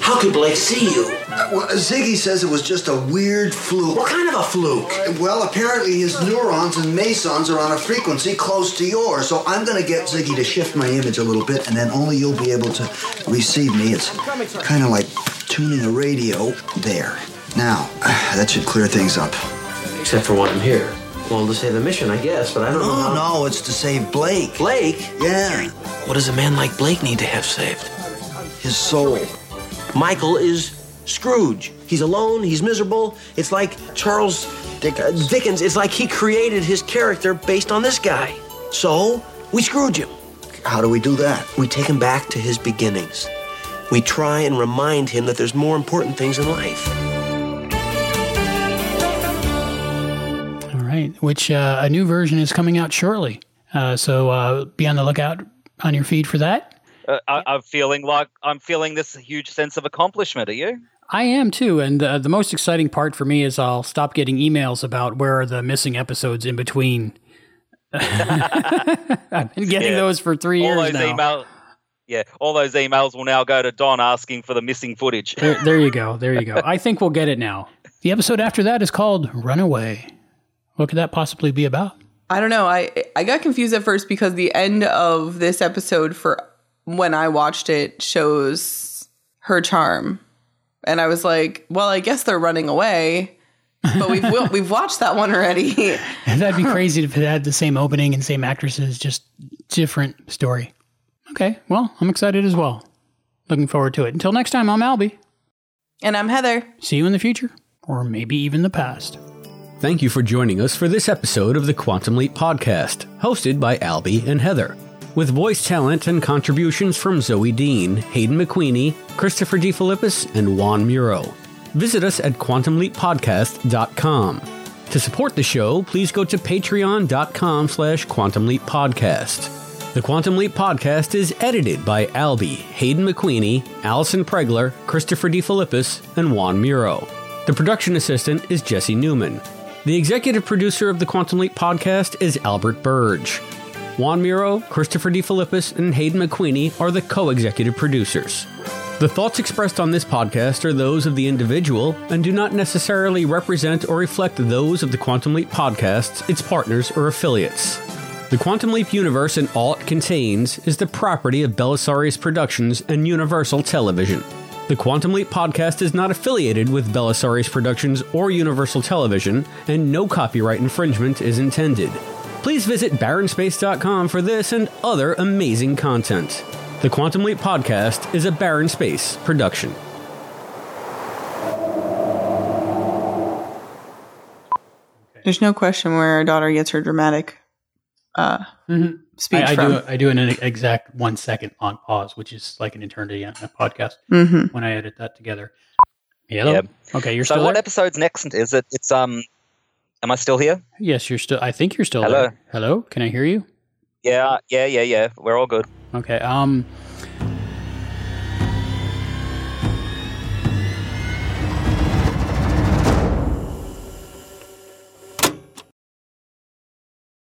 [SPEAKER 22] How could Blake see you?
[SPEAKER 30] Well, Ziggy says it was just a weird fluke.
[SPEAKER 22] What kind of a fluke?
[SPEAKER 30] Well, apparently his neurons and mesons are on a frequency close to yours, so I'm going to get Ziggy to shift my image a little bit, and then only you'll be able to receive me. It's kind of like tuning a radio there. Now, that should clear things up.
[SPEAKER 22] Except for when I'm here. Well, to save the mission, I guess, but I don't know.
[SPEAKER 30] No,
[SPEAKER 22] how-
[SPEAKER 30] no, it's to save Blake.
[SPEAKER 22] Blake?
[SPEAKER 30] Yeah.
[SPEAKER 22] What does a man like Blake need to have saved?
[SPEAKER 30] His soul.
[SPEAKER 22] Michael is Scrooge. He's alone, he's miserable. It's like Charles Dickens. Dickens. It's like he created his character based on this guy. So, we Scrooge him.
[SPEAKER 30] How do we do that?
[SPEAKER 22] We take him back to his beginnings. We try and remind him that there's more important things in life.
[SPEAKER 3] All right, which uh, a new version is coming out shortly. Uh, so uh, be on the lookout on your feed for that.
[SPEAKER 28] Uh, I, I'm feeling like I'm feeling this huge sense of accomplishment. Are you?
[SPEAKER 3] I am too, and uh, the most exciting part for me is I'll stop getting emails about where are the missing episodes in between I've been getting
[SPEAKER 28] Yeah.
[SPEAKER 3] those for three
[SPEAKER 28] all
[SPEAKER 3] years
[SPEAKER 28] those
[SPEAKER 3] now.
[SPEAKER 28] emails. Yeah, all those emails will now go to Don asking for the missing footage.
[SPEAKER 3] There, there you go. There you go. I think we'll get it now. The episode after that is called Runaway. What could that possibly be about?
[SPEAKER 10] I don't know. I I got confused at first because the end of this episode for when I watched it shows her charm, and I was like, well, I guess they're running away. But we've we- we've watched that one already.
[SPEAKER 3] That'd be crazy if it had the same opening and same actresses, just different story. Okay, well, I'm excited as well. Looking forward to it. Until next time, I'm Albie.
[SPEAKER 10] and I'm Heather.
[SPEAKER 3] See you in the future, or maybe even the past.
[SPEAKER 12] Thank you for joining us for this episode of the Quantum Leap Podcast, hosted by Albie and Heather. With voice talent and contributions from Zoe Dean, Hayden McQueenie, Christopher D. DeFilippis, and Juan Muro. Visit us at quantumleappodcast.com. To support the show, please go to patreon.com slash quantumleappodcast. The Quantum Leap Podcast is edited by Albie, Hayden McQueenie, Allison Pregler, Christopher D. DeFilippis, and Juan Muro. The production assistant is Jesse Newman. The executive producer of the Quantum Leap Podcast is Albert Burge. Juan Muro, Christopher DeFilippis, and Hayden McQueenie are the co-executive producers. The thoughts expressed on this podcast are those of the individual and do not necessarily represent or reflect those of the Quantum Leap Podcasts, its partners, or affiliates. The Quantum Leap universe and all it contains is the property of Belisarius Productions and Universal Television. The Quantum Leap podcast is not affiliated with Belisarius Productions or Universal Television, and no copyright infringement is intended. Please visit barrenspace.com for this and other amazing content. The Quantum Leap podcast is a Barren Space production.
[SPEAKER 10] There's no question where our daughter gets her dramatic uh, speech
[SPEAKER 3] I, I
[SPEAKER 10] from.
[SPEAKER 3] do I do an exact one second on pause, which is like an eternity on a podcast
[SPEAKER 10] Mhm.
[SPEAKER 3] when I edit that together. Hello?
[SPEAKER 28] Yeah.
[SPEAKER 3] Okay, you're
[SPEAKER 28] so
[SPEAKER 3] still
[SPEAKER 28] what
[SPEAKER 3] there?
[SPEAKER 28] episode's next? Is it? It's um. Am I still here?
[SPEAKER 3] Yes, you're still. I think you're still
[SPEAKER 28] Hello?
[SPEAKER 3] there. Hello, can I hear you?
[SPEAKER 28] Yeah, yeah, yeah, yeah. We're all good.
[SPEAKER 3] Okay. Um,